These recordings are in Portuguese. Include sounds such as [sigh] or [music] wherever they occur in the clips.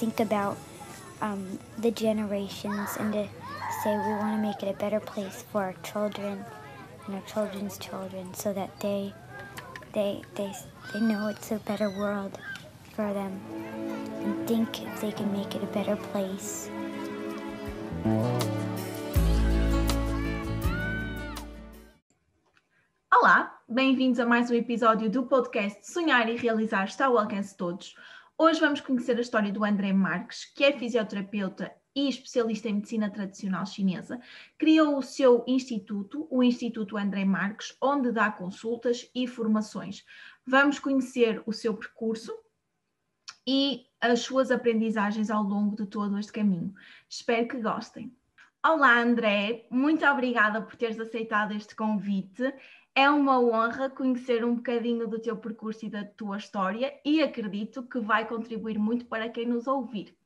think about um, the generations and to say we want to make it a better place for our children and our children's children so that they they they they know it's a better world for them and think if they can make it a better place. Olá, bem-vindos a mais um episódio do podcast Sonhar e Realizar está ao alcance de todos. Hoje vamos conhecer a história do André Marques, que é fisioterapeuta e especialista em medicina tradicional chinesa. Criou o seu instituto, o Instituto André Marques, onde dá consultas e formações. Vamos conhecer o seu percurso e as suas aprendizagens ao longo de todo este caminho. Espero que gostem. Olá, André, muito obrigada por teres aceitado este convite. É uma honra conhecer um bocadinho do teu percurso e da tua história e acredito que vai contribuir muito para quem nos ouvir.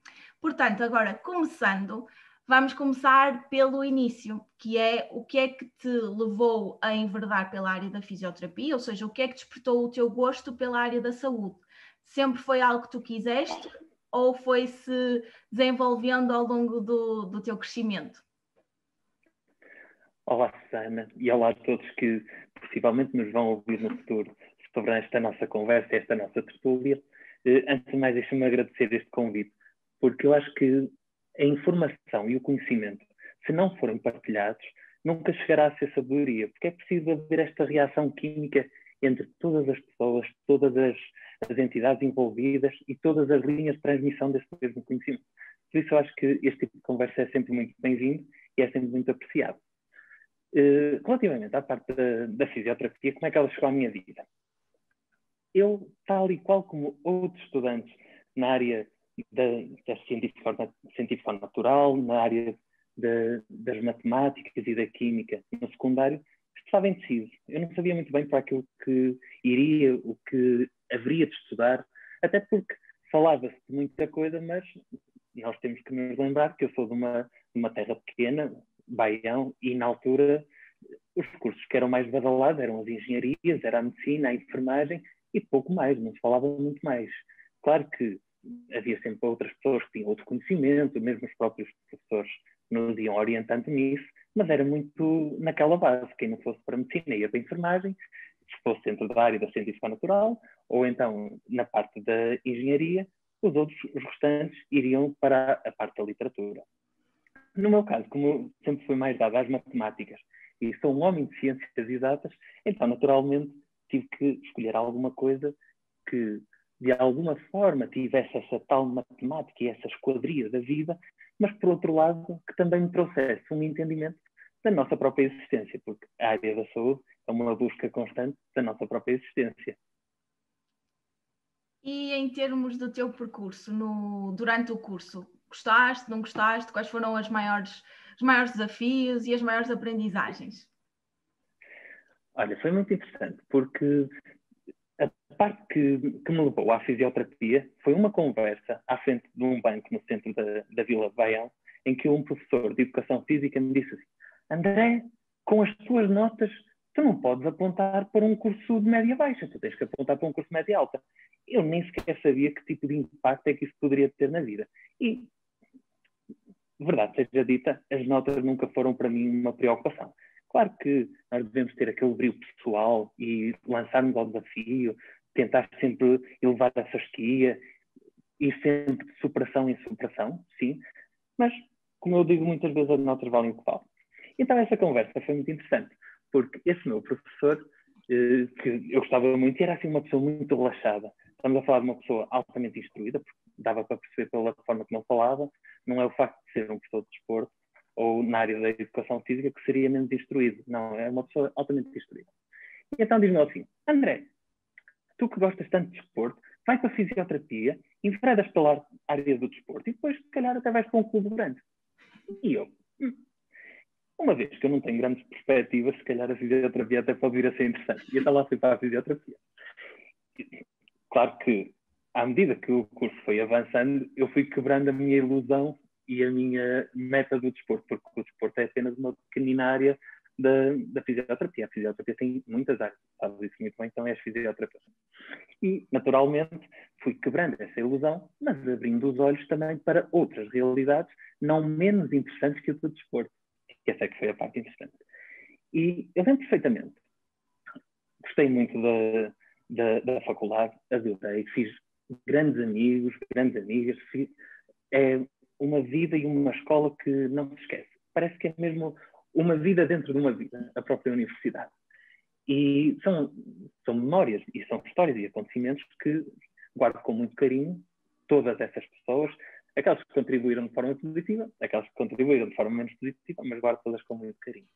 Portanto, agora começando, vamos começar pelo início, que é o que é que te levou a enverdar pela área da fisioterapia, ou seja, o que é que despertou o teu gosto pela área da saúde? Sempre foi algo que tu quiseste ou foi-se desenvolvendo ao longo do, do teu crescimento? Olá, Susana, e olá a todos que possivelmente nos vão ouvir no futuro sobre esta nossa conversa, esta nossa tertúlia. Eh, antes de mais, deixa-me agradecer este convite, porque eu acho que a informação e o conhecimento, se não forem partilhados, nunca chegará a ser sabedoria, porque é preciso haver esta reação química entre todas as pessoas, todas as, as entidades envolvidas e todas as linhas de transmissão desse mesmo conhecimento. Por isso, eu acho que este tipo de conversa é sempre muito bem-vindo e é sempre muito apreciado. Uh, relativamente à parte da, da, fisioterapia, como é que ela chegou à minha vida? Eu, tal e qual como outros estudantes na área da, da científico-natural, na área de, das matemáticas e da química no secundário, estava indeciso. Eu não sabia muito bem para aquilo que iria, o que haveria de estudar, até porque falava-se de muita coisa, mas nós temos que nos lembrar que eu sou de uma, de uma terra pequena, Baião, e na altura os cursos que eram mais badalados eram as engenharias, era a medicina, a enfermagem e pouco mais, não se falava muito mais. Claro que havia sempre outras pessoas que tinham outro conhecimento, mesmo os próprios professores nos iam orientando nisso, mas era muito naquela base. Quem não fosse para a medicina ia para a enfermagem, se fosse dentro da área da científica natural, ou então na parte da engenharia, os outros, os restantes, iriam para a parte da literatura. No meu caso, como sempre fui mais dado às matemáticas e sou um homem de ciências exatas, então naturalmente tive que escolher alguma coisa que de alguma forma tivesse essa tal matemática e essa esquadria da vida, mas por outro lado que também me trouxesse um entendimento da nossa própria existência, porque a área da saúde é uma busca constante da nossa própria existência. E em termos do teu percurso no, durante o curso, gostaste, não gostaste? Quais foram as maiores, os maiores desafios e as maiores aprendizagens? Olha, foi muito interessante, porque a parte que, que, me levou à fisioterapia foi uma conversa à frente de um banco no centro da, da Vila de Baião, em que um professor de educação física me disse assim: André, com as tuas notas, tu não podes apontar para um curso de média baixa, tu tens que apontar para um curso de média alta. Eu nem sequer sabia que tipo de impacto é que isso poderia ter na vida. E, verdade seja dita, as notas nunca foram para mim uma preocupação. Claro que nós devemos ter aquele brilho pessoal e lançarmos ao desafio, tentar sempre elevar a fasquia e sempre de superação em superação, sim, mas, como eu digo muitas vezes, as notas valem o que valem. Então essa conversa foi muito interessante, porque esse meu professor, eh, que eu gostava muito, era assim uma pessoa muito relaxada. Estamos a falar de uma pessoa altamente instruída, porque dava para perceber pela forma como ele falava, não é o facto de ser um professor de desporto ou na área da educação física que seria menos instruído. Não, é uma pessoa altamente instruída. E então diz-me assim, André, tu que gostas tanto de desporto, vai para a fisioterapia, enveredas pela área do desporto e depois, se calhar, até vais para um clube grande. E eu, hum, uma vez que eu não tenho grandes perspectivas, se calhar a fisioterapia até pode vir a ser interessante. E até lá fui para a fisioterapia. Claro que, à medida que o curso foi avançando, eu fui quebrando a minha ilusão e a minha meta do desporto, porque o desporto é apenas uma pequenina área da, da fisioterapia. A fisioterapia tem muitas áreas, sabes isso muito bem, então és fisioterapeuta. E, naturalmente, fui quebrando essa ilusão, mas abrindo os olhos também para outras realidades não menos interessantes que o do desporto. Essa é que foi a parte interessante. E eu lembro perfeitamente. Gostei muito da, da, da faculdade, adorei, fiz grandes amigos, grandes amigas. É uma vida e uma escola que não se esquece. Parece que é mesmo uma vida dentro de uma vida, a própria universidade. E são, são memórias e são histórias e acontecimentos que guardo com muito carinho todas essas pessoas, aquelas que contribuíram de forma positiva, aquelas que contribuíram de forma menos positiva, mas guardo todas com muito carinho.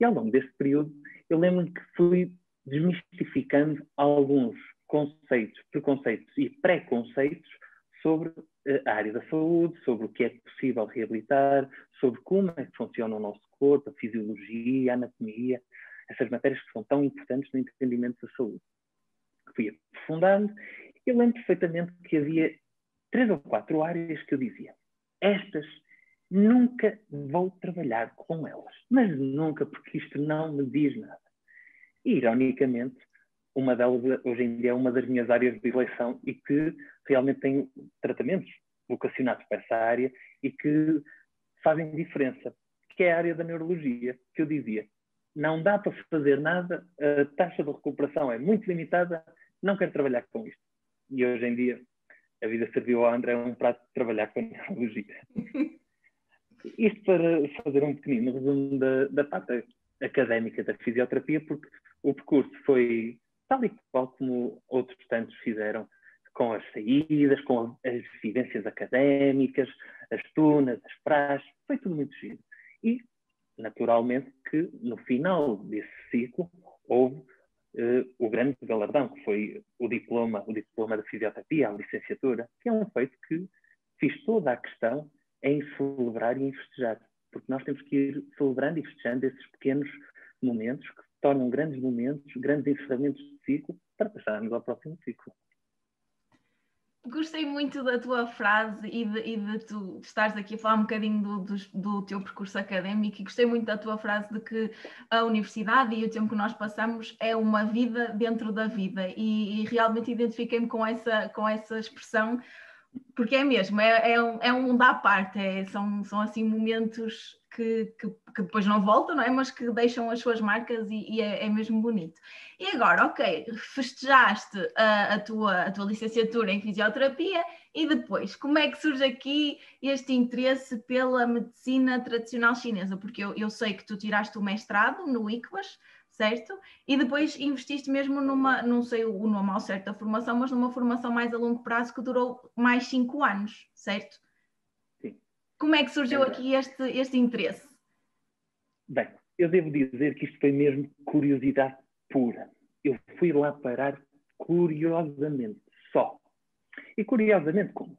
E ao longo desse período, eu lembro-me que fui desmistificando alguns conceitos, preconceitos e preconceitos sobre eh, a área da saúde, sobre o que é possível reabilitar, sobre como é que funciona o nosso corpo, a fisiologia, a anatomia, essas matérias que são tão importantes no entendimento da saúde. Fui aprofundando e lembro perfeitamente que havia três ou quatro áreas que eu dizia: estas nunca vou trabalhar com elas, mas nunca, porque isto não me diz nada. E, ironicamente, uma delas hoje em dia é uma das minhas áreas de eleição e que realmente tem tratamentos vocacionados para essa área e que fazem diferença, que é a área da neurologia, que eu dizia, não dá para fazer nada, a taxa de recuperação é muito limitada, não quero trabalhar com isto. E hoje em dia a vida serviu ao André um prato de trabalhar com a neurologia. [laughs] Isto para fazer um pequenino resumo da, da parte académica da fisioterapia, porque o percurso foi tal e qual como outros tantos fizeram, com as saídas, com as vivências académicas, as tunas, as praxes, foi tudo muito giro. E, naturalmente, que no final desse ciclo houve uh, o grande galardão, que foi o diploma, o diploma de fisioterapia, a licenciatura, que é um feito que fiz toda a questão em celebrar e em festejar. Porque nós temos que ir celebrando e festejando esses pequenos momentos que se tornam grandes momentos, grandes encerramentos ciclo, para passarmos ao próximo ciclo. Gostei muito da tua frase e de, e de tu estares aqui a falar um bocadinho do, do, do, teu percurso académico e gostei muito da tua frase de que a universidade e o tempo que nós passamos é uma vida dentro da vida e, e realmente identifiquei-me com essa, com essa expressão porque é mesmo, é, é, um, é um à parte, é, são, são assim momentos que, que, que, depois não voltam, não é? Mas que deixam as suas marcas e, e é, é, mesmo bonito. E agora, ok, festejaste a, a, tua, a tua licenciatura em fisioterapia e depois, como é que surge aqui este interesse pela medicina tradicional chinesa? Porque eu, eu sei que tu tiraste o mestrado no ICBAS, certo? E depois investiste mesmo numa, não sei o nome ao certo da formação, mas numa formação mais a longo prazo que durou mais cinco anos, certo? Como é que surgiu aqui este, este interesse? Bem, eu devo dizer que isto foi mesmo curiosidade pura. Eu fui lá parar curiosamente, só. E curiosamente como?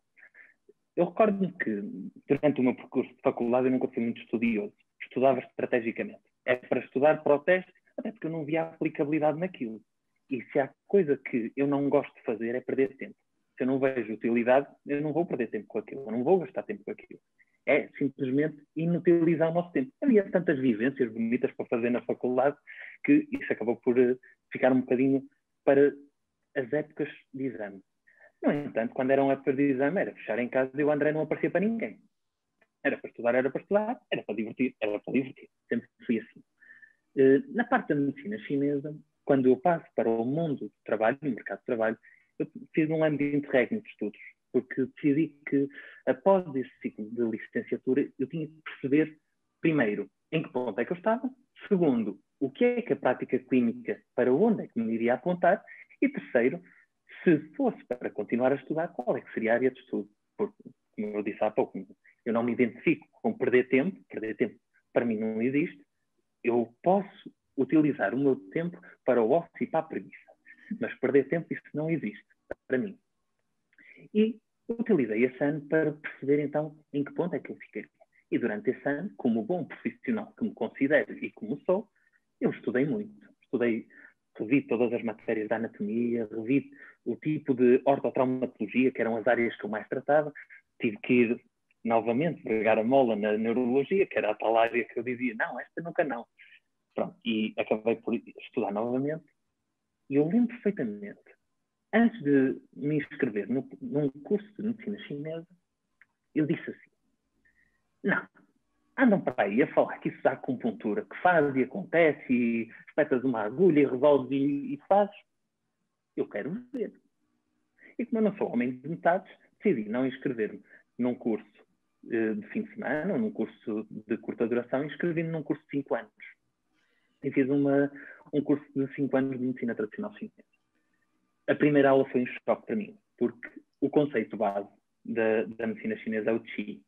Eu recordo-me que durante o meu percurso de faculdade eu nunca fui muito estudioso. Estudava estrategicamente. É para estudar para o teste até porque eu não via aplicabilidade naquilo. E se há coisa que eu não gosto de fazer é perder tempo. Se eu não vejo utilidade, eu não vou perder tempo com aquilo, eu não vou gastar tempo com aquilo. É simplesmente inutilizar o nosso tempo. Havia tantas vivências bonitas para fazer na faculdade que isso acabou por eh, ficar um bocadinho para as épocas de exame. No entanto, quando eram épocas de exame, era fechar em casa e o André não aparecia para ninguém. Era para estudar, era para estudar, era para divertir, era para divertir. Sempre fui assim. Eh, na parte da medicina chinesa, quando eu passo para o mundo do trabalho, no mercado de trabalho, eu fiz um ano de interregno de estudos, porque decidi que, após esse ciclo de licenciatura, eu tinha que perceber, primeiro, em que ponto é que eu estava, segundo, o que é que a prática clínica, para onde é que me iria apontar, e terceiro, se fosse para continuar a estudar, qual é que seria a área de estudo? Porque, como eu disse há pouco, eu não me identifico com perder tempo, perder tempo para mim não existe, eu posso utilizar o meu tempo para o ócio e para a preguiça. Mas perder tempo, isso não existe para mim. E utilizei esse ano para perceber então em que ponto é que eu ficaria. E durante esse ano, como bom profissional que me considero e como sou, eu estudei muito. Estudei, revi todas as matérias da anatomia, revi o tipo de ortotraumatologia, que eram as áreas que eu mais tratava. Tive que ir novamente pegar a mola na neurologia, que era a tal área que eu dizia, não, esta nunca não. Pronto, e acabei por estudar novamente. E eu lembro perfeitamente antes de me inscrever no, num curso de medicina chinesa, eu disse assim: não, andam para aí a falar que isso dá acupuntura, que faz e acontece, e espetas uma agulha e resolves e, e fazes. Eu quero ver. E como eu não sou homem de metades, decidi não inscrever-me num curso uh, de fim de semana, ou num curso de curta duração, inscrevi-me num curso de 5 anos. E fiz uma, um curso de 5 anos de medicina tradicional chinesa. A primeira aula foi um choque para mim, porque o conceito base da, da medicina chinesa é o Qi,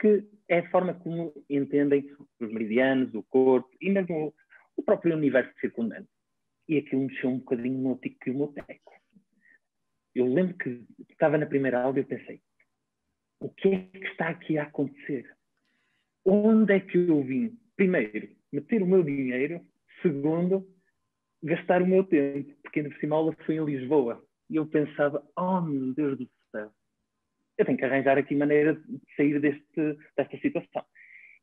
que é a forma como entendem os meridianos, o corpo e mesmo o, próprio universo circundante. E aquilo mexeu um bocadinho no tico e o meu teco. Eu lembro que estava na primeira aula e eu pensei, o que é que está aqui a acontecer? Onde é que eu vim? Primeiro, meter o meu dinheiro. Segundo, gastar o meu tempo. Porque ainda por cima a aula foi em Lisboa. E eu pensava, oh meu Deus do céu, eu tenho que arranjar aqui maneira de sair deste, desta situação.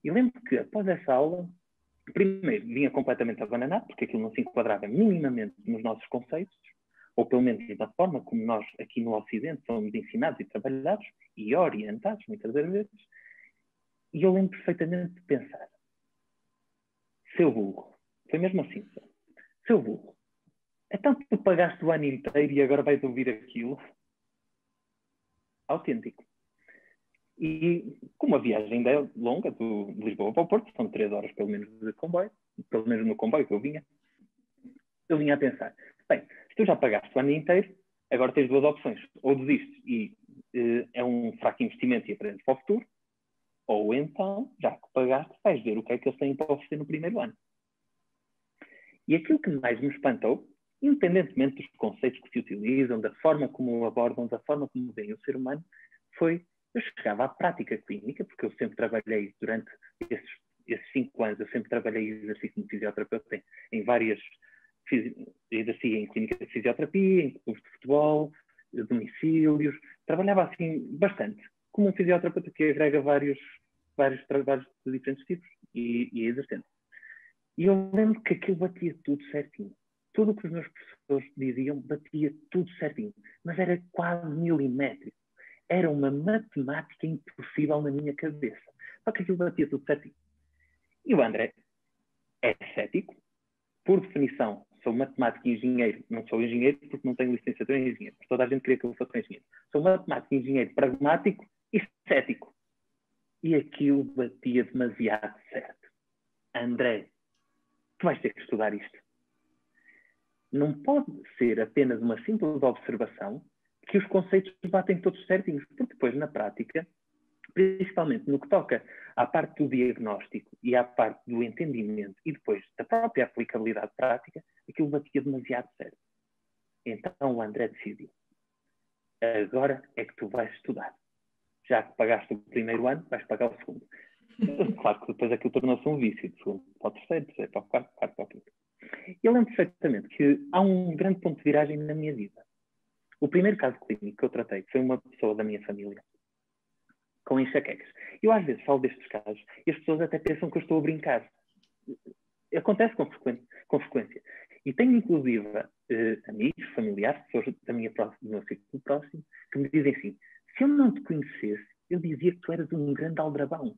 E lembro que após essa aula, primeiro vinha completamente abananado, porque aquilo não se enquadrava minimamente nos nossos conceitos, ou pelo menos da forma como nós aqui no Ocidente somos ensinados e trabalhados e orientados muitas das vezes. E eu lembro perfeitamente de pensar: seu burro, foi mesmo assim, seu burro, então tu pagaste o ano inteiro e agora vais ouvir aquilo? Autêntico. E como a viagem ainda é longa, de Lisboa para o Porto, são três horas pelo menos de comboio, pelo menos no comboio que eu vinha, eu vinha a pensar, bem, se tu já pagaste o ano inteiro, agora tens duas opções. Ou desistes e uh, é um fraco investimento e aprendes para o futuro, ou então, já que pagaste, vais ver o que é que eles têm para oferecer no primeiro ano. E aquilo que mais me espantou, independentemente dos conceitos que se utilizam, da forma como o abordam, da forma como veem o ser humano, foi eu chegava à prática clínica, porque eu sempre trabalhei durante esses, esses cinco anos, eu sempre trabalhei exercício de fisioterapeuta em, em várias exercia em clínica de fisioterapia, em clubes de futebol, domicílios, trabalhava assim bastante, como um fisioterapeuta que agrega vários, vários trabalhos de diferentes tipos e, e. E eu lembro que aquilo batia tudo certinho. Tudo o que os meus professores diziam batia tudo certinho, mas era quase milimétrico. Era uma matemática impossível na minha cabeça. Só que aquilo batia tudo certinho. E o André é cético, por definição, sou matemático e engenheiro. Não sou engenheiro porque não tenho licenciatura em engenheiro. Toda a gente queria que eu fosse engenheiro. Sou matemático e engenheiro pragmático e cético. E aquilo batia demasiado certo. André, tu vais ter que estudar isto. Não pode ser apenas uma simples observação que os conceitos batem todos certinhos, porque depois, na prática, principalmente no que toca à parte do diagnóstico e à parte do entendimento e depois da própria aplicabilidade prática, aquilo batia demasiado certo. Então o André decidiu. Agora é que tu vais estudar. Já que pagaste o primeiro ano, vais pagar o segundo. [laughs] Claro que depois aquilo tornou-se um vício, de segundo para o terceiro, terceiro para o quarto, quarto para o quinto. E eu lembro perfeitamente que há um grande ponto de viragem na minha vida. O primeiro caso clínico que eu tratei foi uma pessoa da minha família com enxaquecas. Eu às vezes falo destes casos e as pessoas até pensam que eu estou a brincar. Acontece com. Com frequência. E tenho inclusive eh, amigos, familiares, pessoas da minha próxima, do meu círculo próximo, que me dizem assim: se eu não te conhecesse, eu dizia que tu eras um grande aldrabão.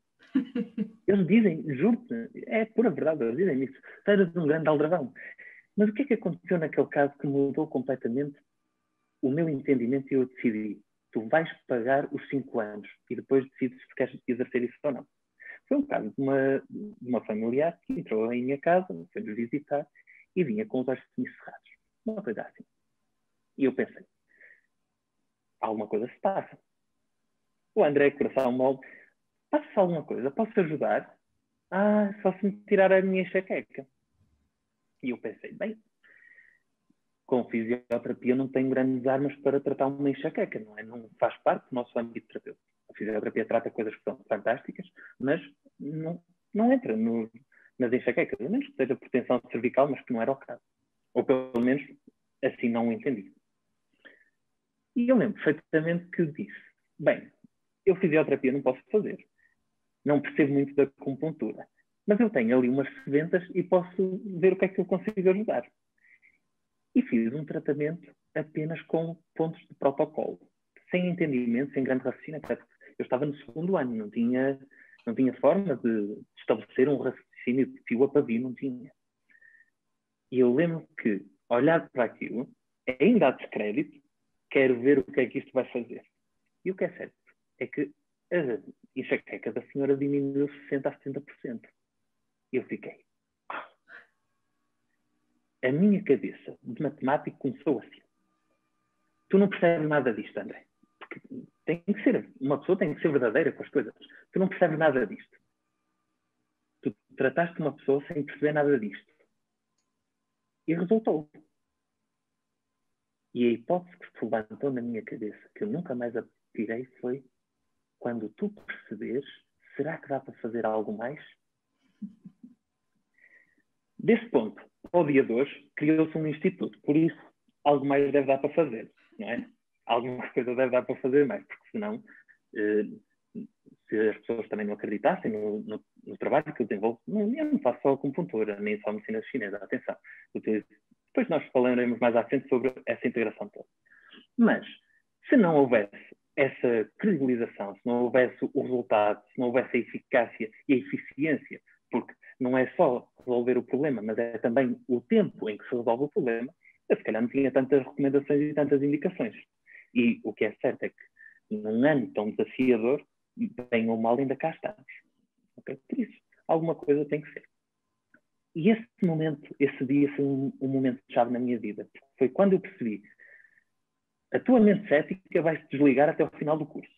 Eles dizem, juro-te, é pura verdade, eles dizem isso, tu eras um grande aldrabão. Mas o que é que aconteceu naquele caso que mudou completamente o meu entendimento e eu decidi? tu vais pagar os cinco anos e depois decides se queres exercer isso ou não. Foi um caso de uma, de uma familiar que entrou em minha casa, foi-nos visitar e vinha com os olhos cerrados. Uma coisa assim. E eu pensei, alguma coisa se passa. O André, coração mole, passa-se alguma coisa, posso ajudar? Ah, só se me tirar a minha enxaqueca. E eu pensei, bem, com fisioterapia não tenho grandes armas para tratar uma enxaqueca, não é? Não faz parte do nosso âmbito terapêutico. A fisioterapia trata coisas que são fantásticas, mas não, não entra no, nas enxaquecas, a menos que seja tensão cervical, mas que não era o caso. Ou pelo menos assim não o entendi. E eu lembro perfeitamente que disse, bem, eu fisioterapia não posso fazer, não percebo muito da acupuntura, mas eu tenho ali umas sementas e posso ver o que é que eu consigo ajudar e fiz um tratamento apenas com pontos de protocolo, sem entendimento, sem grande raciocínio, porque eu estava no segundo ano, não tinha, não tinha forma de estabelecer um raciocínio de fio a pavio, não tinha. E eu lembro que, olhar para aquilo, ainda há descrédito, quero ver o que é que isto vai fazer. E o que é certo é que a enxaqueca da senhora diminuiu 60% a 70%. E eu fiquei. Ah. A minha cabeça de matemático começou assim. Tu não percebes nada disto, André. Porque tem que ser, uma pessoa tem que ser verdadeira com as coisas. Tu não percebes nada disto. Tu trataste uma pessoa sem perceber nada disto. E resultou. E a hipótese que se levantou na minha cabeça, que eu nunca mais a tirei, foi quando tu perceberes, será que dá para fazer algo mais? Desse ponto, ao dia de hoje, criou-se um instituto, por isso algo mais deve dar para fazer, não é? Alguma coisa deve dar para fazer mais, porque senão, eh, se as pessoas também não acreditassem no, no, no trabalho que eu desenvolvo, não, eu não faço só acupuntura, nem só medicina chinesa, atenção. Depois nós falaremos mais à frente sobre essa integração toda. Mas, se não houvesse essa credibilização, se não houvesse o resultado, se não houvesse a eficácia e a eficiência, porque não é só resolver o problema, mas é também o tempo em que se resolve o problema, eu se calhar não tinha tantas recomendações e tantas indicações. E o que é certo é que num ano tão desafiador, bem ou mal ainda cá estamos. Okay? Por isso, alguma coisa tem que ser. E esse momento, esse dia foi um, um momento chave na minha vida. Foi quando eu percebi a tua mente cética vai se desligar até o final do curso.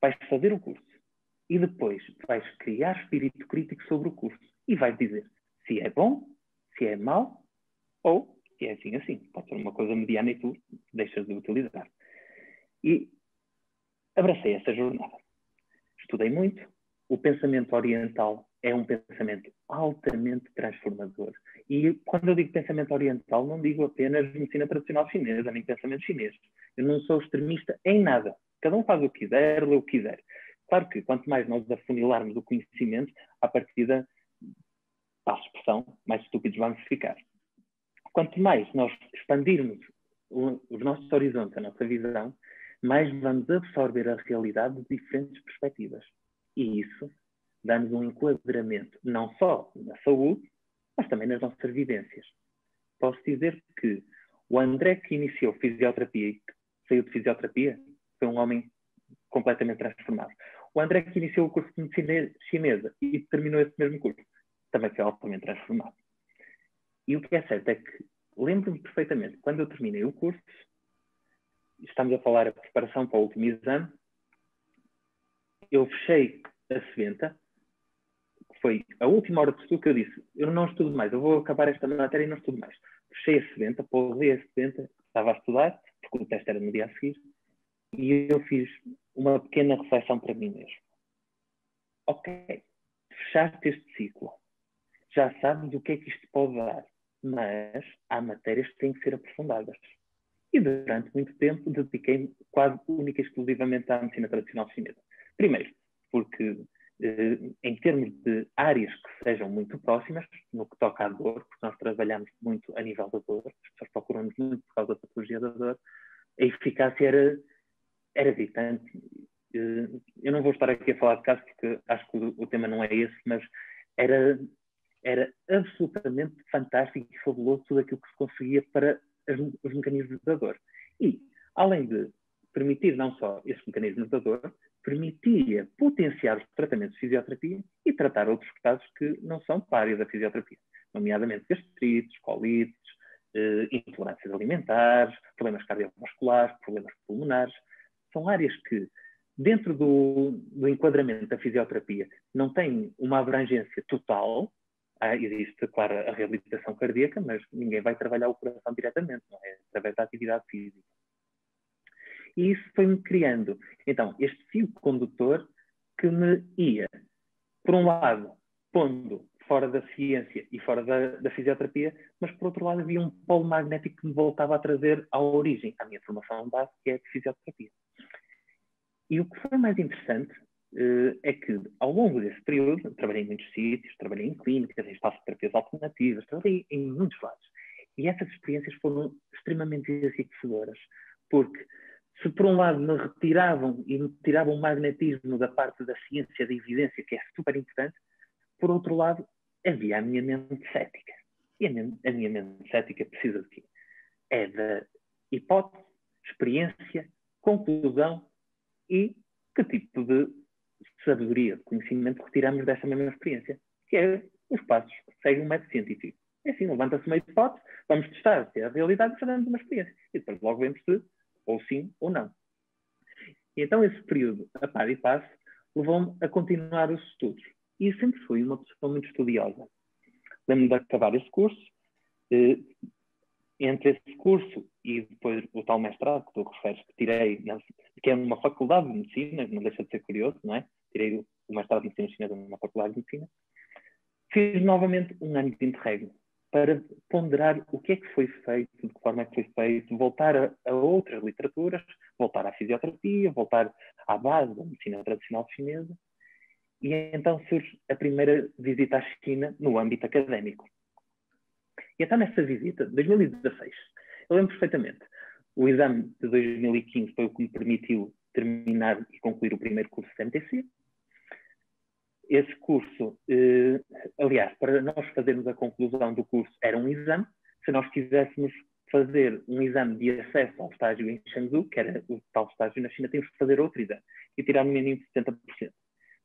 Vais fazer o curso. E depois vais criar espírito crítico sobre o curso. E vais dizer se é bom, se é mau, ou se é assim assim. Pode ser uma coisa mediana e tu deixas de utilizar. E abracei essa jornada. Estudei muito. O pensamento oriental é um pensamento altamente transformador. E quando eu digo pensamento oriental, não digo apenas medicina tradicional chinesa, nem pensamento chinês. Eu não sou extremista em nada. Cada um faz o que quiser, lê o que quiser. Claro que quanto mais nós afunilarmos o conhecimento, à partida, passo expressão, mais estúpidos vamos ficar. Quanto mais nós expandirmos os nossos horizontes, a nossa visão, mais vamos absorver a realidade de diferentes perspectivas. E isso dá-nos um enquadramento não só na saúde, mas também nas nossas vivências. Posso dizer que o André que iniciou fisioterapia e que saiu de fisioterapia foi um homem completamente transformado. O André que iniciou o curso de medicina chinesa e terminou esse mesmo curso também foi altamente transformado. E o que é certo é que lembro-me perfeitamente, quando eu terminei o curso, estamos a falar a preparação para o último exame, eu fechei a sebenta foi a última hora de estudo que eu disse, eu não estudo mais, eu vou acabar esta matéria e não estudo mais. Fechei a sedenta, pousei a sedenta, estava a estudar, porque o teste era no dia a seguir, e eu fiz uma pequena reflexão para mim mesmo. Ok, fechaste este ciclo, já sabes o que é que isto pode dar, mas há matérias que têm que ser aprofundadas. E durante muito tempo dediquei-me quase única e exclusivamente à medicina tradicional chinesa. Primeiro, porque em termos de áreas que sejam muito próximas, no que toca à dor, porque nós trabalhamos muito a nível da dor, as pessoas procuram-nos muito por causa da patologia da dor, a eficácia era, era gritante. Eh, eu não vou estar aqui a falar de casos porque acho que o, o tema não é esse, mas era, era absolutamente fantástico e fabuloso tudo aquilo que se conseguia para as, os mecanismos da dor. E, além de permitir não só esses mecanismos da dor, permitia potenciar os tratamentos de fisioterapia e tratar outros casos que não são para a área da fisioterapia, nomeadamente gastrites, colites, eh, intolerâncias alimentares, problemas cardiovasculares, problemas pulmonares. São áreas que, dentro do, do enquadramento da fisioterapia, não têm uma abrangência total. Ah, existe, claro, a reabilitação cardíaca, mas ninguém vai trabalhar o coração diretamente, não é? Através da atividade física. E isso foi-me criando, então, este fio condutor que me ia, por um lado, pondo fora da ciência e fora da, da, fisioterapia, mas por outro lado havia um polo magnético que me voltava a trazer à origem, à minha formação base, que é a fisioterapia. E o que foi mais interessante uh, é que, ao longo desse período, trabalhei em muitos sítios, trabalhei em clínicas, em espaços de terapias alternativas, trabalhei em muitos lados. E essas experiências foram extremamente enriquecedoras, porque se por um lado me retiravam e me tiravam o magnetismo da parte da ciência da evidência, que é super importante, por outro lado, havia a minha mente cética. E a minha, a minha mente cética precisa de quê? É da hipótese, experiência, conclusão e que tipo de sabedoria, de conhecimento retiramos dessa mesma experiência, que é os passos que seguem um método científico. É assim, levanta-se uma hipótese, vamos testar se é a realidade e fazemos uma experiência. E depois logo vemos se ou sim ou não. E então esse período, a par e passo, levou-me a continuar os estudos. E sempre fui uma pessoa muito estudiosa. Lembro-me de acabar esse curso, eh, entre esse curso e depois o tal mestrado que tu referes, que tirei, que é numa faculdade de medicina, não deixa de ser curioso, não é? Tirei o mestrado de medicina chinesa numa faculdade de medicina. Fiz novamente um ano de interregno para ponderar o que é que foi feito, de que forma é que foi feito, voltar a, a, outras literaturas, voltar à fisioterapia, voltar à base da medicina tradicional chinesa. E então surge a primeira visita à China no âmbito académico. E então nessa visita, 2016, eu lembro perfeitamente, o exame de 2015 foi o que me permitiu terminar e concluir o primeiro curso de MTC, esse curso, eh, aliás, para nós fazermos a conclusão do curso, era um exame. Se nós quiséssemos fazer um exame de acesso ao estágio em Shenzhou, que era o tal estágio na China, temos que fazer outro exame e tirar no mínimo 70%.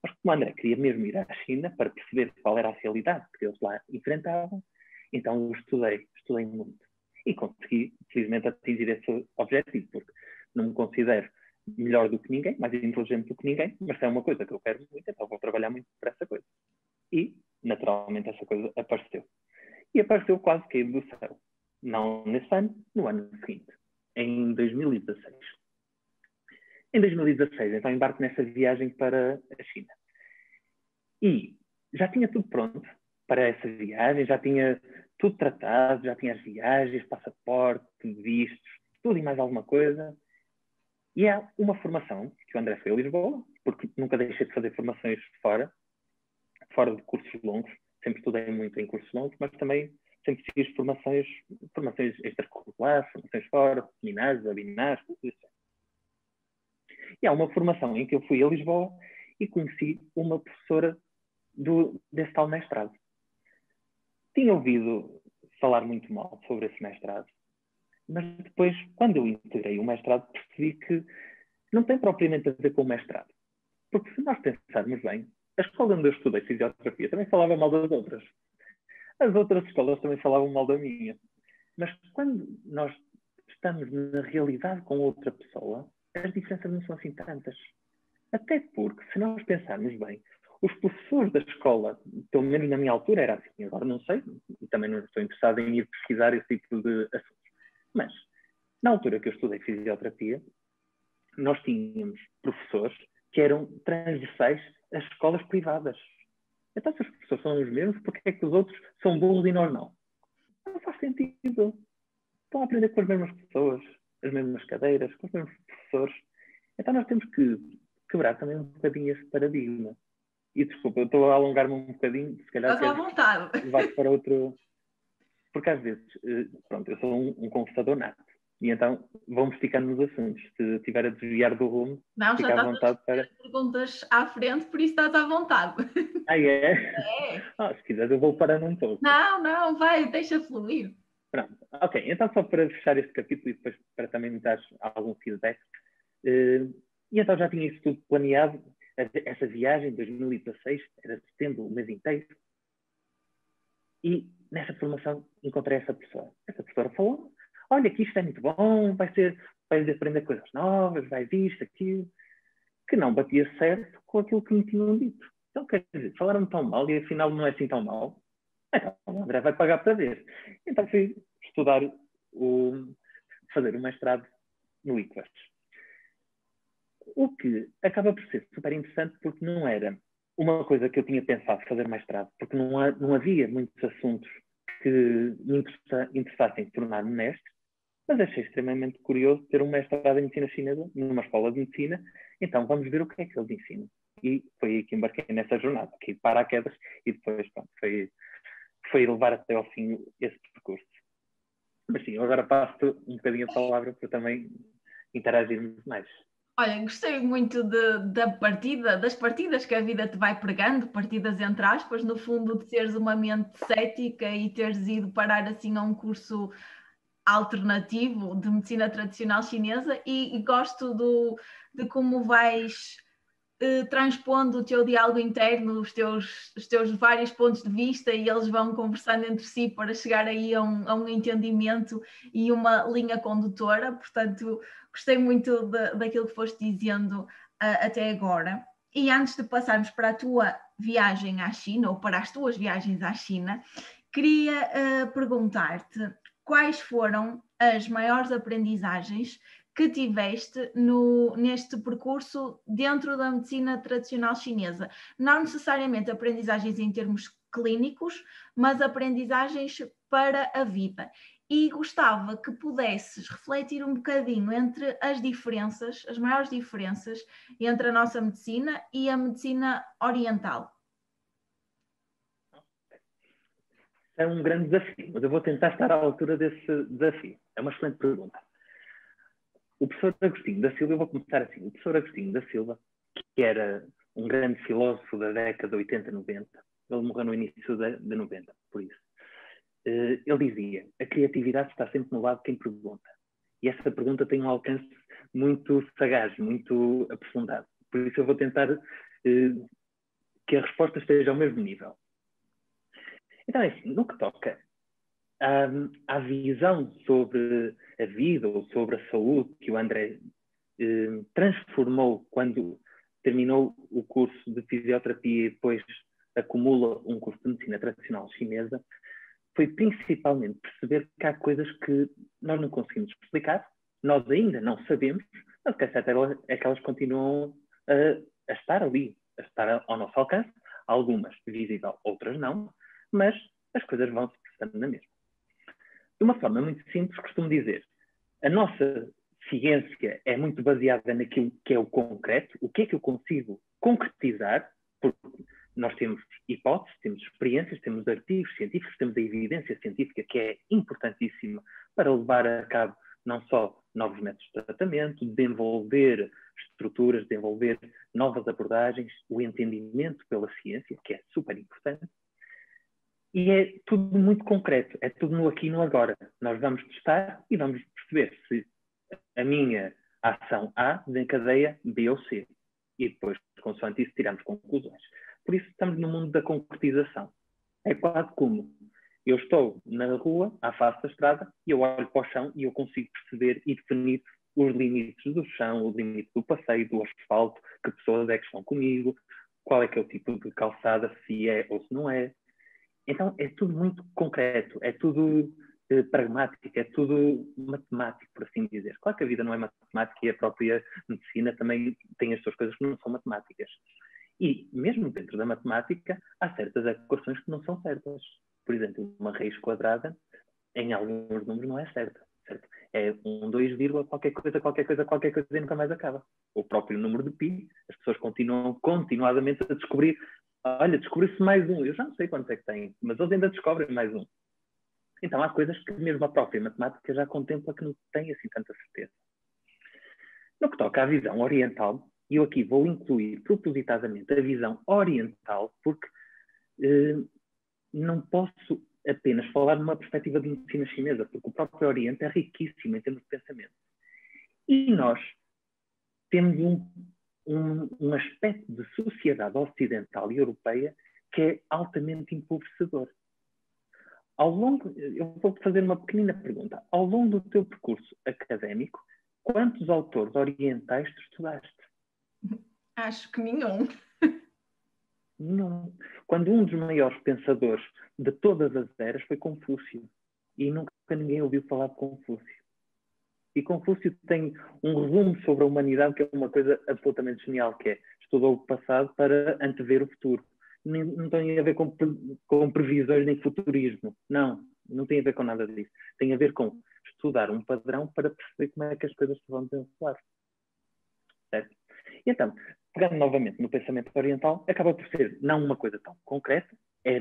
Mas como André queria mesmo ir à China para perceber qual era a realidade que eles lá enfrentavam, então eu estudei, estudei muito. E consegui, felizmente, atingir esse objetivo, porque não me considero melhor do que ninguém, mais inteligente do que ninguém, mas é uma coisa que eu quero muito, então vou trabalhar muito para essa coisa. E, naturalmente, essa coisa apareceu. E apareceu quase caído do céu. Não nesse ano, no ano seguinte, em 2016. Em 2016, então, embarco nessa viagem para a China. E já tinha tudo pronto para essa viagem, já tinha tudo tratado, já tinha as viagens, passaporte, vistos, tudo e mais alguma coisa. E é uma formação que o André foi a Lisboa, porque nunca deixei de fazer formações fora, fora de cursos longos. Sempre estudei muito em cursos longos, mas também sempre fiz formações, formações extracurriculares, formações fora, seminários, webinars, tudo isso. E há uma formação em que eu fui a Lisboa e conheci uma professora do, desse tal mestrado. Tinha ouvido falar muito mal sobre esse mestrado mas depois, quando eu integrei o mestrado, percebi que não tem propriamente a ver com o mestrado. Porque se nós pensarmos bem, a escola onde eu estudei fisioterapia também falava mal das outras. As outras escolas também falavam mal da minha. Mas quando nós estamos na realidade com outra pessoa, as diferenças não são assim tantas. Até porque, se nós pensarmos bem, os professores da escola, pelo menos na minha altura era assim, agora não sei, e também não estou interessado em ir pesquisar esse tipo de assuntos. Mas, na altura que eu estudei fisioterapia, nós tínhamos professores que eram transversais às escolas privadas. Então, se os professores são os mesmos, por que é que os outros são burros e nós não? Não faz sentido. Estão a aprender com as mesmas pessoas, as mesmas cadeiras, com os mesmos professores. Então, nós temos que quebrar também um bocadinho esse paradigma. E desculpa, eu estou a alongar-me um bocadinho, se calhar. Estás à vontade. Vai para outro, porque às vezes, eh, pronto, eu sou um, um conversador nato. E então vamos ficando nos assuntos. Se estiver a desviar do rumo, não, fica à vontade para. perguntas à frente, por isso estás à vontade. [laughs] Ah, é? É. Ah, se quiser, eu vou parar um pouco. Não, não, vai, deixa fluir. Pronto, ok. Então, só para fechar este capítulo e depois para também me dar algum feedback. Uh, e então já tinha isso tudo planeado. Essa viagem de 2016 era setembro, o mês inteiro. E nessa formação encontrei essa pessoa. Essa professora falou: olha, que isto é muito bom, vai ser, vais aprender coisas novas, vai isto, aquilo, que não batia certo com aquilo que me tinham dito. Então, quer dizer, falaram tão mal e afinal não é assim tão mal. Então, o André vai pagar para ver. Então fui estudar, o, fazer o mestrado no ICVAS. O que acaba por ser super interessante porque não era uma coisa que eu tinha pensado fazer mestrado, porque não, há, não havia muitos assuntos que interessa, interessassem tornar-me mestre, mas achei extremamente curioso ter um mestrado em medicina chinesa numa escola de medicina, então vamos ver o que é que eles ensinam. E foi aí que embarquei nessa jornada, aqui paraquedas, e depois pronto, foi, foi levar até ao fim esse percurso. Mas sim, agora passo um bocadinho a palavra para também interagirmos mais. Olha, gostei muito de, da partida, das partidas que a vida te vai pregando, partidas entre aspas, no fundo de seres uma mente cética e teres ido parar assim a um curso alternativo de medicina tradicional chinesa e, e gosto do, de como vais eh, transpondo o teu diálogo interno, os teus, os teus vários pontos de vista e eles vão conversando entre si para chegar aí a um, a um entendimento e uma linha condutora. Portanto, gostei muito de, daquilo que foste dizendo uh, até agora. E antes de passarmos para a tua viagem à China, ou para as tuas viagens à China, queria uh, perguntar-te quais foram as maiores aprendizagens que tiveste no, neste percurso dentro da medicina tradicional chinesa. Não necessariamente aprendizagens em termos clínicos, mas aprendizagens para a vida. E gostava que pudesses refletir um bocadinho entre as diferenças, as maiores diferenças entre a nossa medicina e a medicina oriental. É um grande desafio, mas eu vou tentar estar à altura desse desafio. É uma excelente pergunta. O professor Agostinho da Silva, eu vou começar assim, o professor Agostinho da Silva, que era um grande filósofo da década 80, 90, ele morreu no início de, de 90, por isso. Uh, ele dizia: a criatividade está sempre no lado de quem pergunta. E essa pergunta tem um alcance muito sagaz, muito aprofundado. Por isso eu vou tentar uh, que a resposta esteja ao mesmo nível. Então, é assim, no que toca à, visão sobre a vida ou sobre a saúde que o André eh, transformou quando terminou o curso de fisioterapia e depois acumula um curso de medicina tradicional chinesa, foi principalmente perceber que há coisas que nós não conseguimos explicar, nós ainda não sabemos, mas que é certo é que elas continuam a, a estar ali, a estar ao nosso alcance, algumas visíveis, outras não, mas as coisas vão se prestando na mesma. De uma forma muito simples, costumo dizer, a nossa ciência é muito baseada naquilo que é o concreto, o que é que eu consigo concretizar, porque nós temos hipóteses, temos experiências, temos artigos científicos, temos a evidência científica que é importantíssima para levar a cabo não só novos métodos de tratamento, desenvolver estruturas, desenvolver novas abordagens, o entendimento pela ciência, que é super importante, e é tudo muito concreto, é tudo no aqui e no agora. Nós vamos testar e vamos perceber se a minha ação A desencadeia B ou C. E depois, consoante isso, tiramos conclusões. Por isso, estamos no mundo da concretização. É quase como eu estou na rua, à face da estrada, e eu olho para o chão e eu consigo perceber e definir os limites do chão, os limites do passeio, do asfalto, que pessoas é que estão comigo, qual é que é o tipo de calçada, se é ou se não é, então é tudo muito concreto, é tudo eh, pragmático, é tudo matemático, por assim dizer. Claro que a vida não é matemática e a própria medicina também tem as suas coisas que não são matemáticas. E mesmo dentro da matemática, há certas equações que não são certas. Por exemplo, uma raiz quadrada em alguns números não é certa. Certo? É um 2, qualquer coisa, qualquer coisa, qualquer coisa e nunca mais acaba. O próprio número de pi, as pessoas continuam continuadamente a descobrir olha, descobriu-se mais um. Eu já não sei quantos é que tem, mas eles ainda descobrem mais um. Então há coisas que mesmo a própria matemática já contempla que não tem assim tanta certeza. No que toca à visão oriental, e eu aqui vou incluir propositadamente a visão oriental, porque eh, não posso apenas falar numa perspectiva de medicina chinesa, porque o próprio Oriente é riquíssimo em termos de pensamento. E nós temos um um, um aspecto de sociedade ocidental e europeia que é altamente empobrecedor. Ao longo, eu vou fazer uma pequenina pergunta. Ao longo do teu percurso académico, quantos autores orientais tu estudaste? Acho que nenhum. Não. Quando um dos maiores pensadores de todas as eras foi Confúcio. E nunca ninguém ouviu falar de Confúcio. E Confúcio tem um resumo sobre a humanidade que é uma coisa absolutamente genial, que é estudou o passado para antever o futuro. Não tem a ver com, com previsões nem futurismo. Não, não tem a ver com nada disso. Tem a ver com estudar um padrão para perceber como é que as coisas se vão desenrolar. Certo? E então, pegando novamente no pensamento oriental, acaba por ser não uma coisa tão concreta, é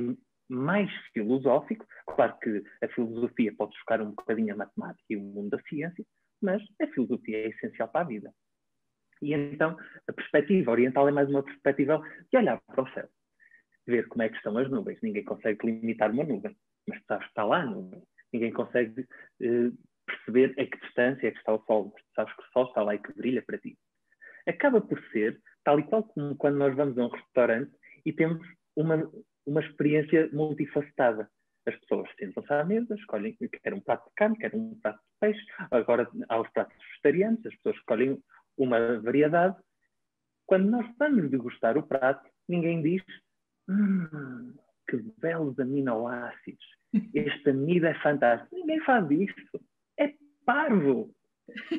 mais filosófico, Claro que a filosofia pode chocar um bocadinho a matemática e o mundo da ciência, mas a filosofia é essencial para a vida. E então a perspectiva oriental é mais uma perspectiva de olhar para o céu, ver como é que estão as nuvens. Ninguém consegue limitar uma nuvem, mas sabes que está lá a nuvem. Ninguém consegue eh, perceber a que distância é que está o sol, mas sabes que o sol está lá e que brilha para ti. Acaba por ser tal e qual como quando nós vamos a um restaurante e temos uma, uma experiência multifacetada. As pessoas sentam-se à mesa, escolhem, quer um prato de carne, quer um prato de peixe, agora há os pratos vegetarianos, as pessoas escolhem uma variedade. Quando nós vamos degustar o prato, ninguém diz hum, que belos aminoácidos, este amido é fantástico. Ninguém faz isso. É parvo.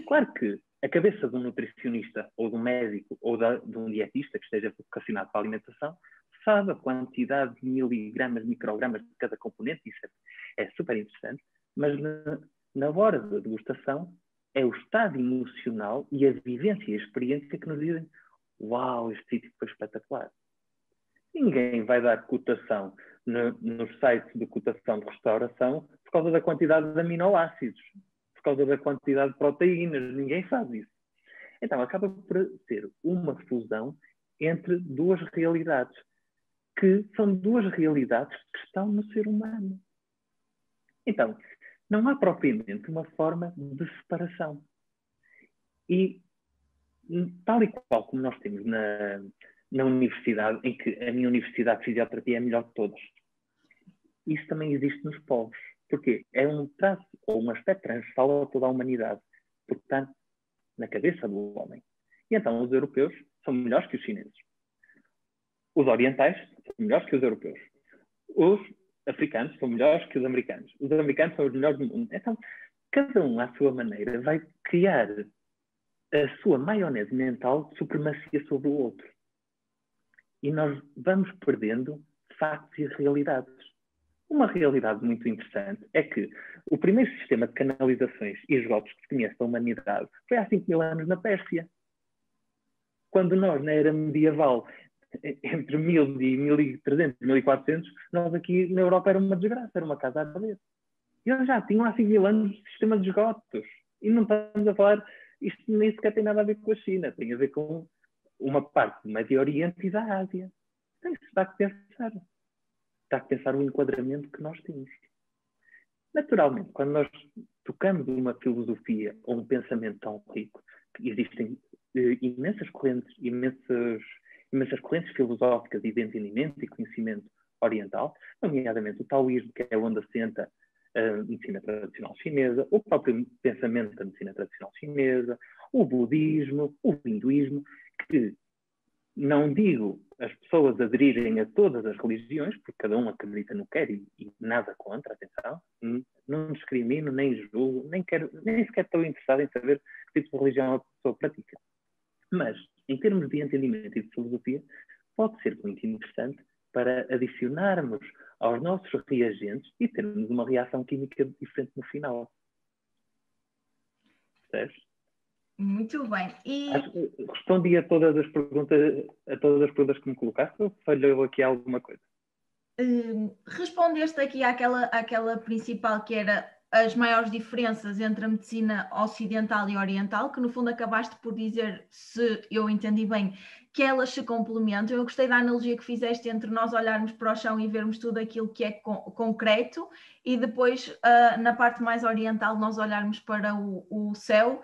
Claro que a cabeça de um nutricionista ou de um médico ou de, um dietista que esteja vocacionado para a alimentação sabe a quantidade de miligramas, microgramas de cada componente, isso é, é super interessante, mas na, na hora da degustação é o estado emocional e a vivência e a experiência que nos dizem uau, este sítio foi espetacular. Ninguém vai dar cotação no, no site de cotação de restauração por causa da quantidade de aminoácidos, por causa da quantidade de proteínas, ninguém faz isso. Então acaba por ser uma fusão entre duas realidades, que são duas realidades que estão no ser humano. Então, não há propriamente uma forma de separação. E, tal e qual como nós temos na, na universidade, em que a minha universidade de fisioterapia é a melhor de todas, isso também existe nos povos. Porque é um traço ou um aspecto transversal a toda a humanidade. Portanto, na cabeça do homem. E então os europeus são melhores que os chineses. Os orientais são melhores que os europeus. Os africanos são melhores que os americanos. Os americanos são os melhores do mundo. Então, cada um, à sua maneira, vai criar a sua maionese mental de supremacia sobre o outro. E nós vamos perdendo factos e realidades. Uma realidade muito interessante é que o primeiro sistema de canalizações e esgotos que se conhece da humanidade foi há 5 mil anos na Pérsia. Quando nós, na era medieval, entre 1000 e 1300, 1400, nós aqui na Europa era uma desgraça, era uma casa a. E eles já tinham há 5 mil anos o sistema de esgotos. E não estamos a falar, isto nem sequer tem nada a ver com a China, tem a ver com uma parte do Médio Oriente e da Ásia. Então isso dá que pensar. Dá que pensar o enquadramento que nós temos. Naturalmente, quando nós tocamos uma filosofia ou um pensamento tão rico, existem eh, imensas correntes, imensas imensas correntes filosóficas de entendimento e conhecimento oriental, nomeadamente o taoísmo, que é onde assenta a medicina tradicional chinesa, o próprio pensamento da medicina tradicional chinesa, o budismo, o hinduísmo, que não digo as pessoas aderirem a todas as religiões, porque cada um acredita no que quer e, e, nada contra, atenção, não discrimino, nem julgo, nem, quero, nem sequer estou interessado em saber que tipo de religião a pessoa pratica. Mas em termos de entendimento e de filosofia, pode ser muito interessante para adicionarmos aos nossos reagentes e termos uma reação química diferente no final. Percebes? Muito bem. E... respondi a todas as perguntas, a todas as perguntas que me colocaste ou falhou aqui alguma coisa? Uh, respondeste aqui àquela, àquela principal que era as maiores diferenças entre a medicina ocidental e oriental, que no fundo acabaste por dizer, se eu entendi bem, que elas se complementam. Eu gostei da analogia que fizeste entre nós olharmos para o chão e vermos tudo aquilo que é con concreto e depois, uh, na parte mais oriental, nós olharmos para o, o céu,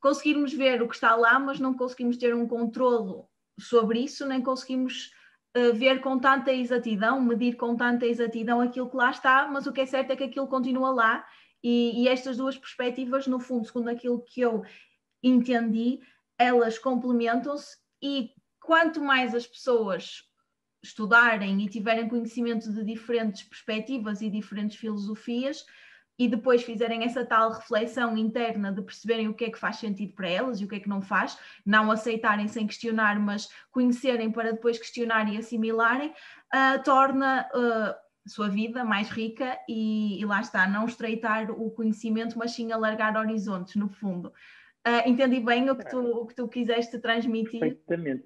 conseguirmos ver o que está lá, mas não conseguimos ter um controlo sobre isso, nem conseguimos uh, ver com tanta exatidão, medir com tanta exatidão aquilo que lá está, mas o que é certo é que aquilo continua lá e, e estas duas perspectivas, no fundo, segundo aquilo que eu entendi, elas complementam-se e quanto mais as pessoas estudarem e tiverem conhecimento de diferentes perspectivas e diferentes filosofias e depois fizerem essa tal reflexão interna de perceberem o que é que faz sentido para elas e o que é que não faz, não aceitarem sem questionar, mas conhecerem para depois questionar e assimilarem, uh, torna uh, sua vida mais rica e, e, lá está, não estreitar o conhecimento, mas sim alargar horizontes, no fundo. Uh, entendi bem o que, tu, o que tu quiseste transmitir? Perfeitamente.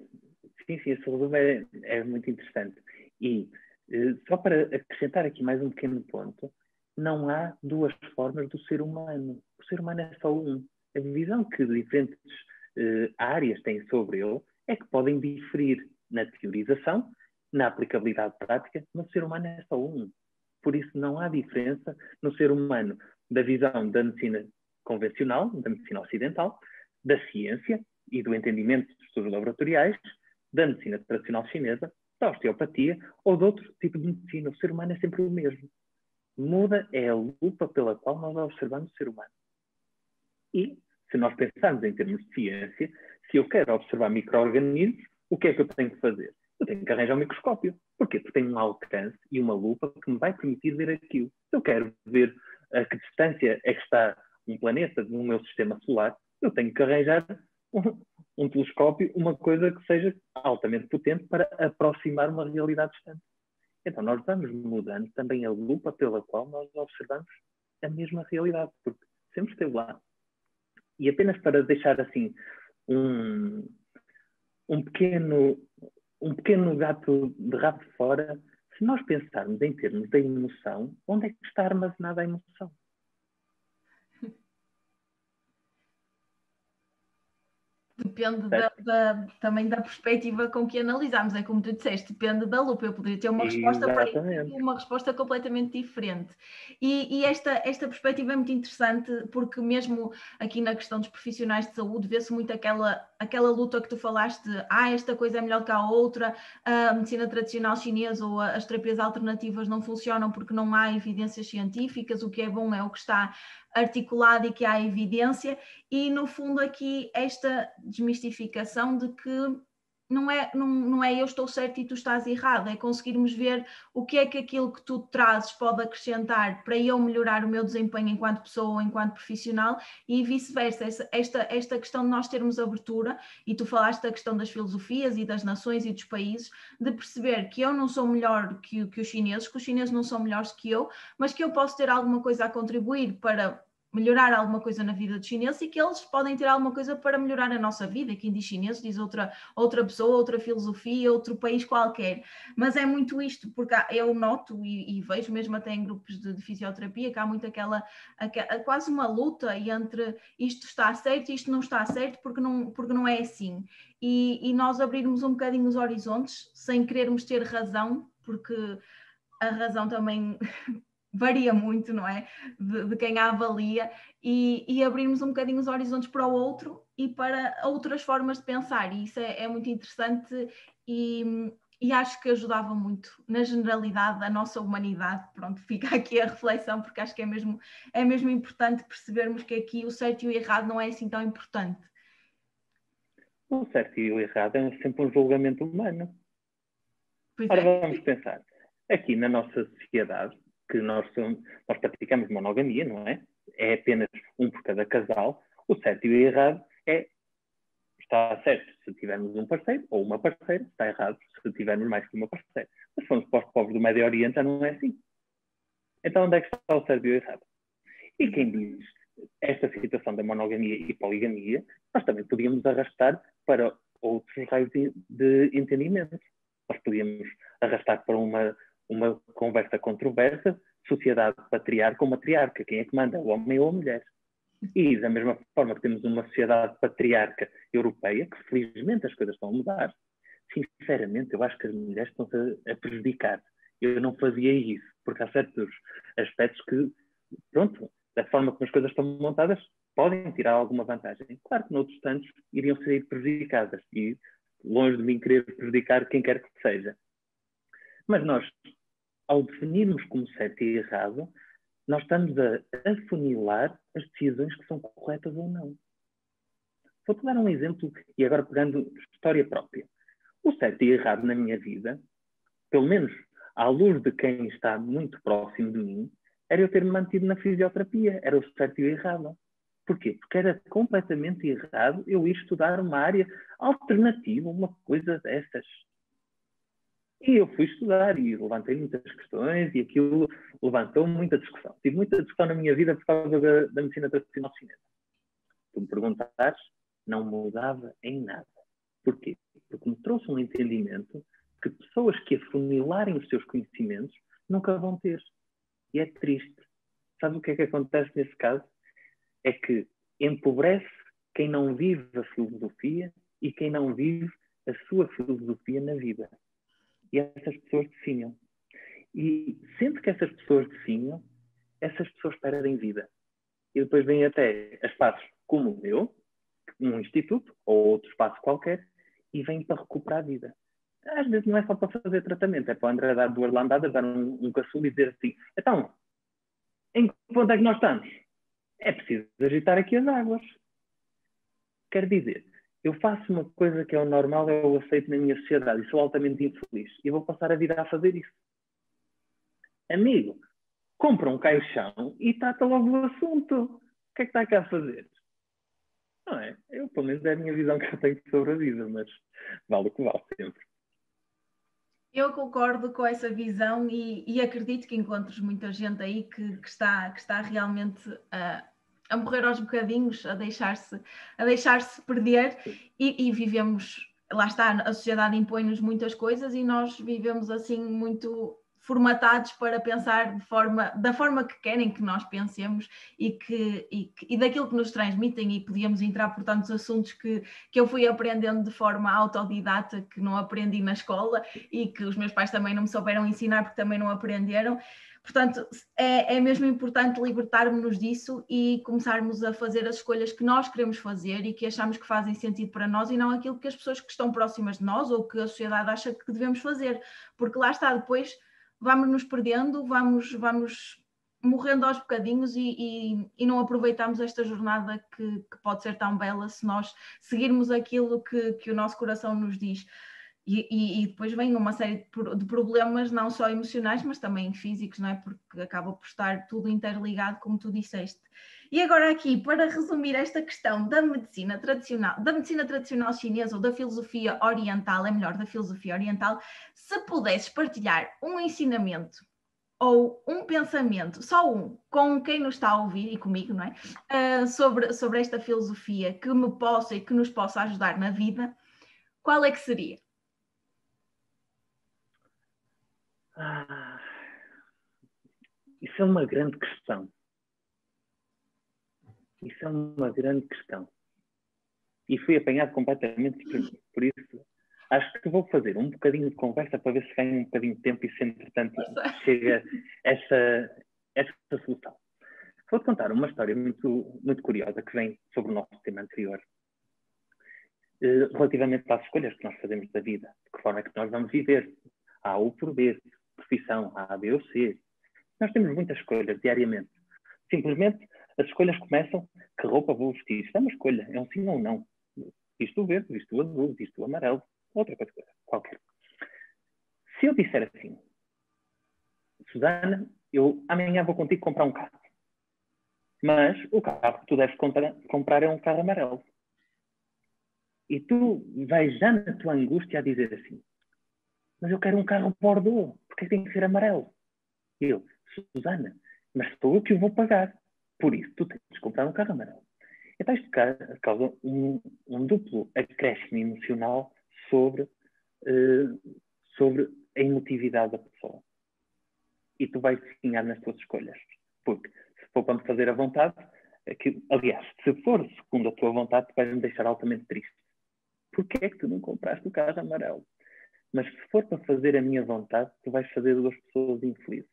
Sim, sim, esse resumo é, é muito interessante. E uh, só para acrescentar aqui mais um pequeno ponto, não há duas formas do ser humano. O ser humano é só um. A visão que diferentes uh, áreas têm sobre ele é que podem diferir na teorização, na aplicabilidade prática, mas o ser humano é só um. Por isso não há diferença no ser humano da visão da medicina convencional, da medicina ocidental, da ciência e do entendimento dos estudos laboratoriais, da medicina tradicional chinesa, da osteopatia ou de outro tipo de medicina. O ser humano é sempre o mesmo. Muda é a lupa pela qual nós observamos o ser humano. E, se nós pensarmos em termos de ciência, se eu quero observar micro-organismos, o que é que eu tenho que fazer? Eu tenho que arranjar um microscópio. Porquê? Porque tenho um alcance e uma lupa que me vai permitir ver aquilo. Se eu quero ver a que distância é que está um planeta no meu sistema solar, eu tenho que arranjar um, um telescópio, uma coisa que seja altamente potente para aproximar uma realidade distante. Então, nós vamos mudando também a lupa pela qual nós observamos a mesma realidade, porque sempre esteve lá. E apenas para deixar assim um, um pequeno um pequeno gato de rabo fora, se nós pensarmos em termos da emoção, onde é que está armazenada a emoção? Depende da, da, também da perspectiva com que analisamos, é como tu disseste, depende da lupa. Eu poderia ter uma resposta Exatamente. para isso, uma resposta completamente diferente. E, e, esta, esta perspectiva é muito interessante porque mesmo aqui na questão dos profissionais de saúde vê-se muito aquela, aquela luta que tu falaste ah, esta coisa é melhor que a outra, a medicina tradicional chinesa ou as terapias alternativas não funcionam porque não há evidências científicas, o que é bom é o que está articulado e que há evidência, e no fundo aqui esta desmistificação de que não é, não, não é eu estou certo e tu estás errado, é conseguirmos ver o que é que aquilo que tu trazes pode acrescentar para eu melhorar o meu desempenho enquanto pessoa ou enquanto profissional e vice-versa. Esta, esta questão de nós termos abertura, e tu falaste da questão das filosofias e das nações e dos países, de perceber que eu não sou melhor que, que os chineses, que os chineses não são melhores que eu, mas que eu posso ter alguma coisa a contribuir para melhorar alguma coisa na vida dos chineses e que eles podem ter alguma coisa para melhorar a nossa vida. Quem diz chinês diz outra, outra pessoa, outra filosofia, outro país qualquer. Mas é muito isto, porque eu noto e, e vejo mesmo até em grupos de, de, fisioterapia que há muito aquela, aquela, quase uma luta entre isto está certo e isto não está certo porque não, porque não é assim. E, e nós abrirmos um bocadinho os horizontes sem querermos ter razão, porque a razão também [laughs] varia muito, não é? De, de quem a avalia e, e, abrirmos um bocadinho os horizontes para o outro e para outras formas de pensar. E isso é, é muito interessante e, e, acho que ajudava muito na generalidade da nossa humanidade. Pronto, [laughs] fica aqui a reflexão, porque acho que é mesmo, é mesmo importante percebermos que aqui o certo e o errado não é assim tão importante. O certo e o errado é sempre um julgamento humano. Pois Ora, é. vamos pensar. Aqui na nossa sociedade, que nós, nós praticamos monogamia, não é? É apenas um por cada casal. O certo e o errado é está certo se tivermos um parceiro ou uma parceira, está errado se tivermos mais que uma parceira. Mas se formos para os povos do Médio Oriente, já não é assim. Então, onde é que está o certo e o errado? E quem diz esta situação da monogamia e poligamia, nós também podíamos arrastar para outros raios de entendimento. Nós podíamos arrastar para uma uma conversa controversa, sociedade patriarca ou matriarca, quem é que manda, o homem ou a mulher. E da mesma forma que temos uma sociedade patriarca europeia, que felizmente as coisas estão a mudar, sinceramente eu acho que as mulheres estão-se a, a prejudicar. Eu não fazia isso, porque há certos aspectos que, pronto, da forma como as coisas estão montadas, podem tirar alguma vantagem. Claro que noutros tantos iriam ser prejudicadas e longe de mim querer prejudicar quem quer que seja. Mas nós ao definirmos como certo e errado, nós estamos a afunilar as decisões que são corretas ou não. Vou-te dar um exemplo, e agora pegando história própria. O certo e errado na minha vida, pelo menos à luz de quem está muito próximo de mim, era eu ter-me mantido na fisioterapia. Era o certo e o errado. Porquê? Porque era completamente errado eu ir estudar uma área alternativa, uma coisa dessas. E eu fui estudar e levantei muitas questões e aquilo levantou muita discussão. Tive muita discussão na minha vida por causa da, da medicina tradicional chinesa. Tu me perguntares, não mudava em nada. Porquê? Porque me trouxe um entendimento que pessoas que afunilarem os seus conhecimentos nunca vão ter. E é triste. sabe o que é que acontece nesse caso? É que empobrece quem não vive a filosofia e quem não vive a sua filosofia na vida. E essas pessoas definham. E sempre que essas pessoas definham, essas pessoas perdem vida. E depois vêm até espaços como o meu, um instituto ou outro espaço qualquer, e vêm para recuperar a vida. Às vezes não é só para fazer tratamento, é para André dar duas lambadas, dar um, um caçulo e dizer assim: então, em que ponto é que nós estamos? É preciso agitar aqui as águas. Quer dizer, eu faço uma coisa que é o normal, eu aceito na minha sociedade e sou altamente infeliz. E vou passar a vida a fazer isso. Amigo, compra um caixão e trata logo o assunto. O que é que está cá a fazer? Não é? Eu, pelo menos, é a minha visão que eu tenho sobre a vida, mas vale o que vale sempre. Eu concordo com essa visão e, e, acredito que encontres muita gente aí que, que está, que está realmente a, a morrer aos bocadinhos, a deixar-se a deixar-se perder. E, e, vivemos, lá está, a sociedade impõe-nos muitas coisas e nós vivemos assim muito formatados para pensar forma, da forma que querem que nós pensemos e, que, e, e daquilo que nos transmitem e podíamos entrar por tantos assuntos que, que eu fui aprendendo de forma autodidata, que não aprendi na escola e que os meus pais também não me souberam ensinar porque também não aprenderam. Portanto, é, é mesmo importante libertarmos-nos disso e começarmos a fazer as escolhas que nós queremos fazer e que achamos que fazem sentido para nós e não aquilo que as pessoas que estão próximas de nós ou que a sociedade acha que devemos fazer. Porque lá está, depois vamos nos perdendo, vamos, vamos morrendo aos bocadinhos e, e, e não aproveitamos esta jornada que, que, pode ser tão bela se nós seguirmos aquilo que, que o nosso coração nos diz. E, e, depois vem uma série de problemas, não só emocionais, mas também físicos, não é? Porque acaba por estar tudo interligado, como tu disseste. E agora aqui, para resumir esta questão da medicina tradicional, da medicina tradicional chinesa ou da filosofia oriental, é melhor, da filosofia oriental, se pudesses partilhar um ensinamento ou um pensamento, só um, com quem nos está a ouvir e comigo, não é? Uh, sobre, sobre esta filosofia que me possa e que nos possa ajudar na vida, qual é que seria? Ah, isso é uma grande questão. Isso é uma grande questão. E fui apanhado completamente por isso. Acho que vou fazer um bocadinho de conversa para ver se ganho um bocadinho de tempo e se, entretanto, chega essa, essa solução. Vou-te contar uma história muito, muito curiosa que vem sobre o nosso tema anterior, eh, relativamente às escolhas que nós fazemos da vida, de que forma é que nós vamos viver. Há o por B, profissão, A, B ou C. Nós temos muitas escolhas diariamente. Simplesmente as escolhas começam, que roupa vou vestir? Isto é uma escolha, é um sim ou não. Visto o verde, visto o azul, visto o amarelo, outra coisa qualquer. Se eu disser assim, Susana, eu amanhã vou contigo comprar um carro. Mas o carro que tu deves comprar é um carro amarelo. E tu vais já na tua angústia a dizer assim, mas eu quero um carro Bordeaux, porque tem que ser amarelo? E eu, Susana, mas sou eu que o vou pagar. Por isso, tu tens de comprar um carro amarelo. Então isto causa um, um duplo acréscimo emocional sobre, uh, sobre a emotividade da pessoa. E tu vais definhar nas tuas escolhas. Porque se for para me fazer a vontade, aquilo, aliás, se for segundo a tua vontade, tu vais me deixar altamente triste. Porquê é que tu não compraste o carro amarelo? Mas se for para fazer a minha vontade, tu vais fazer duas pessoas infelizes.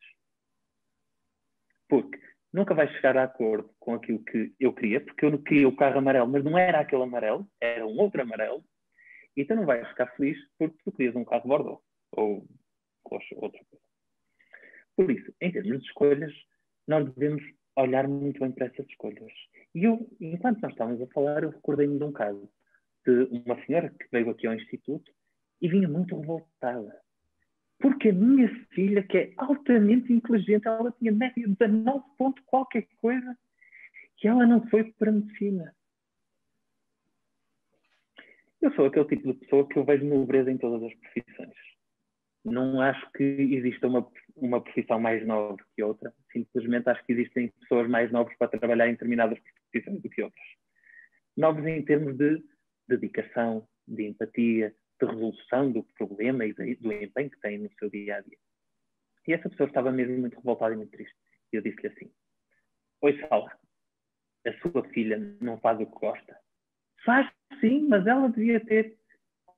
Porque nunca vais chegar a acordo com aquilo que eu queria, porque eu queria o carro amarelo, mas não era aquele amarelo, era um outro amarelo, e tu não vais ficar feliz porque tu querias um carro Bordeaux ou outra coisa. Por isso, em termos de escolhas, nós devemos olhar muito bem para essas escolhas. E eu, enquanto nós estávamos a falar, eu recordei-me de um caso de uma senhora que veio aqui ao Instituto e vinha muito revoltada. Porque a minha filha, que é altamente inteligente, ela tinha média de 19 pontos qualquer coisa, e ela não foi para a medicina. Eu sou aquele tipo de pessoa que eu vejo nobreza em todas as profissões. Não acho que exista uma, uma profissão mais nobre que outra. Simplesmente acho que existem pessoas mais nobres para trabalhar em determinadas profissões do que outras. Nobres em termos de dedicação, de empatia, de resolução do problema e do empenho que tem no seu dia a dia. E essa pessoa estava mesmo muito revoltada e muito triste. E eu disse-lhe assim: Oi, Sala, a sua filha não faz o que gosta. Faz sim, mas ela devia ter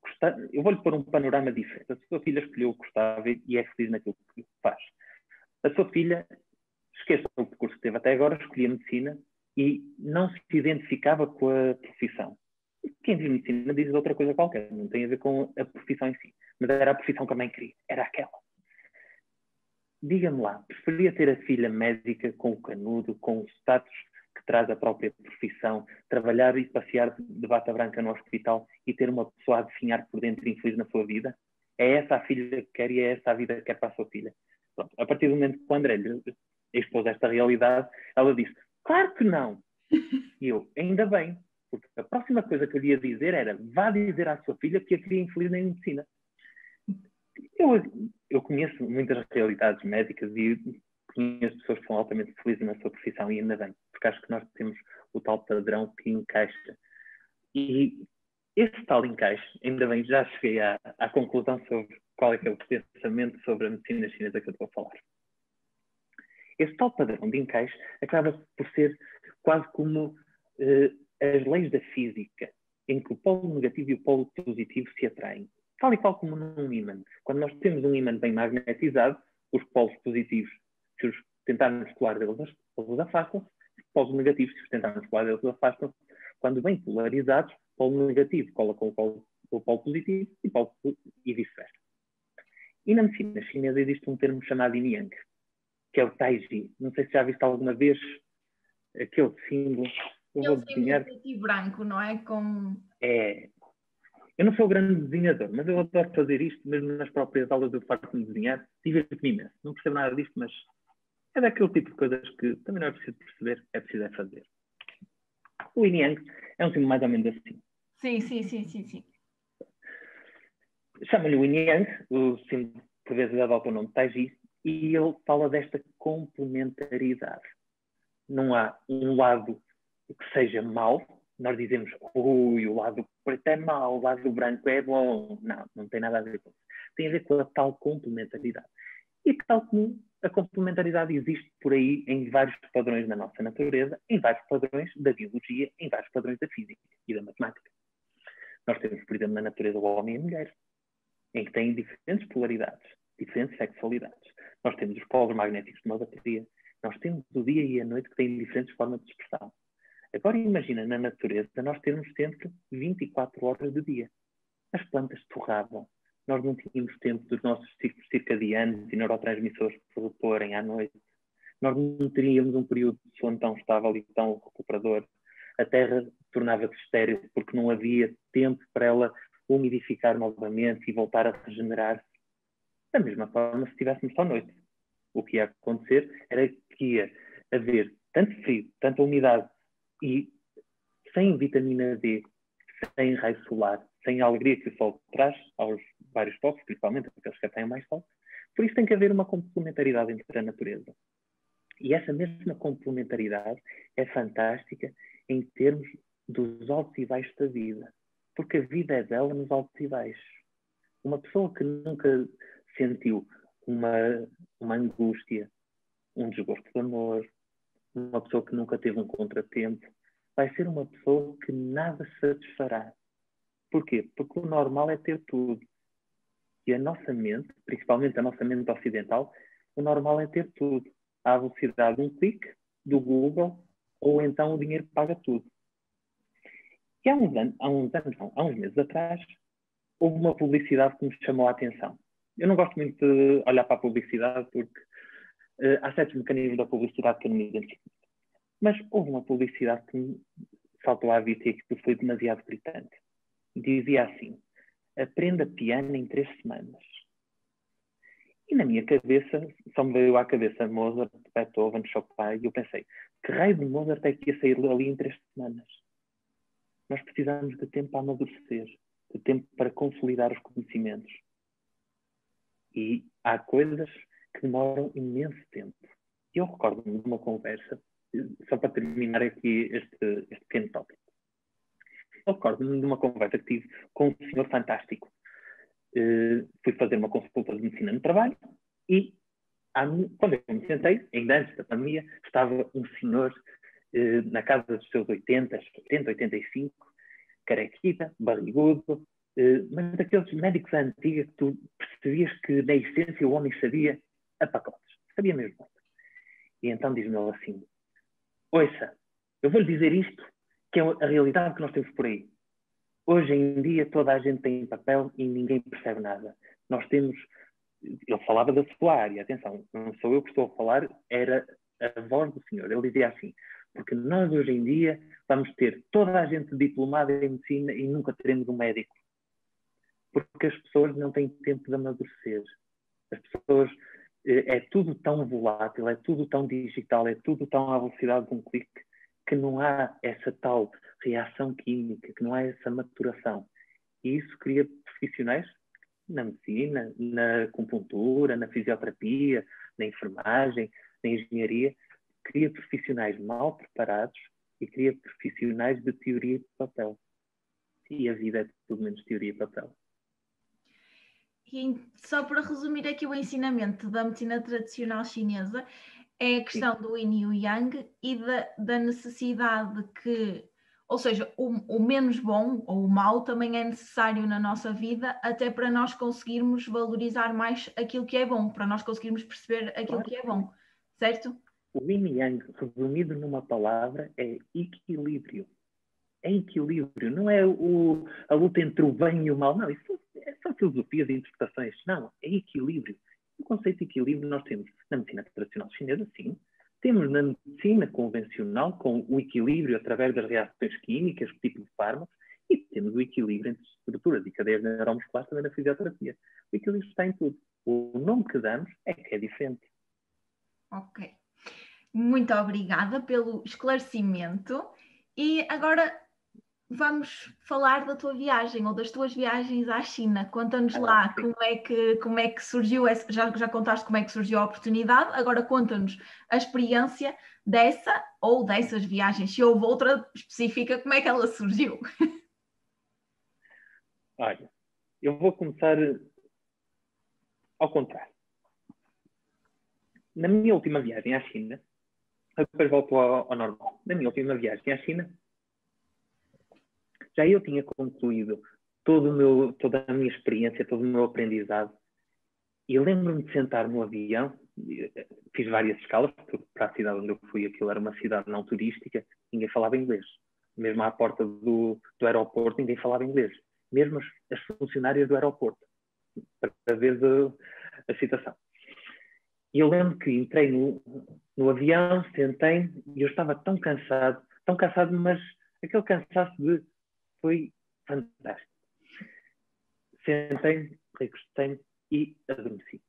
gostado. Eu vou-lhe pôr um panorama diferente. A sua filha escolheu o que gostava e é feliz naquilo que faz. A sua filha esqueça o percurso que teve até agora, escolhia medicina e não se identificava com a profissão. Quem diz medicina diz outra coisa qualquer, não tem a ver com a profissão em si. Mas era a profissão que a mãe queria, era aquela. Diga-me lá, preferia ter a filha médica com o canudo, com o status que traz a própria profissão, trabalhar e passear de bata branca no hospital e ter uma pessoa a definhar por dentro infeliz na sua vida? É essa a filha que quer e é essa a vida que quer para a sua filha. Pronto, a partir do momento que o André lhe expôs esta realidade, ela disse: Claro que não. E eu, ainda bem, porque a próxima coisa que eu ia dizer era: vá dizer à sua filha que a queria infeliz na medicina. Eu, eu conheço muitas realidades médicas e conheço pessoas que são altamente felizes na sua profissão e ainda bem, porque acho que nós temos o tal padrão que encaixa. E esse tal encaixe, ainda bem, já cheguei à, à conclusão sobre qual é que é o pensamento sobre a medicina chinesa que eu estou a falar. Esse tal padrão de encaixe acaba por ser quase como eh, as leis da física, em que o polo negativo e o polo positivo se atraem. Tal e qual como num ímã. Quando nós temos um ímã bem magnetizado, os polos positivos, se os tentarmos colar deles, eles afastam-se. Os polos negativos, se os tentarmos colar deles, afastam-se. Quando bem polarizados, o polo negativo cola com o polo, o polo positivo e, e vice-versa. E na medicina chinesa existe um termo chamado yin yang, que é o Taiji. Não sei se já viste alguma vez aquele símbolo. Eu vou desenhar. e branco, não é? Com... É. Eu não sou o grande desenhador, mas eu adoro fazer isto, mesmo nas próprias aulas eu farto-me desenhar. Divirto-me imenso. Não percebo nada disto, mas é daquele tipo de coisas que também não é preciso perceber, é preciso é fazer. O Yin Yang é um símbolo mais ou menos assim. Sim, sim, sim, sim, sim. Chama-lhe o Yin Yang, o símbolo por vezes adota o nome Taiji, e ele fala desta complementaridade. Não há um lado que seja mau, nós dizemos, ui, o lado preto é mau, o lado branco é bom. Não, não tem nada a ver com isso. Tem a ver com a tal complementaridade. E tal como a complementaridade existe por aí em vários padrões na nossa natureza, em vários padrões da biologia, em vários padrões da física e da matemática. Nós temos, por exemplo, na natureza o homem e a mulher, em que têm diferentes polaridades, diferentes sexualidades. Nós temos os polos magnéticos de uma bateria. Nós temos o dia e a noite que têm diferentes formas de expressão. Agora imagina na natureza nós termos sempre 24 horas de dia. As plantas torravam. Nós não tínhamos tempo dos nossos ciclos circadianos e neurotransmissores se reporem à noite. Nós não teríamos um período de sono tão estável e tão recuperador. A Terra tornava-se estéril porque não havia tempo para ela umidificar novamente e voltar a regenerar-se. Da mesma forma, se tivéssemos só noite, o que ia acontecer era que ia haver tanto frio, tanta umidade e sem vitamina D, sem raio solar, sem a alegria que o sol traz aos vários povos, principalmente aqueles que têm mais sol. Por isso tem que haver uma complementaridade entre a natureza. E essa mesma complementaridade é fantástica em termos dos altos e baixos da vida. Porque a vida é dela nos altos e baixos. Uma pessoa que nunca sentiu uma, uma angústia, um desgosto de amor, uma pessoa que nunca teve um contratempo, vai ser uma pessoa que nada satisfará. Porquê? Porque o normal é ter tudo. E a nossa mente, principalmente a nossa mente ocidental, o normal é ter tudo. À velocidade de um clique, do Google, ou então o dinheiro paga tudo. E há uns anos, há uns, anos não, há uns meses atrás, houve uma publicidade que me chamou a atenção eu não gosto muito de olhar para a publicidade porque uh, há certos mecanismos da publicidade que eu não me identifico. Mas houve uma publicidade que me saltou à vista e que foi demasiado gritante. Dizia assim: aprenda piano em três semanas. E na minha cabeça, só me veio à cabeça Mozart, Beethoven, Chopin, e eu pensei: que raio de Mozart é que ia sair ali em três semanas? Nós precisamos de tempo para amadurecer, de tempo para consolidar os conhecimentos. E há coisas que demoram imenso tempo. Eu recordo-me de uma conversa, só para terminar aqui este, este pequeno tópico. Eu recordo-me de uma conversa que tive com um senhor fantástico. Uh, fui fazer uma consulta de medicina no trabalho e, quando eu me sentei, ainda antes da pandemia, estava um senhor eh, na casa dos seus 80, 80, 85, carequita, barrigudo, eh, mas daqueles médicos antigos que tu percebias que na essência o homem sabia a pacotes, sabia mesmo. E então diz-me ele assim: Ouça, eu vou-lhe dizer isto, que é a realidade que nós temos por aí. Hoje em dia toda a gente tem papel e ninguém percebe nada. Nós temos. Ele falava da sua área, atenção, não sou eu que estou a falar, era a voz do senhor. Ele dizia assim: porque nós hoje em dia vamos ter toda a gente diplomada em medicina e nunca teremos um médico. Porque as pessoas não têm tempo de amadurecer. As pessoas. Eh, é tudo tão volátil, é tudo tão digital, é tudo tão à velocidade de um clique que não há essa tal reação química, que não há essa maturação. E isso cria profissionais na medicina, na acupuntura, na fisioterapia, na enfermagem, na engenharia, cria profissionais mal preparados e cria profissionais de teoria e papel. E a vida é tudo menos teoria e papel. E só para resumir aqui o ensinamento da medicina tradicional chinesa, é a questão Sim. do yin e o yang e da, da necessidade que, ou seja, o, o, menos bom ou o mau também é necessário na nossa vida, até para nós conseguirmos valorizar mais aquilo que é bom, para nós conseguirmos perceber aquilo claro. que é bom, certo? O yin e yang, resumido numa palavra, é equilíbrio. É equilíbrio, não é o, a luta entre o bem e o mal, não, isso são filosofias e interpretações, não, é equilíbrio o conceito de equilíbrio nós temos na medicina tradicional chinesa, sim. Temos na medicina convencional, com o equilíbrio através das reações químicas, o tipo de fármacos, e temos o equilíbrio entre estruturas e cadeias neuromusculares também na fisioterapia. O equilíbrio está em tudo. O nome que damos é que é diferente. Ok. Muito obrigada pelo esclarecimento. E agora vamos falar da tua viagem ou das tuas viagens à China. Conta-nos lá como é, que, como é que surgiu, essa, já, já contaste como é que surgiu a oportunidade, agora conta-nos a experiência dessa ou dessas viagens. Se houve outra específica, como é que ela surgiu? [laughs] Olha, eu vou começar ao contrário. Na minha última viagem à China, depois volto ao, ao normal. Na minha última viagem à China, já eu tinha concluído todo o meu, toda a minha experiência, todo o meu aprendizado. E eu lembro-me de sentar no avião, fiz várias escalas, porque para a cidade onde eu fui, aquilo era uma cidade não turística, ninguém falava inglês. Mesmo à porta do, do aeroporto, ninguém falava inglês. Mesmo as, as funcionárias do aeroporto, para ver de, a citação. E eu lembro que entrei no, no avião, sentei e eu estava tão cansado, tão cansado, mas aquele cansaço de foi fantástico. Sentei-me, recostei-me e adormeci.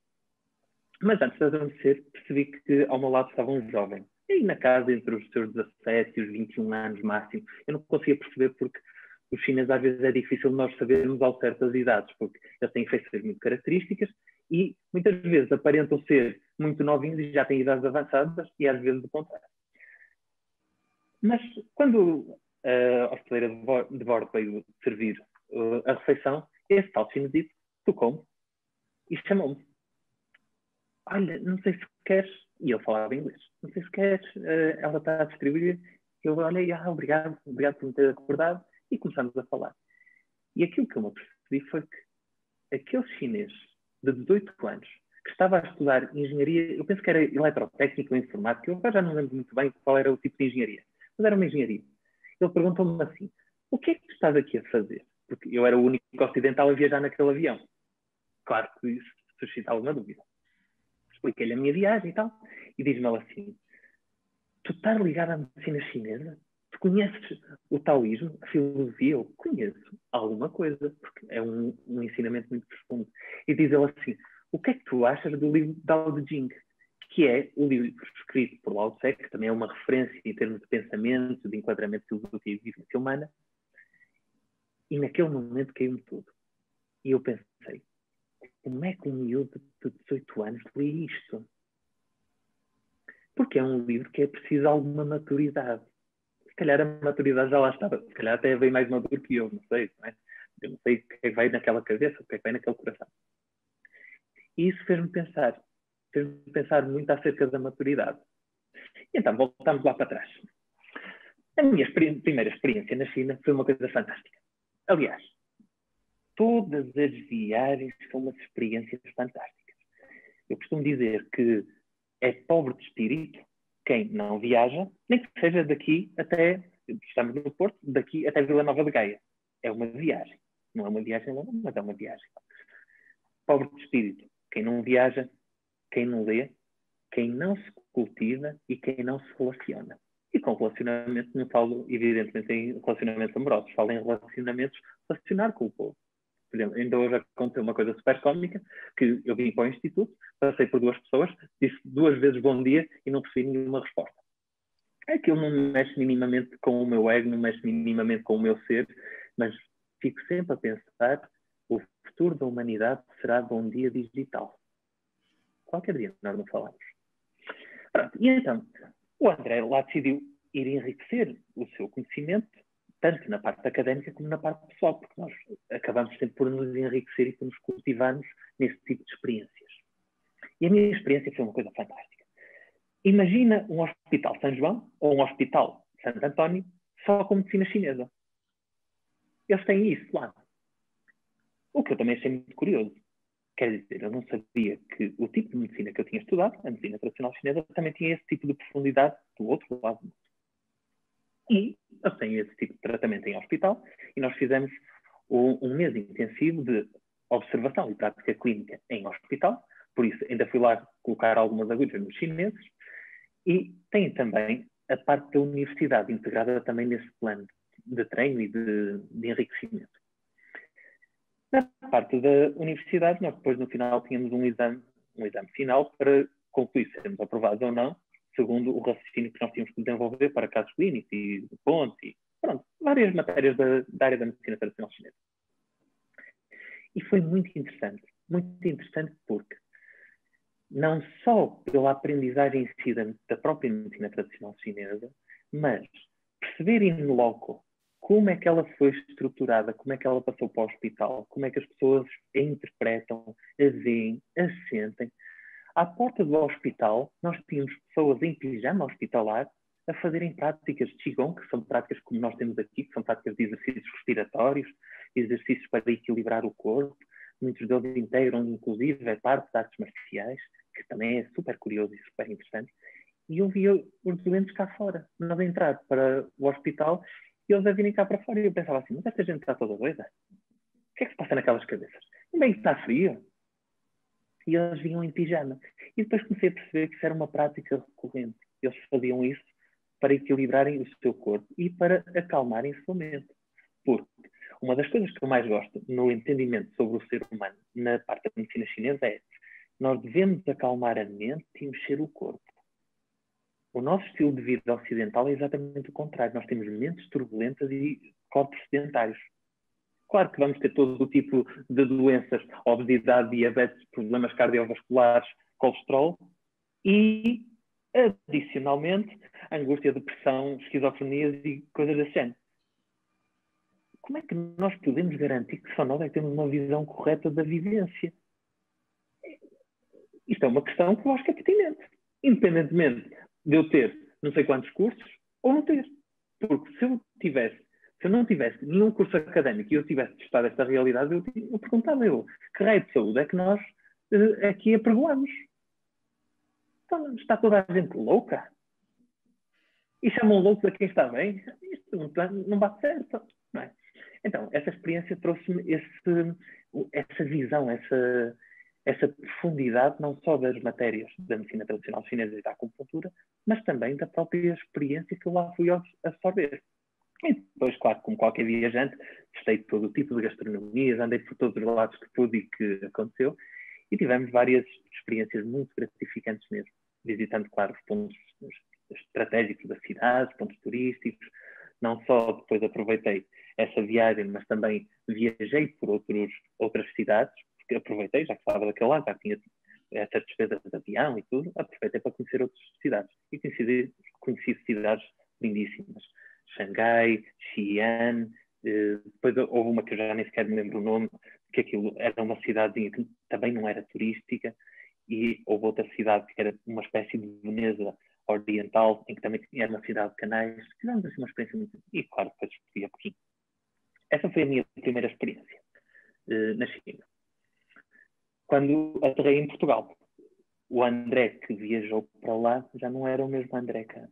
Mas antes de adormecer, percebi que ao meu lado estava um jovem. E na casa, entre os seus 17 e os 21 anos máximo, eu não conseguia perceber porque os chineses às vezes é difícil nós sabermos ao certas idades, porque eles têm feições muito características e muitas vezes aparentam ser muito novinhos e já têm idades avançadas e às vezes o contrário. Mas quando a hosteleira de bordo veio servir uh, a refeição, esse tal chinesito tocou-me e chamou-me. Olha, não sei se queres, e ele falava inglês, não sei se queres, uh, ela está a distribuir. Eu olhei, ah, obrigado, obrigado por me ter acordado, e começamos a falar. E aquilo que eu me percebi foi que aquele chinês de 18 anos, que estava a estudar engenharia, eu penso que era eletrotécnica ou informática, eu já não lembro muito bem qual era o tipo de engenharia, mas era uma engenharia ele perguntou-me assim: o que é que tu estás aqui a fazer? Porque eu era o único ocidental a viajar naquele avião. Claro que isso suscita alguma dúvida. Expliquei-lhe a minha viagem e tal, e diz-me ela assim: Tu estás ligado à medicina chinesa? Tu conheces o taoísmo, a filosofia? Eu conheço alguma coisa, porque é um, um ensinamento muito profundo. E diz ela assim: O que é que tu achas do livro Dao de Jing? Que é o livro escrito por Lao Tse, que também é uma referência em termos de pensamento, de enquadramento de filosofia e vivência humana. E naquele momento caiu-me tudo. E eu pensei, como é que um miúdo de 18 anos lê isto? Porque é um livro que é preciso alguma maturidade. Se calhar a maturidade já lá estava, se calhar até bem mais maduro que eu, não sei. Não é? Eu não sei o que é que vai naquela cabeça, o que é que vai naquele coração. E isso fez-me pensar, fez-me pensar muito acerca da maturidade. Então, voltamos lá para trás. A minha primeira experiência na China foi uma coisa fantástica. Aliás, todas as viagens são umas experiências fantásticas. Eu costumo dizer que é pobre de espírito quem não viaja, nem que seja daqui até, estamos no Porto, daqui até Vila Nova de Gaia. É uma viagem. Não é uma viagem longa, mas é uma viagem. Pobre de espírito. Quem não viaja, quem não lê, quem não se cultiva e quem não se relaciona. E com relacionamento, não falo, evidentemente, em relacionamentos amorosos, falo em relacionamentos relacionar com o povo. Por exemplo, ainda hoje aconteceu uma coisa super cómica, que eu vim para o Instituto, passei por duas pessoas, disse duas vezes bom dia e não recebi nenhuma resposta. Aquilo não mexe minimamente com o meu ego, não mexe minimamente com o meu ser, mas fico sempre a pensar o futuro da humanidade será bom dia digital. Qualquer dia nós não falamos. Pronto, e então, o André lá decidiu ir enriquecer o seu conhecimento tanto na parte académica como na parte pessoal, porque nós acabamos sempre por nos enriquecer e por nos cultivarmos nesse tipo de experiências. E a minha experiência foi uma coisa fantástica. Imagina um hospital São João ou um hospital Santo António só com medicina chinesa. Eles têm isso lá. O que eu também achei muito curioso. Quer dizer, eu não sabia que o tipo de medicina que eu tinha estudado, a medicina tradicional chinesa, também tinha esse tipo de profundidade do outro lado. E eles têm esse tipo de tratamento em hospital e nós fizemos um, um mês intensivo de observação e prática clínica em hospital, por isso ainda fui lá colocar algumas agulhas nos chineses. E tem também a parte da universidade integrada também nesse plano de treino e de, de enriquecimento. Na parte da universidade, nós depois no final tínhamos um exame, um exame final para concluir se sermos aprovados ou não segundo o raciocínio que nós tínhamos que desenvolver para casos clínicos e ponte, e pronto, várias matérias da, da área da medicina tradicional chinesa. E foi muito interessante, muito interessante porque não só pela aprendizagem em si da, da própria medicina tradicional chinesa, mas perceber in loco como é que ela foi estruturada, como é que ela passou para o hospital, como é que as pessoas a interpretam, a veem, a sentem, à porta do hospital, nós tínhamos pessoas em pijama hospitalar a fazerem práticas de Qigong, que são práticas como nós temos aqui, que são práticas de exercícios respiratórios, exercícios para equilibrar o corpo. Muitos deles integram, inclusive, a parte de artes marciais, que também é super curioso e super interessante. E eu via os doentes cá fora, nós entrar para o hospital e eles a virem cá para fora. E eu pensava assim, mas esta gente está toda doida? O que é que se passa naquelas cabeças? Bem que está frio e eles vinham em pijama. E depois comecei a perceber que isso era uma prática recorrente. Eles faziam isso para equilibrarem o seu corpo e para acalmarem a sua mente. Porque uma das coisas que eu mais gosto no entendimento sobre o ser humano na parte da medicina chinesa é nós devemos acalmar a mente e mexer o corpo. O nosso estilo de vida ocidental é exatamente o contrário. Nós temos mentes turbulentas e corpos sedentários. Claro que vamos ter todo o tipo de doenças, obesidade, diabetes, problemas cardiovasculares, colesterol e, adicionalmente, angústia, depressão, esquizofrenias e coisas género. Como é que nós podemos garantir que só nós é que temos uma visão correta da vivência? Isto é uma questão que eu acho que é pertinente. Independentemente de eu ter não sei quantos cursos ou não ter. Porque se eu tivesse se eu não tivesse nenhum curso académico e eu tivesse testado esta realidade, eu, eu perguntava eu, que raio de saúde é que nós uh, aqui apregoamos? Então, está toda a gente louca? E chamam loucos a quem está bem? Isto não, não bate certo. Não é? Então, essa experiência trouxe-me essa visão, essa, essa profundidade, não só das matérias da medicina tradicional chinesa e da acupuntura, mas também da própria experiência que eu lá fui absorver. E depois, claro, como qualquer viajante, testei todo o tipo de gastronomias, andei por todos os lados que pude e que aconteceu, e tivemos várias experiências muito gratificantes mesmo, visitando, claro, os pontos estratégicos da cidade, pontos turísticos. Não só depois aproveitei essa viagem, mas também viajei por outros, outras cidades, aproveitei, já que estava daquele lado, já tinha essas despesas de avião e tudo, aproveitei para conhecer outras cidades. E conheci, conheci cidades lindíssimas Xangai, Xi'an, eh, depois houve uma que eu já nem sequer me lembro o nome, que aquilo era uma cidade que também não era turística, e houve outra cidade que era uma espécie de Veneza oriental, em que também era uma cidade de canais. Tivemos assim uma experiência muito. E claro, depois fui a Pequim. Essa foi a minha primeira experiência uh, na China. Quando aterrei em Portugal, o André que viajou para lá já não era o mesmo André cá.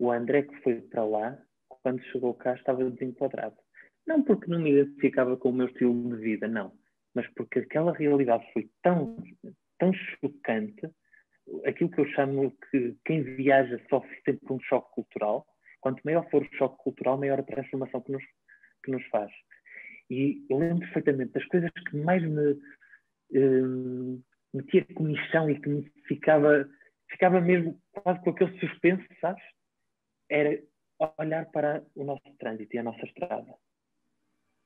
O André que foi para lá, quando chegou cá, estava desenquadrado. Não porque não me identificava com o meu estilo de vida, não. Mas porque aquela realidade foi tão, tão chocante, aquilo que eu chamo que quem viaja sofre sempre um choque cultural. Quanto maior for o choque cultural, maior a transformação que nos, que nos faz. E eu lembro perfeitamente das coisas que mais me, hum, metia comichão e que me ficava, ficava mesmo quase com aquele suspense, sabes? Era olhar para o nosso trânsito e a nossa estrada.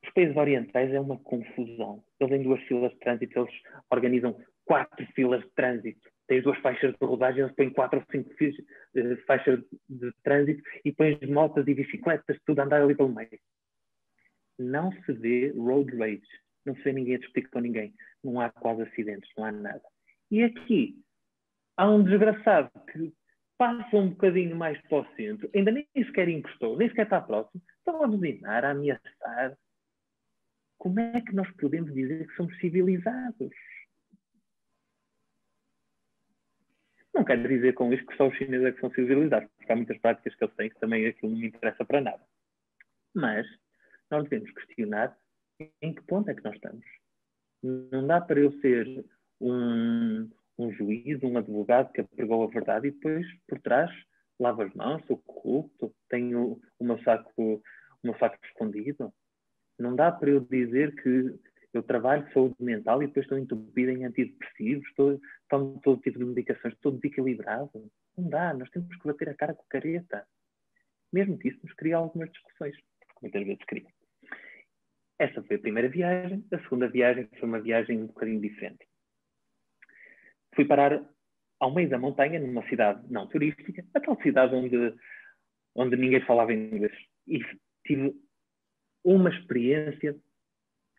Os países orientais é uma confusão. Eles têm duas filas de trânsito, eles organizam quatro filas de trânsito. Tens duas faixas de rodagem, eles põem quatro ou cinco eh, faixas de trânsito e pões motas e bicicletas, tudo a andar ali pelo meio. Não se vê road rage não se vê ninguém a discutir com ninguém, não há quase acidentes, não há nada. E aqui há um desgraçado que passa um bocadinho mais para o centro, ainda nem sequer encostou, nem sequer está próximo, estão a buzinar, a ameaçar. Como é que nós podemos dizer que somos civilizados? Não quero dizer com isto que só os chineses é que são civilizados, porque há muitas práticas que eles têm que também aquilo não me interessa para nada. Mas nós devemos questionar em que ponto é que nós estamos? Não dá para eu ser um, um juiz, um advogado que pregou a verdade e depois, por trás, lavo as mãos, sou corrupto, tenho o meu saco, saco escondido. Não dá para eu dizer que eu trabalho saúde mental e depois estou entupido em antidepressivos, estou, tomo todo tipo de medicações, estou desequilibrado. Não dá, nós temos que bater a cara com a careta. Mesmo que isso nos crie algumas discussões, porque muitas vezes cria. Essa foi a primeira viagem. A segunda viagem foi uma viagem um bocadinho diferente. Fui parar ao meio da montanha, numa cidade não turística, a tal cidade onde, onde ninguém falava inglês. E tive uma experiência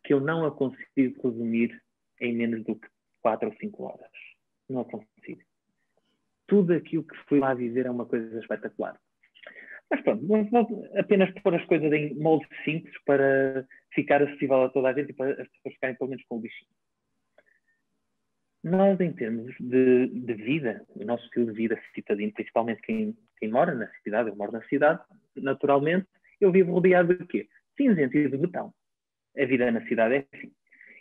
que eu não a consigo resumir em menos do que quatro ou cinco horas. Não a consigo. Tudo aquilo que fui lá viver é uma coisa espetacular. Mas pronto, vou apenas pôr as coisas em moldes simples para ficar acessível a toda a gente e para as pessoas ficarem pelo menos com o bichinho. Nós, em termos de, de, vida, o nosso estilo de vida citadino, principalmente quem, quem mora na cidade, eu moro na cidade, naturalmente, eu vivo rodeado de quê? Cinzento e de betão. A vida na cidade é assim.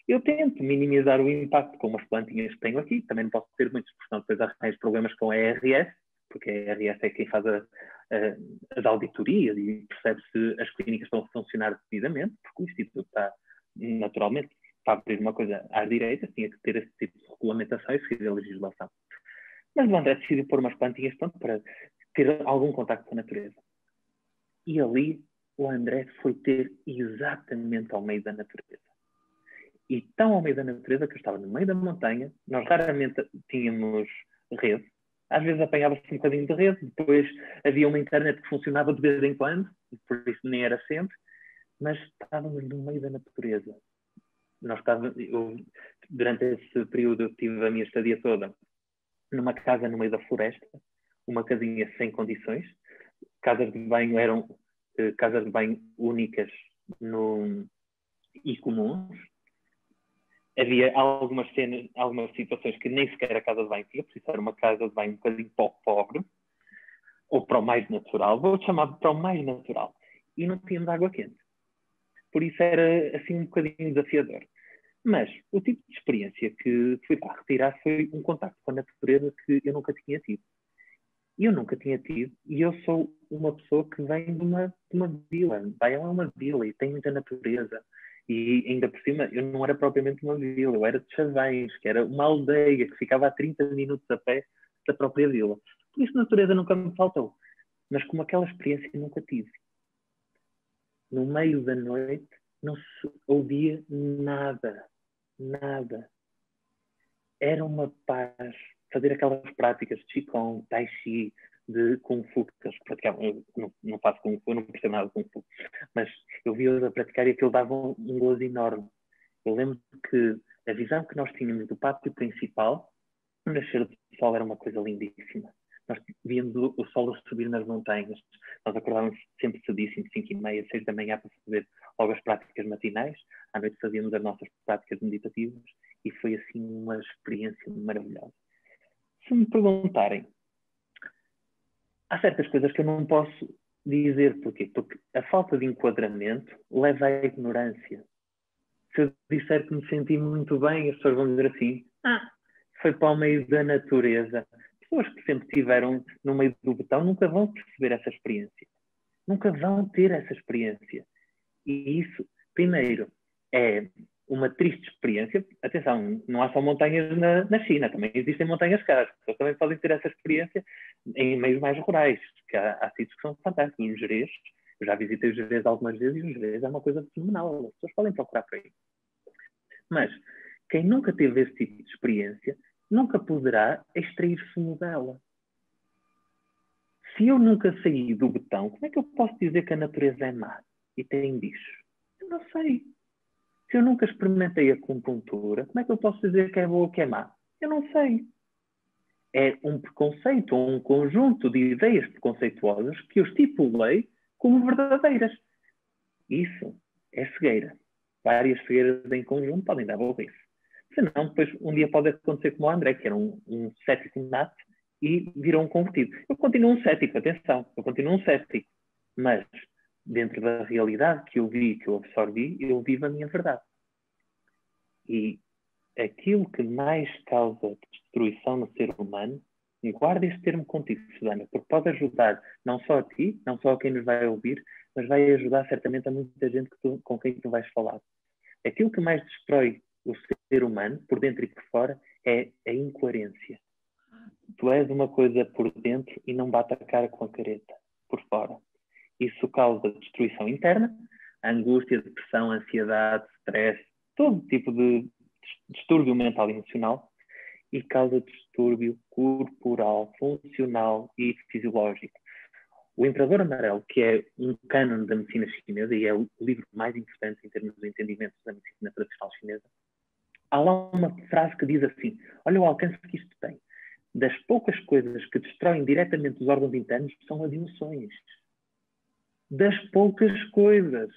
Eu tento minimizar o impacto com as plantinhas que tenho aqui, também não posso ter muitos, porque senão depois arranjo problemas com a ERS, porque a ERS é quem faz a, as auditorias e percebe se as clínicas estão a funcionar devidamente, porque o Instituto está, naturalmente, para abrir uma coisa à direita, tinha que ter esse tipo de regulamentação e seguir a legislação. Mas o André decidiu pôr umas plantinhas pronto, para ter algum contato com a natureza. E ali o André foi ter exatamente ao meio da natureza. E tão ao meio da natureza que eu estava no meio da montanha, nós raramente tínhamos rede, às vezes apanhava-se um bocadinho de rede, depois havia uma internet que funcionava de vez em quando, por isso nem era sempre, mas estávamos no meio da natureza. Nós estávamos, durante esse período eu tive a minha estadia toda numa casa no meio da floresta, uma casinha sem condições, casas de banho eram eh, casas de banho únicas no, e comuns, havia algumas cenas, algumas situações que nem sequer a casa de banho tinha, por isso era uma casa de banho um bocadinho pobre, ou para o mais natural, vou chamar para o mais natural, e não tínhamos água quente. Por isso era assim um bocadinho desafiador. Mas o tipo de experiência que fui lá retirar foi um contacto com a natureza que eu nunca tinha tido. Eu nunca tinha tido, e eu sou uma pessoa que vem de uma, de uma vila. Baião é uma vila e tem muita natureza e ainda por cima, eu não era propriamente uma vila, eu era de Chavães, que era uma aldeia que ficava a 30 minutos a pé da própria vila. Por isso, a natureza nunca me faltou. Mas como aquela experiência nunca tive. No meio da noite, não se ouvia nada. Nada. Era uma paz. Fazer aquelas práticas de Qigong, Tai Chi, de Kung Fu que eles praticavam. Eu não, não faço Kung Fu, não percebo nada de Kung Fu, mas eu vi-os a praticar e aquilo dava um, um gozo enorme. Eu lembro que A visão que nós tínhamos do pátio principal, o nascer do sol era uma coisa lindíssima. Nós víamos o sol a subir nas montanhas. Nós acordávamos sempre cedíssimo, 5 e meia, 6 da manhã, para fazer logo as práticas matinais. À noite fazíamos as nossas práticas meditativas e foi assim uma experiência maravilhosa. Se me perguntarem, há certas coisas que eu não posso dizer. Porquê? Porque a falta de enquadramento leva à ignorância. Se eu disser que me senti muito bem, as pessoas vão dizer assim: ah, foi para o meio da natureza. Pessoas que sempre estiveram no meio do botão nunca vão perceber essa experiência. Nunca vão ter essa experiência. E isso, primeiro, é uma triste experiência. Atenção, não há só montanhas na, na China, também existem montanhas caras. As pessoas também podem ter essa experiência em meios mais rurais, que há, há sítios que são fantásticos. O Jerez, eu já visitei o Jerez algumas vezes e o Jerez é uma coisa fenomenal. As pessoas podem procurar por aí. Mas quem nunca teve esse tipo de experiência nunca poderá extrair sumo dela. Se eu nunca saí do botão, como é que eu posso dizer que a natureza é má e tem bicho? Eu não sei. Se eu nunca experimentei a acupuntura, como é que eu posso dizer que é boa ou que é má? Eu não sei. É um preconceito um conjunto de ideias preconceituosas que eu estipulei como verdadeiras. Isso é cegueira. Várias cegueiras em conjunto podem dar burrice. Senão, depois, um dia pode acontecer como o André, que era um, um cético nato e virou um convertido. Eu continuo um cético, atenção, eu continuo um cético. Mas dentro da realidade que eu vi, que eu absorvi, eu vivo a minha verdade. E aquilo que mais causa destruição no ser humano, guarda este termo contigo, Susana, porque pode ajudar não só a ti, não só a quem nos vai ouvir, mas vai ajudar certamente a muita gente que tu, com quem tu vais falar. Aquilo que mais destrói o ser humano, por dentro e por fora, é a incoerência. Tu és uma coisa por dentro e não bate a cara com a careta por fora. Isso causa destruição interna, angústia, depressão, ansiedade, stress, todo tipo de distúrbio mental e emocional e causa distúrbio corporal, funcional e fisiológico. O Imperador Amarelo, que é um cânone da medicina chinesa e é o livro mais importante em termos de entendimento da medicina tradicional chinesa, há lá uma frase que diz assim: Olha o alcance que isto tem. Das poucas coisas que destroem diretamente os órgãos internos são as emoções das poucas coisas.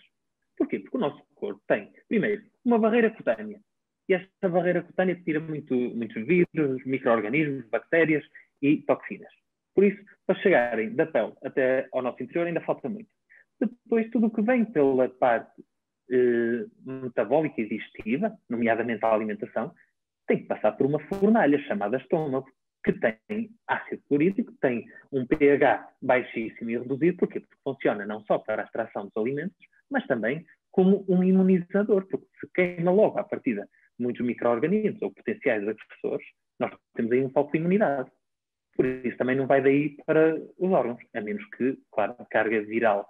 Porquê? Porque o nosso corpo tem, primeiro, uma barreira cutânea. E essa barreira cutânea tira muito, muitos vírus, micro-organismos, bactérias e toxinas. Por isso, para chegarem da pele até ao nosso interior, ainda falta muito. Depois, tudo o que vem pela parte eh, metabólica e digestiva, nomeadamente a alimentação, tem que passar por uma fornalha chamada estômago que tem ácido clorídrico, tem um pH baixíssimo e reduzido? Porque funciona não só para a extração dos alimentos, mas também como um imunizador, porque se queima logo à partida muitos micro-organismos ou potenciais agressores, nós temos aí um foco de imunidade. Por isso também não vai daí para os órgãos, a menos que, claro, a carga viral,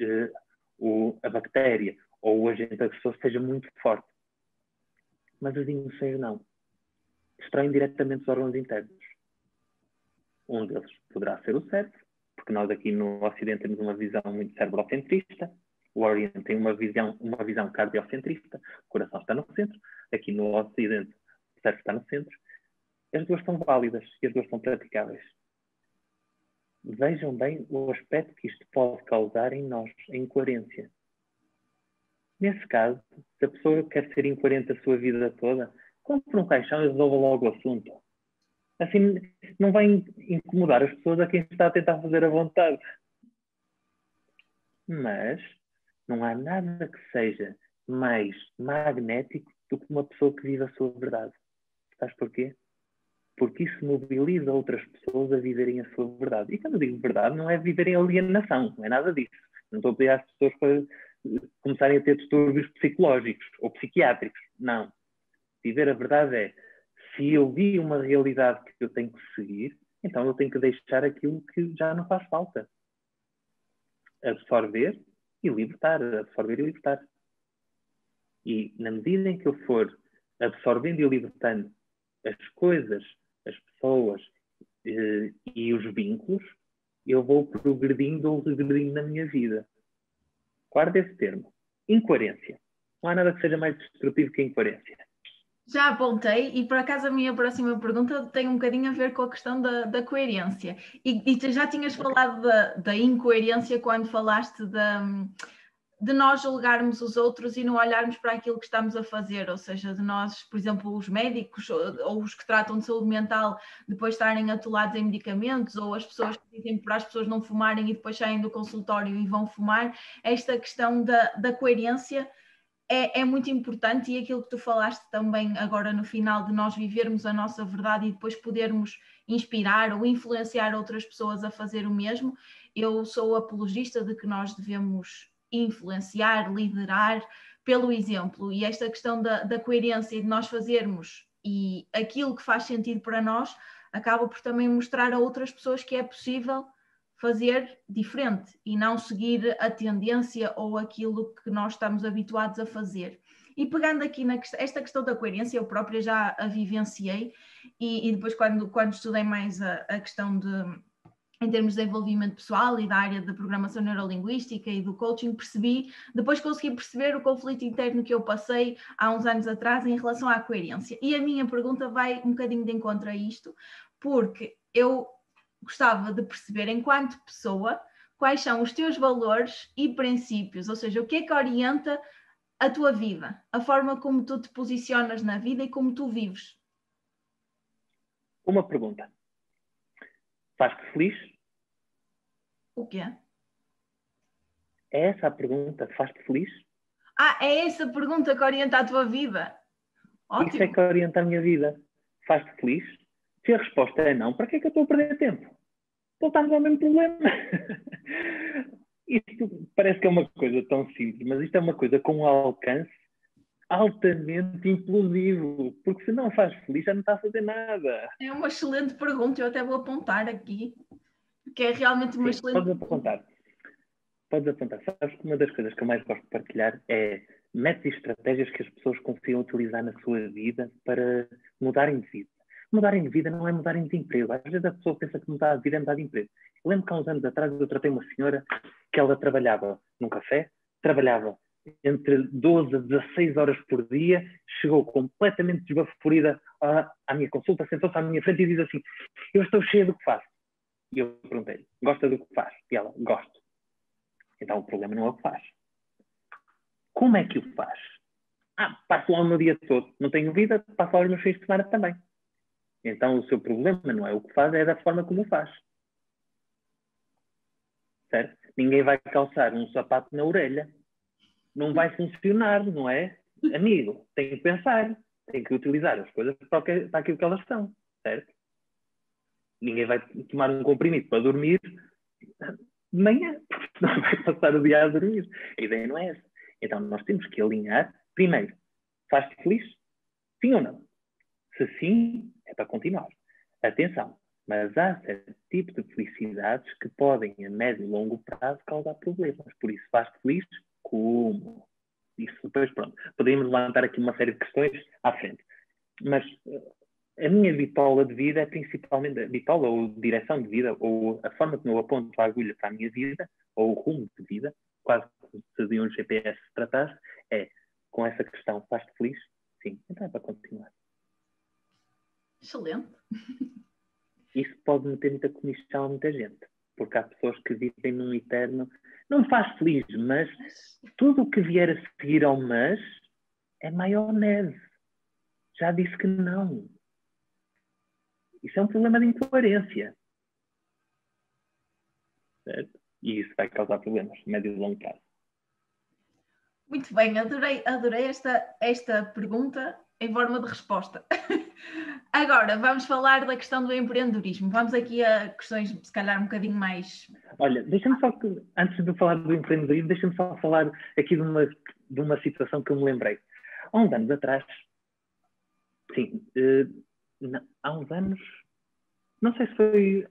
eh, o, a bactéria ou o agente agressor seja muito forte. Mas as emoções não. Destroem diretamente os órgãos internos. Um deles poderá ser o cérebro, porque nós aqui no Ocidente temos uma visão muito cerebrocentrista, o Oriente tem uma visão, uma visão cardiocentrista, o coração está no centro, aqui no Ocidente o cérebro está no centro. As duas são válidas e as duas são praticáveis. Vejam bem o aspecto que isto pode causar em nós, a incoerência. Nesse caso, se a pessoa quer ser incoerente a sua vida toda, compre um caixão e resolva logo o assunto assim não vai incomodar as pessoas a quem está a tentar fazer a vontade. Mas não há nada que seja mais magnético do que uma pessoa que vive a sua verdade. Sabes porquê? Porque isso mobiliza outras pessoas a viverem a sua verdade. E quando digo verdade, não é viverem alienação, não é nada disso. Não estou a pedir às pessoas para começarem a ter distúrbios psicológicos ou psiquiátricos. Não. Viver a verdade é se eu vi uma realidade que eu tenho que seguir, então eu tenho que deixar aquilo que já não faz falta. Absorver e libertar, absorver e libertar. E na medida em que eu for absorvendo e libertando as coisas, as pessoas eh, e os vínculos, eu vou progredindo ou regredindo na minha vida. Guarda esse termo. Incoerência. Não há nada que seja mais destrutivo que a incoerência. Já apontei e por acaso a minha próxima pergunta tem um bocadinho a ver com a questão da, da coerência. E, e já tinhas falado da, da incoerência quando falaste da, de nós julgarmos os outros e não olharmos para aquilo que estamos a fazer, ou seja, de nós, por exemplo, os médicos ou, ou os que tratam de saúde mental depois estarem atolados em medicamentos, ou as pessoas que dizem para as pessoas não fumarem e depois saem do consultório e vão fumar, esta questão da, da coerência é, é muito importante e aquilo que tu falaste também agora no final de nós vivermos a nossa verdade e depois podermos inspirar ou influenciar outras pessoas a fazer o mesmo, eu sou apologista de que nós devemos influenciar, liderar pelo exemplo. E esta questão da, da coerência de nós fazermos e aquilo que faz sentido para nós acaba por também mostrar a outras pessoas que é possível fazer diferente e não seguir a tendência ou aquilo que nós estamos habituados a fazer. E pegando aqui nesta questão da coerência, eu própria já a vivenciei e, e depois quando, quando estudei mais a, a questão de, em termos de desenvolvimento pessoal e da área da programação neurolinguística e do coaching, percebi, depois consegui perceber o conflito interno que eu passei há uns anos atrás em relação à coerência. E a minha pergunta vai um bocadinho de encontro a isto, porque eu gostava de perceber, enquanto pessoa, quais são os teus valores e princípios, ou seja, o que é que orienta a tua vida, a forma como tu te posicionas na vida e como tu vives. Uma pergunta Faz-te feliz? O quê? É essa a pergunta. Faz-te feliz? Ah, é essa a pergunta que orienta a tua vida. Ótimo. Isso é que orienta a minha vida. Faz-te feliz? Se a resposta é não, para que é que eu estou a perder tempo? Voltamos ao mesmo problema. [laughs] isto parece que é uma coisa tão simples, mas isto é uma coisa com um alcance altamente implosivo, porque se não faz feliz já não está a fazer nada. É uma excelente pergunta, eu até vou apontar aqui, que é realmente uma Sim, excelente Podes apontar. Podes apontar. Sabes que uma das coisas que eu mais gosto de partilhar é métodos e estratégias que as pessoas consigam utilizar na sua vida para mudarem de vida. Mudarem de vida não é mudarem de emprego. Às vezes a pessoa pensa que mudar de vida é mudar de emprego. Eu lembro que há uns anos atrás eu tratei uma senhora que ela trabalhava num café, trabalhava entre 12 a 16 horas por dia, chegou completamente desbaforida à, à minha consulta, sentou-se à minha frente e diz assim: Eu estou cheia do que faço. E eu perguntei-lhe: Gosta do que faz? E ela: Gosto. Então o problema não é o que faz. Como é que o faz? Ah, passo lá o meu dia todo, não tenho vida, passo lá os meus fins de semana também. Então o seu problema não é o que faz, é da forma como o faz. Certo? Ninguém vai calçar um sapato na orelha não vai funcionar, não é? Amigo, tem que pensar, tem que utilizar as coisas para, que, para aquilo que elas são, certo? Ninguém vai tomar um comprimido para dormir de manhã, porque senão vai passar o dia a dormir. A ideia não é essa. Então nós temos que alinhar, primeiro, faz-te feliz? Sim ou não? Se sim, para continuar. Atenção, mas há certo tipo de felicidades que podem, a médio e longo prazo, causar problemas. Por isso, faz-te feliz? como. Isso depois, pronto. Poderíamos levantar aqui uma série de questões à frente. Mas eh, a minha bitola de vida é principalmente, a bitola ou direção de vida, ou a forma como eu aponto a agulha para a minha vida, ou o rumo de vida, quase se de um GPS se tratasse, é com essa questão, faz-te feliz? Sim, então é para continuar. Excelente. Isso pode meter muita comissão a muita gente, porque há pessoas que vivem num eterno não me faz feliz, mas tudo o que vier a seguir ao mas é maionese. Já disse que não. Isso é um problema de incoerência. Certo? E isso vai causar problemas, médio e longo prazo. Muito bem, adorei, adorei esta, esta pergunta em forma de resposta. [laughs] Agora, vamos falar da questão do empreendedorismo. Vamos aqui a questões, se calhar, um bocadinho mais. Olha, deixa-me só, que, antes de falar do empreendedorismo, deixa-me só falar aqui de uma, de uma situação que eu me lembrei. Há uns anos atrás, sim, uh, há uns anos, não sei se foi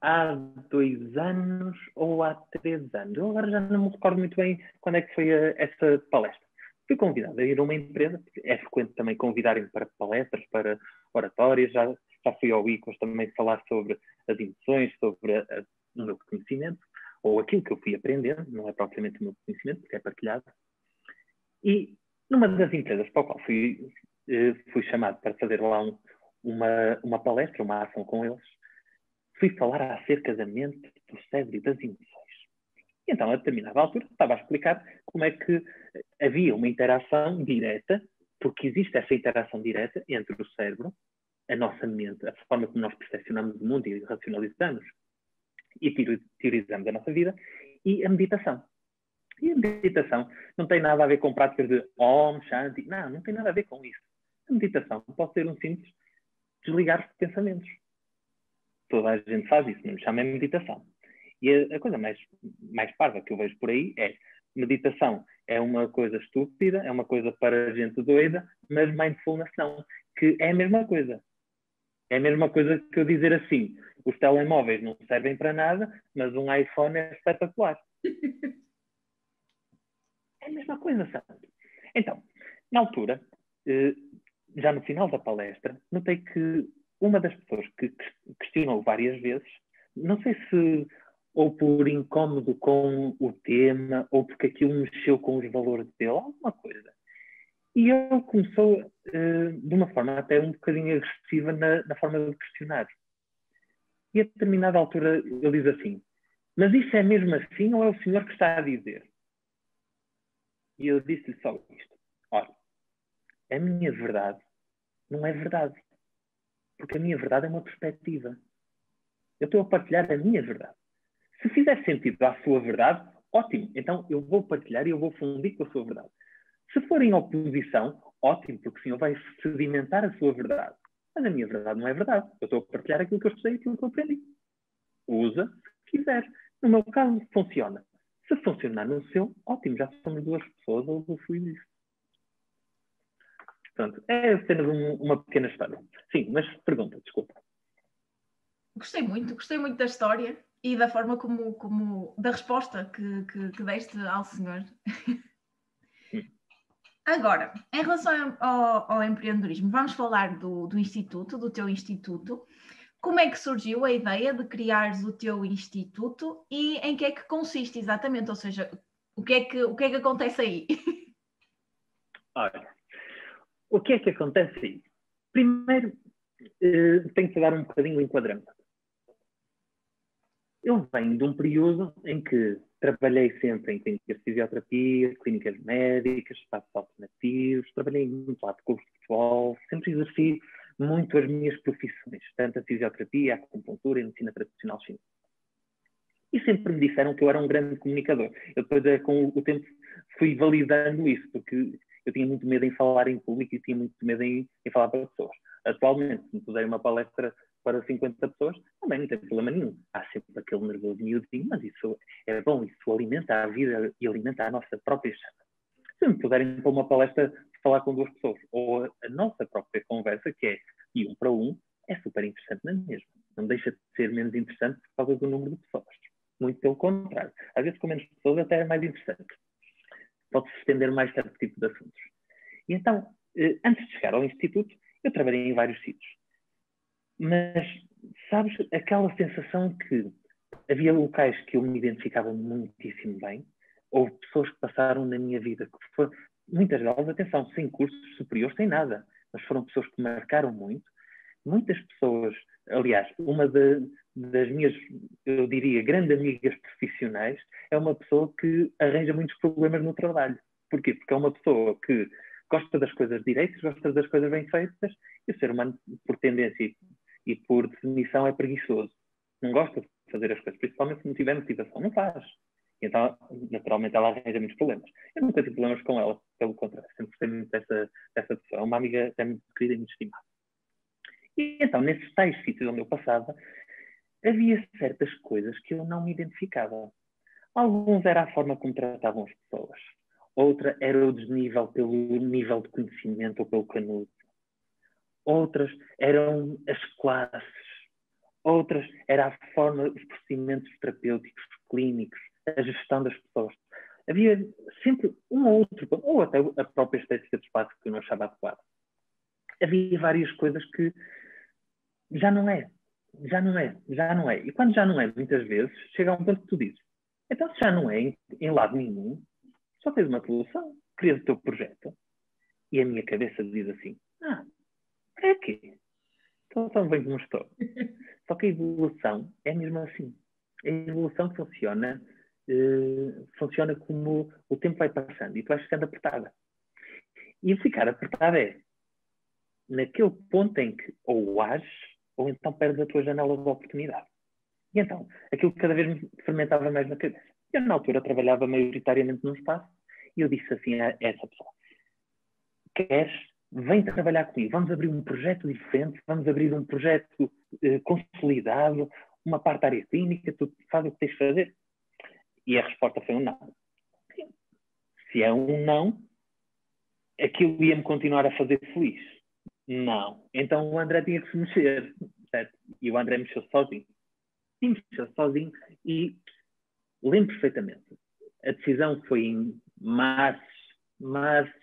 há dois anos ou há três anos, eu agora já não me recordo muito bem quando é que foi a, essa palestra fui convidado a ir a uma empresa, é frequente também convidarem para palestras, para oratórias, já, já fui ao ICOS também falar sobre as emoções, sobre a, a, o meu conhecimento, ou aquilo que eu fui aprendendo, não é propriamente o meu conhecimento, porque é partilhado. E numa das empresas para a qual fui, eh, fui chamado para fazer lá um, uma, uma palestra, uma ação com eles. Fui falar acerca da mente, do cérebro e das emoções. Então, a determinada altura, estava a explicar como é que havia uma interação direta, porque existe essa interação direta entre o cérebro, a nossa mente, a forma como nós percepcionamos o mundo e racionalizamos e teorizamos a nossa vida, e a meditação. E a meditação não tem nada a ver com práticas de Om, Shanti, não, não tem nada a ver com isso. A meditação pode ser um simples desligar os pensamentos. Toda a gente faz isso, não me chama meditação. E a, a, coisa mais, mais parva que eu vejo por aí é meditação é uma coisa estúpida, é uma coisa para gente doida, mas mindfulness não, que é a mesma coisa. É a mesma coisa que eu dizer assim: os telemóveis não servem para nada, mas um iPhone é espetacular. é a mesma coisa, sabe? Então, na altura, eh, já no final da palestra, notei que uma das pessoas que questionou várias vezes, não sei se ou por incómodo com o tema, ou porque aquilo mexeu com os valores dele, alguma coisa. E ele começou uh, de uma forma até um bocadinho agressiva na, na, forma de questionar. E a determinada altura ele diz assim: Mas isso é mesmo assim ou é o senhor que está a dizer? E eu disse-lhe só isto: Olha, a minha verdade não é verdade. Porque a minha verdade é uma perspectiva. Eu estou a partilhar a minha verdade. Se fizer sentido à sua verdade, ótimo. Então eu vou partilhar e eu vou fundir com a sua verdade. Se for em oposição, ótimo, porque o senhor vai sedimentar a sua verdade. Mas a minha verdade não é verdade. Eu estou a partilhar aquilo que eu sei e aquilo que eu aprendi. Usa se quiser. No meu caso, funciona. Se funcionar no seu, ótimo, já somos duas pessoas a usufruir disso. Portanto, é apenas um, uma pequena história. Sim, mas pergunta, desculpa. Gostei muito, gostei muito da história e da forma como, como da resposta que, que, que deste ao senhor. [laughs] Agora, em relação ao, ao, empreendedorismo, vamos falar do, do instituto, do teu instituto. Como é que surgiu a ideia de criares o teu instituto e em que é que consiste exatamente? Ou seja, o que é que, o que, é que acontece aí? [laughs] Olha, o que é que acontece aí? Primeiro, eh, tenho que dar um bocadinho o enquadramento. Eu venho de um período em que trabalhei sempre em clínicas de fisioterapia, clínicas médicas, espaços alternativos, trabalhei muito lá de curso de futebol, sempre exerci muito as minhas profissões, tanto a fisioterapia, a acupuntura e a medicina tradicional chinesa. E sempre me disseram que eu era um grande comunicador. Eu depois, eh, com o tempo, fui validando isso, porque eu tinha muito medo em falar em público e tinha muito medo em, em falar para pessoas. Atualmente, se me puser uma palestra para 50 pessoas, também não tem problema nenhum. Há sempre aquele nervoso miudinho, mas isso é bom, isso alimenta a vida e alimenta a nossa própria chama. Se me puderem para uma palestra falar com duas pessoas, ou a, nossa própria conversa, que é de um para um, é super interessante na mesma. Não deixa de ser menos interessante por causa do número de pessoas. Muito pelo contrário. Às vezes, com menos pessoas, até é mais interessante. Pode-se estender mais certo tipo de assuntos. E então, eh, antes de chegar ao Instituto, eu trabalhei em vários sítios mas sabes aquela sensação que havia locais que eu me identificava muitíssimo bem, houve pessoas que passaram na minha vida que foram, muitas delas, atenção, sem cursos superiores, sem nada, mas foram pessoas que marcaram muito. Muitas pessoas, aliás, uma de, das minhas, eu diria, grandes amigas profissionais é uma pessoa que arranja muitos problemas no trabalho. Porquê? Porque é uma pessoa que gosta das coisas direitas, gosta das coisas bem feitas, e o ser humano, por tendência e por definição é preguiçoso. Não gosta de fazer as coisas, principalmente se não tiver motivação. Não faz. Então, naturalmente, ela arranja muitos problemas. Eu nunca tive problemas com ela, pelo contrário, sempre gostei muito dessa, dessa pessoa. É uma amiga até muito querida e muito estimada. E então, nesses tais sítios onde eu passava, havia certas coisas que eu não me identificava. Alguns era a forma como tratavam as pessoas. Outra era o desnível pelo nível de conhecimento ou pelo canudo outras eram as classes, outras era a forma, os procedimentos terapêuticos, clínicos, a gestão das pessoas. Havia sempre um ou outro, ou até a própria estética do espaço que eu não achava adequada. Havia várias coisas que já não é, já não é, já não é. E quando já não é, muitas vezes, chega a um ponto que tu dizes, então se já não é em, em lado nenhum, só tens uma solução, crias o teu projeto. E a minha cabeça diz assim, Ah, para quê? Então, tão bem como estou. Só que a evolução é mesmo assim. A evolução funciona, uh, funciona como o tempo vai passando e tu vais ficando apertada. E ficar apertada é naquele ponto em que ou ages ou então perdes a tua janela de oportunidade. E então, aquilo cada vez me fermentava mais na cabeça. Eu, na altura, trabalhava maioritariamente num espaço e eu disse assim a essa pessoa: Queres? Vem trabalhar comigo, vamos abrir um projeto diferente, vamos abrir um projeto eh, consolidado, uma parte da área clínica, tu faz o que tens de fazer. E a resposta foi um não. Se é um não, aquilo ia-me continuar a fazer feliz. Não. Então o André tinha que se mexer, certo? E o André mexeu sozinho. E mexeu sozinho e lembro perfeitamente. A decisão foi em março, março,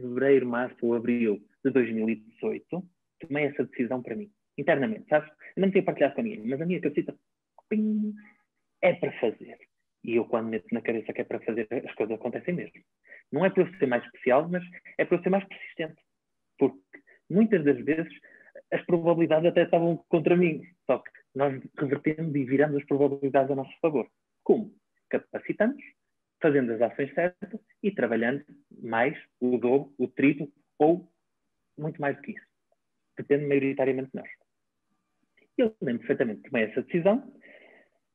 fevereiro, março ou abril de 2018. Tomei essa decisão para mim, internamente, sabes? Eu não tinha partilhado com ninguém, mas a minha cabecita pim, é para fazer. E eu, quando meto na cabeça que é para fazer, as coisas acontecem mesmo. Não é para eu ser mais especial, mas é para eu ser mais persistente. Porque muitas das vezes as probabilidades até estavam contra mim. Só que nós revertemos e viramos as probabilidades a nosso favor. Como? Capacitamos, fazendo as ações certas e trabalhando mais, o dobro, o triplo ou muito mais do que isso. Depende maioritariamente de nós. Eu lembro perfeitamente tomei essa decisão,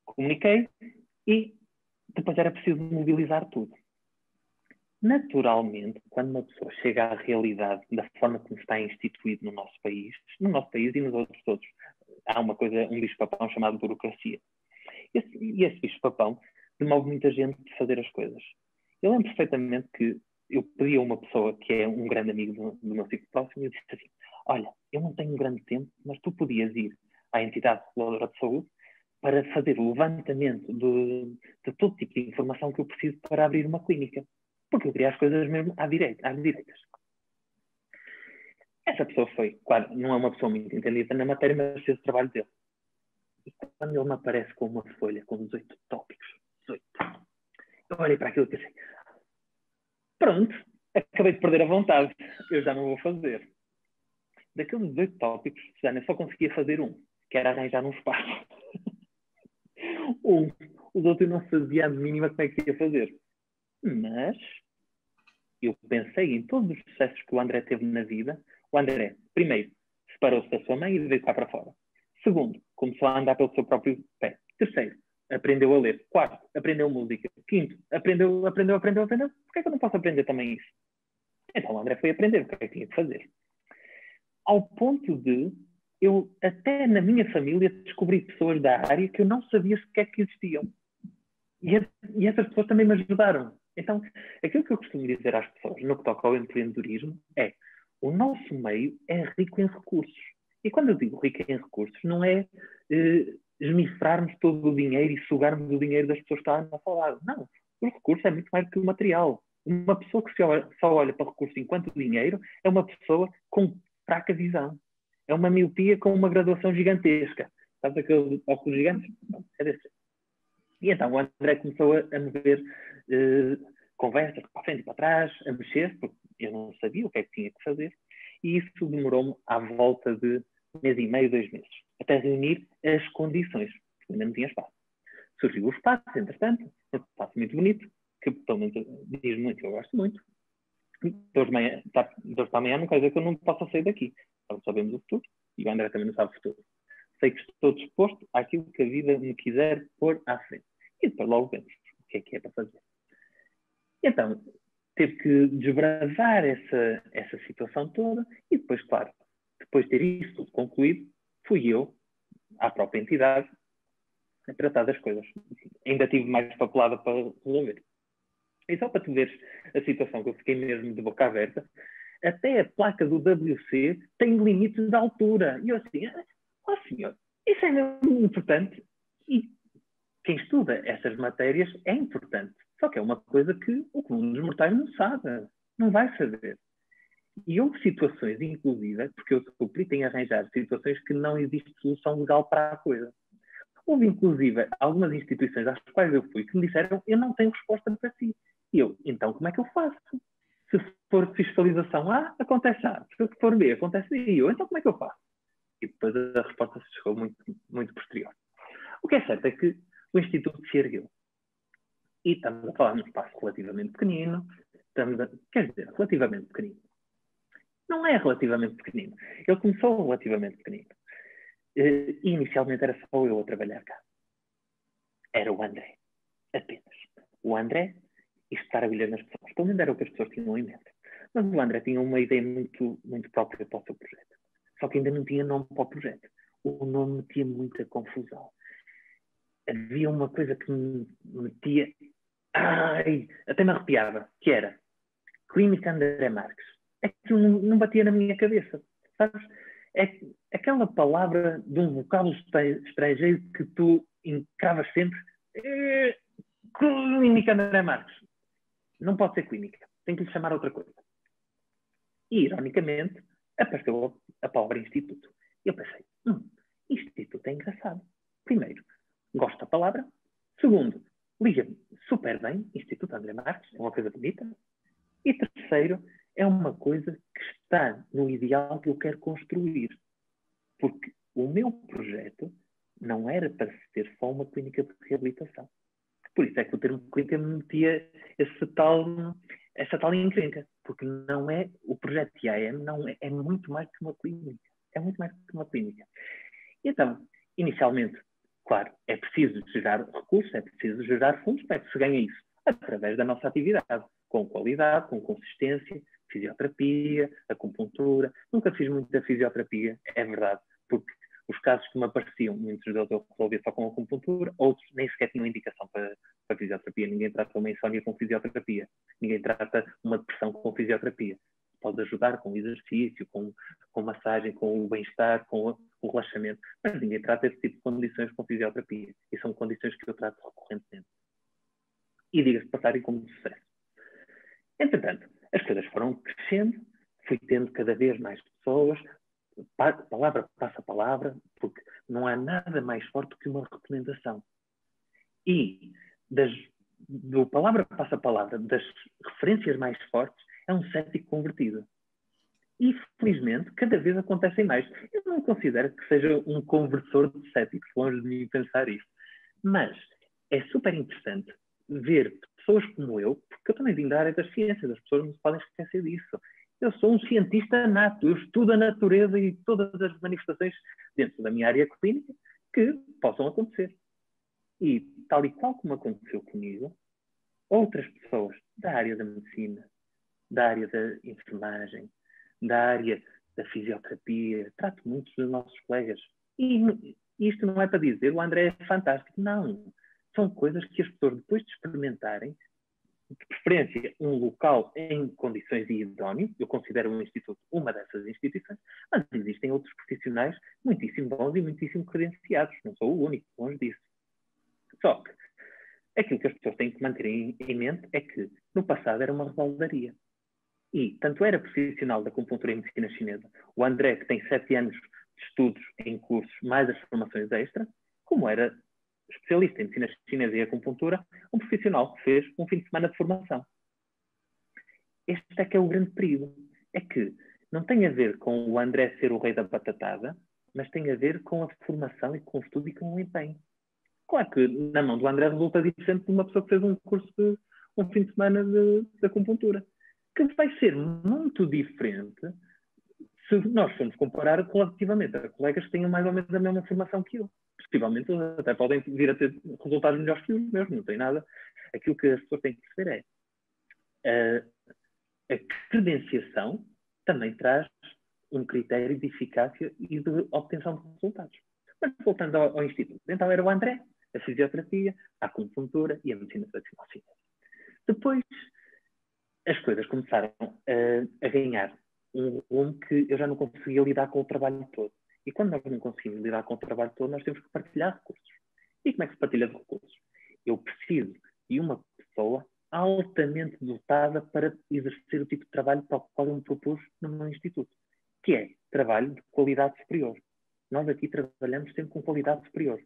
comuniquei e depois era preciso mobilizar tudo. Naturalmente, quando uma pessoa chega à realidade da forma como está instituído no nosso país, no nosso país e nos outros todos, há uma coisa, um bicho-papão chamado burocracia. Esse, e esse bicho-papão demove muita gente de fazer as coisas. Eu lembro perfeitamente que eu pedi a uma pessoa que é um grande amigo do, do meu ciclo próximo e disse assim: Olha, eu não tenho grande tempo, mas tu podias ir à entidade reguladora de saúde para fazer o levantamento de, de, todo tipo de informação que eu preciso para abrir uma clínica. Porque eu queria as coisas mesmo à direita, às direitas. Essa pessoa foi, claro, não é uma pessoa muito entendida na matéria, mas fez o trabalho dele. E quando ele me aparece com uma folha com 18 tópicos, 18, eu olhei para aquilo e pensei: pronto, acabei de perder a vontade, eu já não vou fazer. Daqueles 18 tópicos, Susana, eu só conseguia fazer um, que era arranjar um espaço. [laughs] um. Os outros não sabia a mínima como é que ia fazer. Mas eu pensei em todos os sucessos que o André teve na vida. O André, primeiro, separou-se da sua mãe e veio cá para fora. Segundo, começou a andar pelo seu próprio pé. Terceiro, aprendeu a ler. Quarto, aprendeu música. Quinto, aprendeu, aprendeu, aprendeu, aprendeu. Por que, é que eu não posso aprender também isso? Então o André foi aprender o que é que tinha de fazer. Ao ponto de eu, até na minha família, descobri pessoas da área que eu não sabia sequer que existiam. E, e essas pessoas também me ajudaram. Então, aquilo que eu costumo dizer às pessoas no que toca ao empreendedorismo é o nosso meio é rico em recursos. E quando eu digo rico em recursos, não é eh, esmifrarmos todo o dinheiro e sugarmos o dinheiro das pessoas que estão nosso lado. Não. O recurso é muito mais do que o material. Uma pessoa que só olha para recursos enquanto dinheiro é uma pessoa com fraca visão. É uma miopia com uma graduação gigantesca. Sabes aqueles óculos gigantes? É desse. E então o André começou a, a mover uh, conversas para frente e para trás, a mexer, porque eu não sabia o que é que tinha que fazer. E isso demorou-me à volta de mês e meio, dois meses até reunir as condições, porque ainda não tinha espaço. Surgiu o espaço, entretanto, um espaço muito bonito, que pelo menos diz muito, eu gosto muito. Dois manhã, tá, amanhã não quer dizer que eu não possa sair daqui. Não sabemos o futuro, e o André também não sabe o futuro. Sei que estou disposto àquilo que a vida me quiser pôr à frente. E depois logo vemos o que é que é para fazer. Então, teve que desbravar essa, essa situação toda e depois, claro, depois de ter isso tudo concluído, fui eu, à própria entidade, a tratar das coisas. Ainda tive mais papelada para resolver. E só para tu veres a situação que eu fiquei mesmo de boca aberta, até a placa do WC tem limites de altura. E eu assim, oh senhor, isso é mesmo importante. E quem estuda essas matérias é importante. Só que é uma coisa que o comum dos mortais não sabe, não vai saber. E houve situações, inclusive, porque eu sou perito em arranjar situações que não existe solução legal para a coisa. Houve, inclusive, algumas instituições às quais eu fui que me disseram eu não tenho resposta para si. E eu, então como é que eu faço? Se for fiscalização A, acontece A. Se for B, acontece B. E eu, então como é que eu faço? E depois a resposta se chegou muito, muito posterior. O que é certo é que o Instituto se ergueu. E estamos a falar de um espaço relativamente pequenino, a, quer dizer, relativamente pequenino. Não é relativamente pequenino. Ele começou relativamente pequenino. E inicialmente era só eu a trabalhar cá. Era o André. Apenas. O André e estar a bilhar nas pessoas. Pelo menos era o que as pessoas tinham em mente. Mas o André tinha uma ideia muito, muito própria para o seu projeto. Só que ainda não tinha nome para o projeto. O nome metia muita confusão. Havia uma coisa que me metia. Ai! Até me arrepiava. Que era Clínica André Marques. É que não, não batia na minha cabeça. Sabes? É aquela palavra de um vocábulo estrangeiro que tu encravas sempre. É, Clínica André Marques. Não pode ser clínica. Tem que lhe chamar outra coisa. E, ironicamente, apareceu a palavra instituto. Eu pensei, hum, instituto é engraçado. Primeiro, gosto da palavra. Segundo, liga-me super bem, Instituto André Marques, é uma coisa bonita. E terceiro, é uma coisa que está no ideal que eu quero construir. Porque o meu projeto não era para ser só uma clínica de reabilitação. Por isso é que o termo clínica me metia esse tal, essa tal encrenca, porque não é, o projeto IAM não é, é muito mais que uma clínica. É muito mais que uma clínica. Então, inicialmente, claro, é preciso gerar recursos, é preciso gerar fundos para que se ganhe isso, através da nossa atividade, com qualidade, com consistência, fisioterapia, acupuntura. Nunca fiz muita fisioterapia, é verdade, porque os casos que me apareciam, muitos deles eu resolvia só com acupuntura, outros nem sequer tinham indicação para, para fisioterapia. Ninguém trata uma insónia com fisioterapia. Ninguém trata uma depressão com fisioterapia. Pode ajudar com exercício, com, com massagem, com o bem-estar, com o relaxamento, mas ninguém trata esse tipo de condições com fisioterapia. E são condições que eu trato recorrentemente. E diga-se passarem como sucesso. Entretanto, as coisas foram crescendo, fui tendo cada vez mais pessoas, palavra passa palavra, porque não há nada mais forte que uma recomendação. E das, do palavra passa palavra, das referências mais fortes, é um cético convertido. E, felizmente, cada vez acontecem mais. Eu não considero que seja um conversor de céticos, longe de mim pensar isso. Mas é super interessante ver pessoas como eu, porque eu também vim da área das ciências, as pessoas não se podem esquecer disso. Eu sou um cientista nato, eu estudo a natureza e todas as manifestações dentro da minha área clínica que possam acontecer. E, tal e qual como aconteceu comigo, outras pessoas da área da medicina, da área da enfermagem, da área da fisioterapia, trato muitos dos nossos colegas. E isto não é para dizer o André é fantástico. Não. São coisas que as pessoas, depois de experimentarem, de preferência um local em condições de idóneo, eu considero o Instituto uma dessas instituições, mas existem outros profissionais muitíssimo bons e muitíssimo credenciados, não sou o único, longe disso. Só que aquilo que as pessoas têm que manter em, em mente é que no passado era uma rebaldaria. E tanto era profissional da acupuntura e medicina chinesa, o André, que tem sete anos de estudos em cursos, mais as formações extra, como era especialista em medicina chinesa e acupuntura, um profissional que fez um fim de semana de formação. Este é que é o grande perigo. É que não tem a ver com o André ser o rei da batatada, mas tem a ver com a formação e com o estudo e com o empenho. Claro que na mão do André resulta diferente de uma pessoa que fez um curso de um fim de semana de, de acupuntura. Que vai ser muito diferente se nós formos comparar relativamente a colegas que tenham mais ou menos a mesma formação que eu possivelmente até podem vir a ter resultados melhores que os meus, não tem nada. Aquilo que as pessoas têm que perceber é uh, a credenciação também traz um critério de eficácia e de obtenção de resultados. Mas voltando ao, ao Instituto, então era o André, a fisioterapia, a acupuntura e a medicina tradicional chinesa. Depois, as coisas começaram a, a ganhar um rumo que eu já não conseguia lidar com o trabalho todo. E quando nós não conseguimos lidar com o trabalho todo, nós temos que partilhar recursos. E como é que se partilha de recursos? Eu preciso de uma pessoa altamente dotada para exercer o tipo de trabalho para o qual eu me propus no meu instituto, que é trabalho de qualidade superior. Nós aqui trabalhamos sempre com qualidade superior.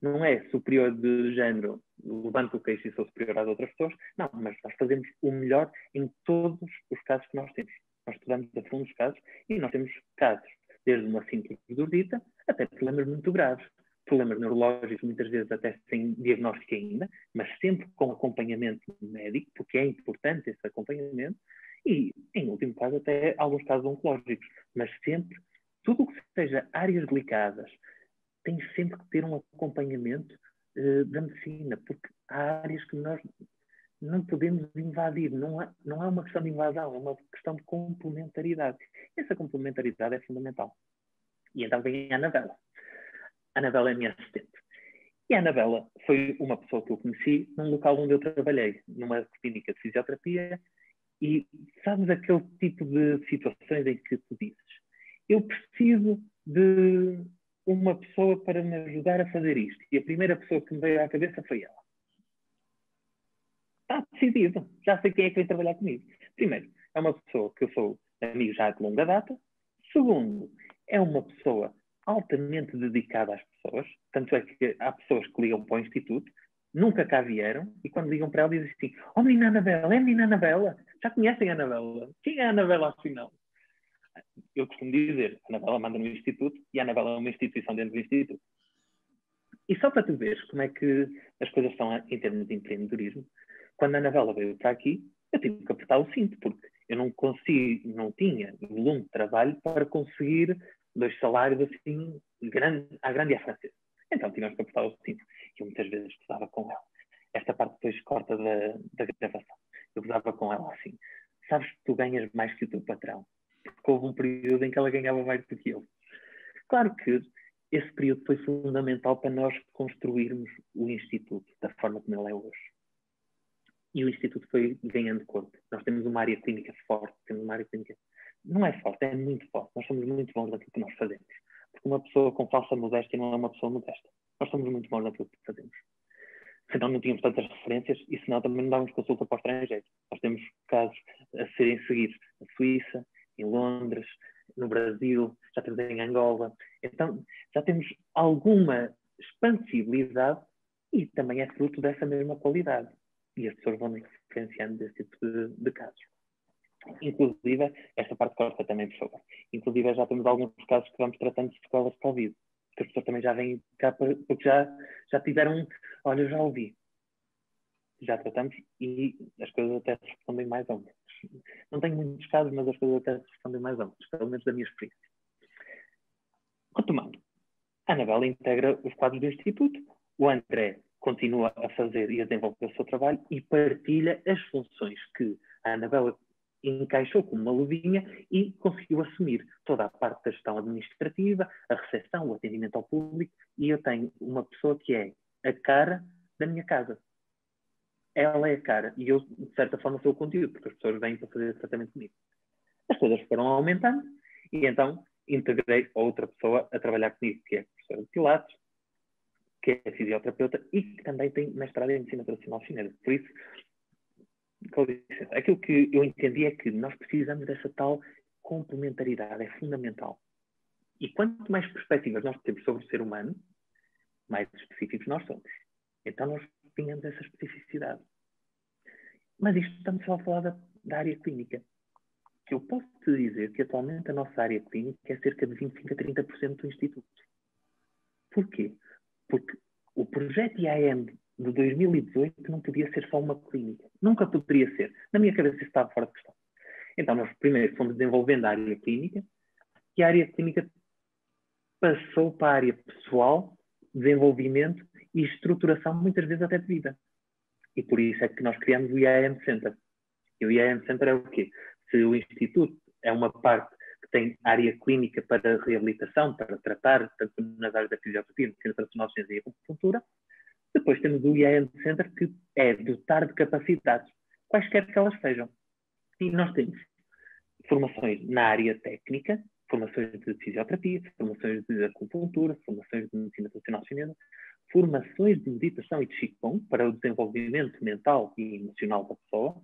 não é superior de género, levanto o queixo e sou superior às outras pessoas. Não, mas nós fazemos o melhor em todos os casos que nós temos. Nós estudamos a fundo os casos e nós temos casos, desde uma simples dúvida até problemas muito graves. Problemas neurológicos, muitas vezes até sem diagnóstico ainda, mas sempre com acompanhamento médico, porque é importante esse acompanhamento, e, em último caso, até alguns casos oncológicos, mas sempre, tudo o que seja áreas delicadas, tem sempre que ter um acompanhamento uh, da medicina, porque há áreas que nós não podemos invadir, não, é não é uma questão de invasão, é uma questão de complementaridade. Essa complementaridade é fundamental. E então vem a Anabela. A Anabela é minha assistente. E a Anabela foi uma pessoa que eu conheci num local onde eu trabalhei, numa clínica de fisioterapia, e sabes aquele tipo de situações em que tu dizes: Eu preciso de uma pessoa para me ajudar a fazer isto. E a primeira pessoa que me veio à cabeça foi ela. Está decidido. Já sei quem é que vai trabalhar comigo. Primeiro, é uma pessoa que eu sou amigo já de longa data. Segundo, é uma pessoa altamente dedicada às pessoas. Tanto é que há pessoas que ligam para o Instituto, nunca cá vieram, e quando ligam para ela dizem assim: Oh, menina Anabela, é menina Anabela. Já conhecem a Anabela? Quem é a Anabela afinal? eu costumo dizer, a Anabela manda no Instituto e a Anabela é uma instituição dentro do Instituto. E só para tu veres como é que as coisas estão em termos de empreendedorismo, quando a Anabela veio para aqui, eu tive que apertar o cinto, porque eu não consigo, não tinha volume de trabalho para conseguir dois salários assim, grande, à grande e à francesa. Então tínhamos que apertar o cinto. Eu muitas vezes estudava com ela. Esta parte depois corta da, da gravação. Eu usava com ela assim. Sabes que tu ganhas mais que o teu patrão porque houve um período em que ela ganhava mais do que eu. Claro que esse período foi fundamental para nós construirmos o Instituto da forma como ele é hoje. E o Instituto foi ganhando corpo. Nós temos uma área clínica forte, temos uma área clínica. Não é forte, é muito forte. Nós somos muito bons naquilo que nós fazemos. Porque uma pessoa com falsa modéstia não é uma pessoa modesta. Nós somos muito bons naquilo que fazemos. Senão não tínhamos tantas referências e senão também não dávamos consulta para o estrangeiro. Nós temos casos a serem seguidos na Suíça, em Londres, no Brasil, já temos em Angola. Então, já temos alguma expansibilidade e também é fruto dessa mesma qualidade. E as pessoas vão diferenciando desse tipo de, de casos. Inclusive, esta parte corta também, por favor. Inclusive, já temos alguns casos que vamos tratando de sequelas de Covid. Que as pessoas também já vêm cá porque já, já tiveram, olha, eu já ouvi. Já tratamos e as coisas até se respondem mais menos. Não tenho muitos casos, mas as coisas até se respondem mais amplas, pelo menos da minha experiência. Retomando, a Anabela integra os quadros do Instituto, o André continua a fazer e a desenvolver o seu trabalho e partilha as funções que a Anabela encaixou como uma luvinha e conseguiu assumir toda a parte da gestão administrativa, a recepção, o atendimento ao público e eu tenho uma pessoa que é a cara da minha casa ela é a cara e eu, de certa forma, sou o conteúdo, porque as pessoas vêm para fazer tratamento comigo. As coisas foram aumentando e então integrei outra pessoa a trabalhar comigo, que é a professora de Pilates, que é fisioterapeuta e que também tem mestrado em medicina tradicional chinesa. Por isso, com licença, aquilo que eu entendi é que nós precisamos dessa tal complementaridade, é fundamental. E quanto mais perspectivas nós temos sobre o ser humano, mais específicos nós somos. Então nós tínhamos essa especificidade. Mas isto estamos só a falar da, da área clínica. Eu posso te dizer que atualmente a nossa área clínica é cerca de 25 a 30% do Instituto. Porquê? Porque o projeto IAM de 2018 não podia ser só uma clínica. Nunca poderia ser. Na minha cabeça isso estava fora de questão. Então, nós primeiro fomos desenvolvendo a área clínica e a área clínica passou para a área pessoal, desenvolvimento e estruturação, muitas vezes até de vida. E por isso é que nós criamos o IAM Center. E o IAM Center é o quê? Se o Instituto é uma parte tem área clínica para reabilitação, para tratar, tanto nas áreas da fisioterapia, medicina tradicional, e acupuntura, depois temos o IAM Center, que é dotar de capacidades, quaisquer que elas sejam. E nós temos formações na área técnica, formações de fisioterapia, formações de acupuntura, formações de medicina tradicional chinesa, formações de meditação e de Qigong para o desenvolvimento mental e emocional da pessoa,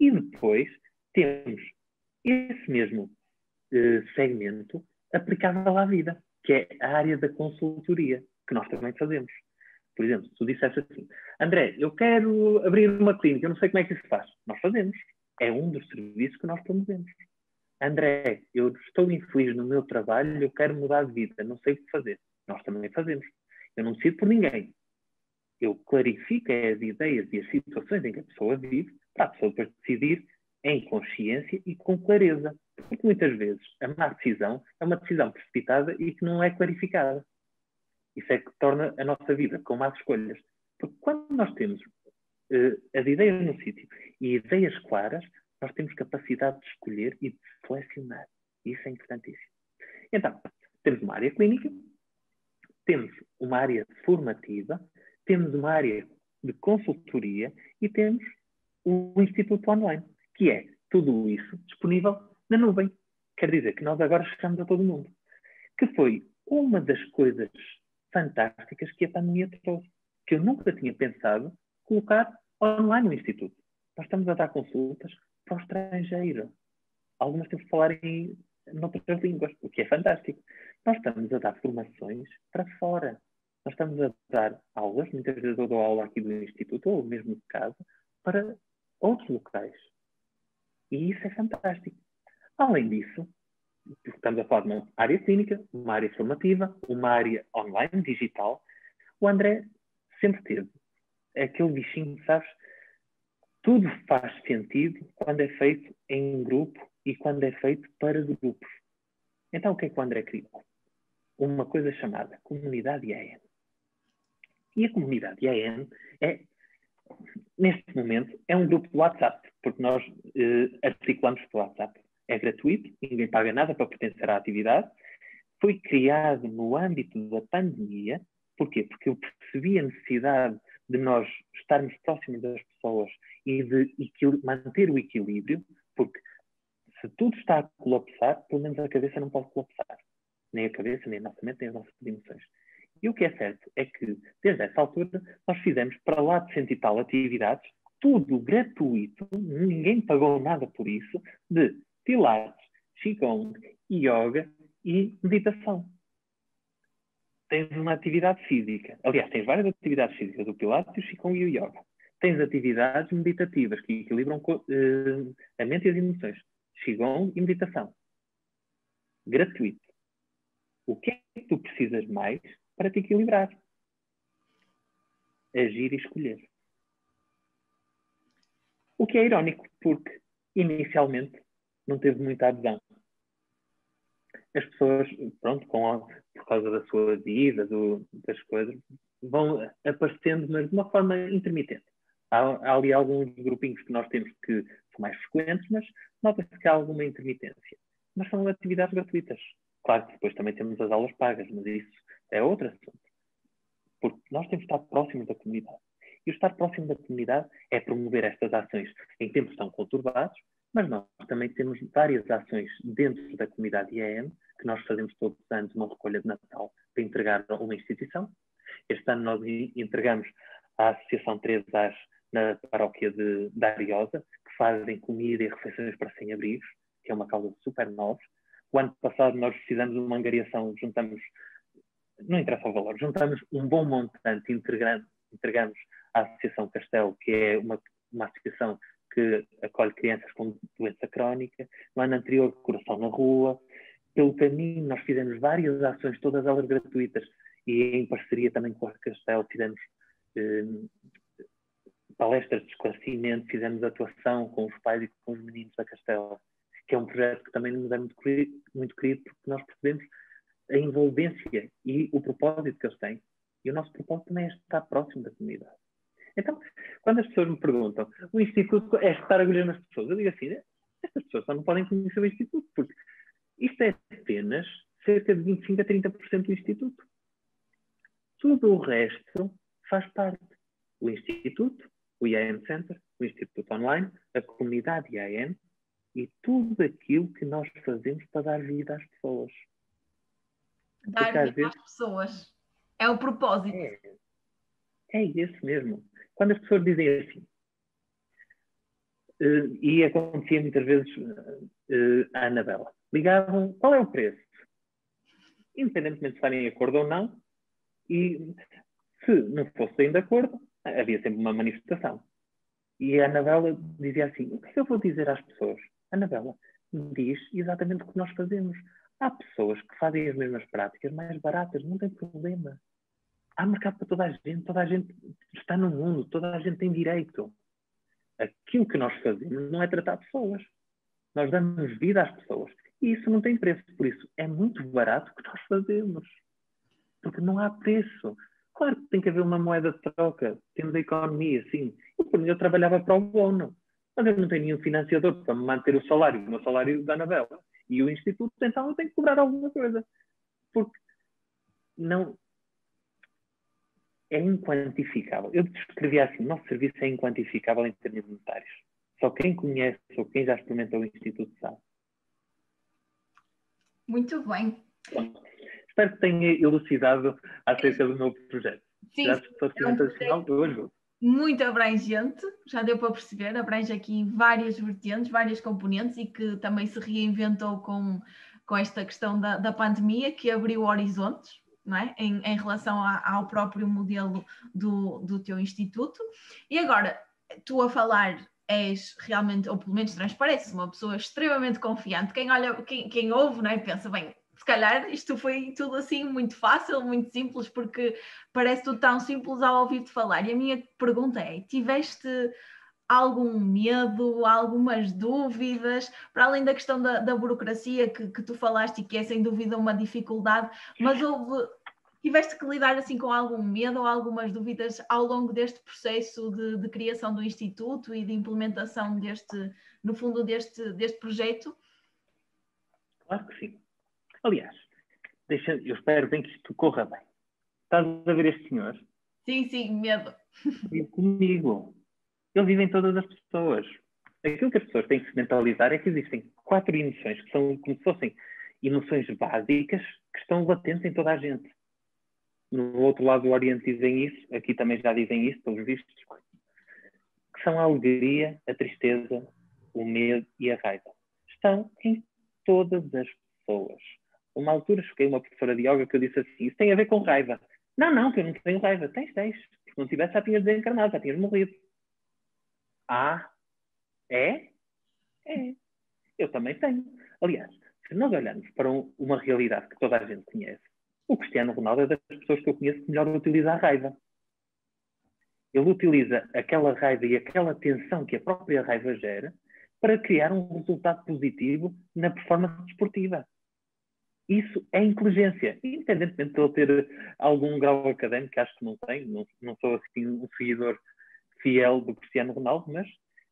e depois temos esse mesmo eh, segmento aplicável à vida, que é a área da consultoria, que nós também fazemos. Por exemplo, se tu dissesse assim, André, eu quero abrir uma clínica, eu não sei como é que isso se faz. Nós fazemos. É um dos serviços que nós promovemos. André, eu estou infeliz no meu trabalho, eu quero mudar de vida, não sei o que fazer. Nós também fazemos. Eu não decido por ninguém. Eu clarifico as ideias e as situações em que a pessoa vive para a pessoa decidir em consciência e com clareza. Porque muitas vezes a má decisão é uma decisão precipitada e que não é clarificada. Isso é que torna a nossa vida com más escolhas. Porque quando nós temos uh, as ideias no sítio e ideias claras, nós temos capacidade de escolher e de selecionar. Isso é importantíssimo. Então, temos uma área clínica, temos uma área formativa, temos uma área de consultoria e temos o Instituto Online, que é tudo isso disponível na nuvem. Quer dizer que nós agora chegamos a todo mundo. Que foi uma das coisas fantásticas que a pandemia trouxe, que eu nunca tinha pensado colocar online no Instituto. Nós estamos a dar consultas para o estrangeiro. Algumas temos que falar em noutras línguas, o que é fantástico. Nós estamos a dar formações para fora. Nós estamos a dar aulas, muitas vezes eu dou aula aqui do Instituto, ou mesmo de casa, para outros locais. E isso é fantástico. Além disso, estamos a falar de uma área clínica, uma área formativa, uma área online, digital. O André sempre teve aquele bichinho, sabes? Tudo faz sentido quando é feito em grupo e quando é feito para grupos. Então, o que é que o André criou? Uma coisa chamada Comunidade IAN. E a Comunidade IAN é, neste momento, é um grupo de WhatsApp, porque nós eh, articulamos pelo WhatsApp. É gratuito, ninguém paga nada para pertencer à atividade. Foi criado no âmbito da pandemia. Porquê? Porque eu percebi a necessidade de nós estarmos próximos das pessoas e de manter o equilíbrio, porque se tudo está a colapsar, pelo menos a cabeça não pode colapsar. Nem a cabeça, nem a nossa mente, nem as nossas emoções. E o que é certo é que, desde essa altura, nós fizemos para lá de cento e tal atividades, tudo gratuito, ninguém pagou nada por isso, de pilates, qigong, yoga e meditação. Tens uma atividade física. Aliás, tens várias atividades físicas, o pilates, o qigong e o yoga. Tens atividades meditativas que equilibram uh, a mente e as emoções. Qigong e meditação. Gratuito. O que é que tu precisas mais para te equilibrar? Agir e escolher. O que é irónico, porque inicialmente não teve muita adesão. As pessoas, pronto, com por causa da sua vida, do, das coisas, vão aparecendo, mas de uma forma intermitente. Há, há, ali alguns grupinhos que nós temos que são mais frequentes, mas nota-se que há alguma intermitência. Mas são atividades gratuitas. Claro que depois também temos as aulas pagas, mas isso é outro assunto. Porque nós temos que estar próximos da comunidade. E o estar próximo da comunidade é promover estas ações em tempos tão conturbados, mas nós também temos várias ações dentro da comunidade IAM, que nós fazemos todos os anos uma recolha de Natal para entregar a uma instituição. Este ano nós entregamos à Associação 3 As na paróquia de, de Ariosa, que fazem comida e refeições para sem-abrigos, que é uma causa super nova. O ano passado nós fizemos uma angariação, juntamos, não interessa o valor, juntamos um bom montante, entregamos, entregamos à Associação Castelo, que é uma, uma associação que acolhe crianças com doença crónica. No ano anterior, Coração na Rua. Pelo caminho, nós fizemos várias ações, todas elas gratuitas, e em parceria também com a Castelo fizemos eh, palestras de esclarecimento, fizemos atuação com os pais e com os meninos da Castela, que é um projeto que também nos é muito querido, muito querido porque nós percebemos a envolvência e o propósito que eles têm. E o nosso propósito também é estar próximo da comunidade. Então, quando as pessoas me perguntam, o Instituto é estar a nas pessoas, eu digo assim, estas pessoas só não podem conhecer o Instituto, porque isto é apenas cerca de 25 a 30% do Instituto. Tudo o resto faz parte. O Instituto o IAN Center, o Instituto Online, a comunidade IAN e tudo aquilo que nós fazemos para dar vida às pessoas. Dar vida vezes, às pessoas. É o propósito. É, é isso mesmo. Quando as pessoas dizem assim, uh, e acontecia muitas vezes a Anabela, ligavam, qual é o preço? Independentemente de estarem de acordo ou não, e Se não fossem de acordo, havia sempre uma manifestação. E a Anabela dizia assim: O que é que eu vou dizer às pessoas? Anabela, diz exatamente o que nós fazemos. Há pessoas que fazem as mesmas práticas mais baratas, não tem problema. Há mercado para toda a gente, toda a gente está no mundo, toda a gente tem direito. Aquilo que nós fazemos não é tratar pessoas. Nós damos vida às pessoas. E isso não tem preço. Por isso, é muito barato o que nós fazemos. Porque não há preço. Claro que tem que haver uma moeda de troca. Temos a economia, sim. Eu, por mim, eu trabalhava para o bono. Mas eu não tenho nenhum financiador para me manter o salário, o meu salário da Anabela. E o Instituto, então, eu tenho que cobrar alguma coisa. Porque não. É inquantificável. Eu descrevia assim: o nosso serviço é inquantificável em termos monetários. Só quem conhece ou quem já experimentou o Instituto sabe. Muito bem. Bom, espero que tenha elucidado acerca do meu projeto. Sim, já é um muito abrangente, já deu para perceber, abrange aqui várias vertentes, várias componentes e que também se reinventou com, com esta questão da, da pandemia, que abriu horizontes, não é? em, em relação a- ao próprio modelo do, do teu instituto. E agora, tu a falar és realmente, ou pelo menos transparece uma pessoa extremamente confiante. Quem olha, quem, quem ouve, não é? pensa, bem, se calhar isto foi tudo assim muito fácil, muito simples, porque parece tudo tão simples ao ouvir-te falar. E a minha pergunta é: tiveste algum medo, algumas dúvidas, para além da questão da, da burocracia que, que tu falaste e que é sem dúvida uma dificuldade, mas houve. Tiveste que lidar assim com algum medo ou algumas dúvidas ao longo deste processo de, de criação do Instituto e de implementação deste, no fundo, deste, deste projeto? Claro que sim. Aliás, deixa, eu espero bem que isto corra bem. Estás a ver este senhor? Sim, sim, medo. Vive comigo. Ele vive em todas as pessoas. Aquilo que as pessoas têm que se mentalizar é que existem quatro emoções que são como se fossem emoções básicas que estão latentes em toda a gente. No outro lado do Oriente dizem isso, aqui também já dizem isso, pelos vistos, que são a alegria, a tristeza, o medo e a raiva. Estão em todas as pessoas. Uma altura choquei uma professora de yoga que eu disse assim, isso tem a ver com raiva. Não, não, que eu não tenho raiva. Tens, tens. Se não tivesse, já tinhas desencarnado, já tinhas morrido. Ah, é? É. Eu também tenho. Aliás, se nós olharmos para um- uma realidade que toda a gente conhece, o Cristiano Ronaldo é das pessoas que eu conheço que melhor utiliza a raiva. Ele utiliza aquela raiva e aquela tensão que a própria raiva gera para criar um resultado positivo na performance desportiva. Isso é inteligência, independentemente de ele ter algum grau académico, acho que não tem, não, não sou assim um seguidor fiel do Cristiano Ronaldo, mas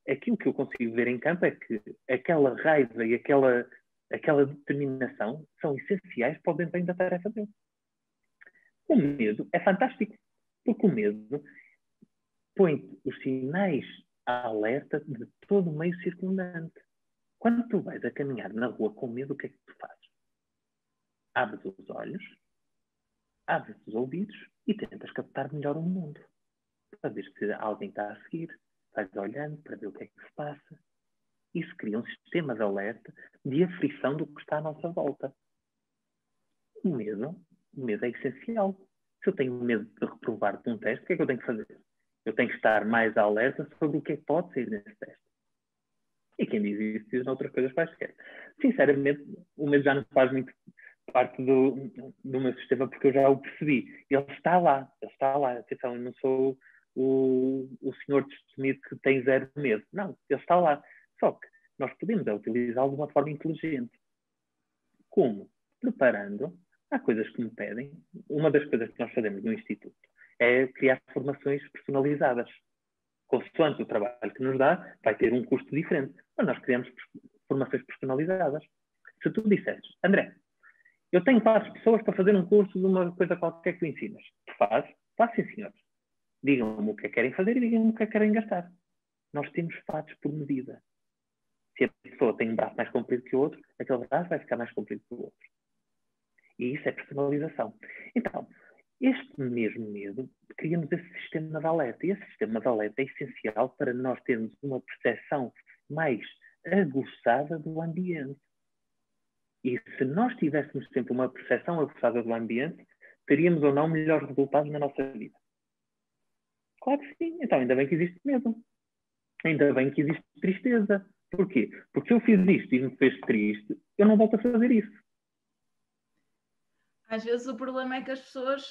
aquilo que eu consigo ver em campo é que aquela raiva e aquela, aquela determinação são essenciais para o desempenho da tarefa dele. O medo é fantástico, porque o medo põe os sinais a alerta de todo o meio circundante. Quando tu vais a caminhar na rua com medo, o que é que tu fazes? Abres os olhos, abres os ouvidos e tentas captar melhor o mundo. Para ver se alguém está a seguir, vais olhando para ver o que é que se passa. Isso cria um sistema de alerta de aflição do que está à nossa volta. O medo, o medo é essencial. Se eu tenho medo de reprovar de um teste, o que é que eu tenho que fazer? Eu tenho que estar mais alerta sobre o que é que pode sair nesse teste. E quem diz isso diz outras coisas quaisquer. Sinceramente, o medo já não faz muito parte do, do meu sistema porque eu já o percebi. Ele está lá, ele está lá. Atenção, eu não sou o, o senhor destemido que tem zero medo. Não, ele está lá. Só que nós podemos é utilizá-lo de uma forma inteligente. Como? Preparando. Há coisas que me pedem. Uma das coisas que nós fazemos no Instituto é criar formações personalizadas. Consoante o trabalho que nos dá, vai ter um custo diferente. Mas nós criamos formações personalizadas. Se tu dissesses, André, eu tenho quatro pessoas para fazer um curso de uma coisa qualquer que tu ensinas. Tu fazes? Faz sim, senhores. Digam-me o que é que querem fazer e digam-me o que é que querem gastar. Nós temos fatos por medida. Se a pessoa tem um braço mais comprido que o outro, aquele braço vai ficar mais comprido que o outro. E isso é personalização. Então, este mesmo medo cria-nos esse sistema de alerta. E esse sistema de alerta é essencial para nós termos uma percepção mais aguçada do ambiente. E se nós tivéssemos sempre uma percepção aguçada do ambiente, teríamos ou não melhores resultados na nossa vida. Claro que sim. Então, ainda bem que existe medo. Ainda bem que existe tristeza. Porquê? Porque se eu fiz isto e me fez triste, eu não volto a fazer isso. Às vezes o problema é que as pessoas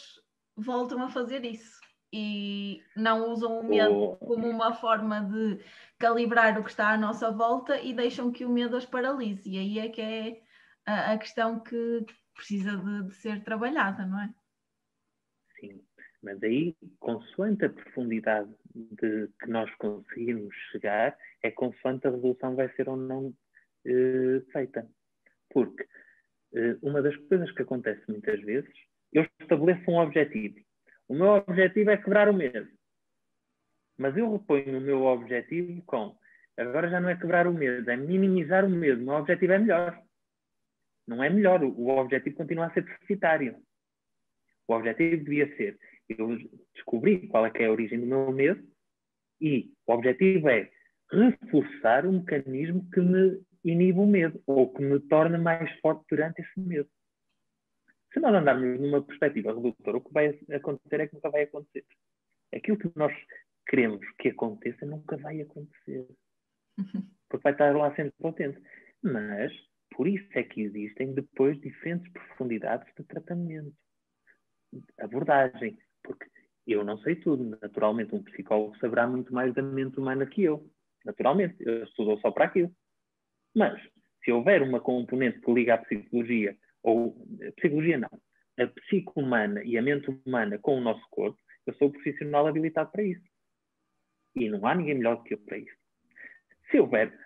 voltam a fazer isso e não usam o medo oh. como uma forma de calibrar o que está à nossa volta e deixam que o medo as paralise. E aí é que é a, a questão que precisa de, de, ser trabalhada, não é? Mas aí, consoante a profundidade de que nós conseguimos chegar, é consoante a resolução vai ser ou não eh, feita. Porque eh, uma das coisas que acontece muitas vezes, eu estabeleço um objetivo o meu objetivo é quebrar o medo. Mas eu reponho o meu objetivo com agora já não é quebrar o medo, é minimizar o medo. O meu objetivo é melhor. Não é melhor. O objetivo continua a ser deficitário. O objetivo devia ser eu descobrir qual é que é a origem do meu medo e o objetivo é reforçar o mecanismo que me inibe o medo ou que me torna mais forte durante esse medo. Se nós andarmos numa perspectiva redutora, o que vai acontecer é que nunca vai acontecer. Aquilo que nós queremos que aconteça nunca vai acontecer. Porque vai estar lá sempre potente. Mas, por isso é que existem depois diferentes profundidades de tratamento, abordagem. Porque eu não sei tudo. Naturalmente, um psicólogo saberá muito mais da mente humana que eu. Naturalmente, eu estudou só para aquilo. Mas, se houver uma componente que liga à psicologia ou psicologia não, a psique humana e a mente humana com o nosso corpo, eu sou profissional habilitado para isso. E não há ninguém melhor do que eu para isso. Se houver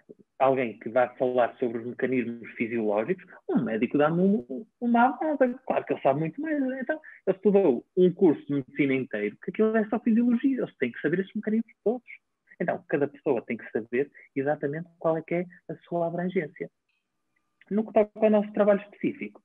alguém que vá falar sobre os mecanismos fisiológicos, um médico dá-me uma, uma avada. Claro que ele sabe muito mais. Então, ele estudou um curso de medicina inteiro, que aquilo é só fisiologia. Eles têm que saber esses mecanismos todos. Então, cada pessoa tem que saber exatamente qual é que é a sua abrangência. No que toca ao nosso trabalho específico,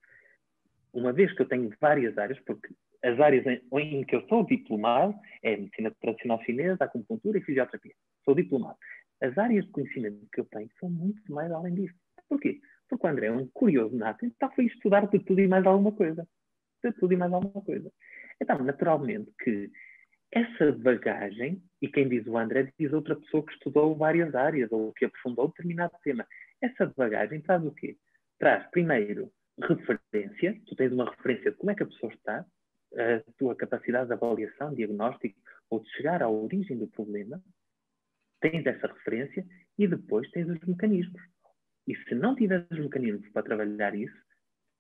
uma vez que eu tenho várias áreas, porque as áreas em, em que eu sou diplomado é medicina tradicional chinesa, acupuntura e fisioterapia. Sou diplomado. As áreas de conhecimento que eu tenho são muito mais além disso. Porquê? Porque o André é um curioso nato, então foi estudar de tudo e mais alguma coisa. De tudo e mais alguma coisa. Então, naturalmente que essa bagagem, e quem diz o André diz outra pessoa que estudou várias áreas ou que aprofundou determinado tema. Essa bagagem traz o quê? Traz, primeiro, referência, tu tens uma referência de como é que a pessoa está, a tua capacidade de avaliação, diagnóstico, ou de chegar à origem do problema, tens essa referência e depois tens os mecanismos. E se não tiveres os mecanismos para trabalhar isso,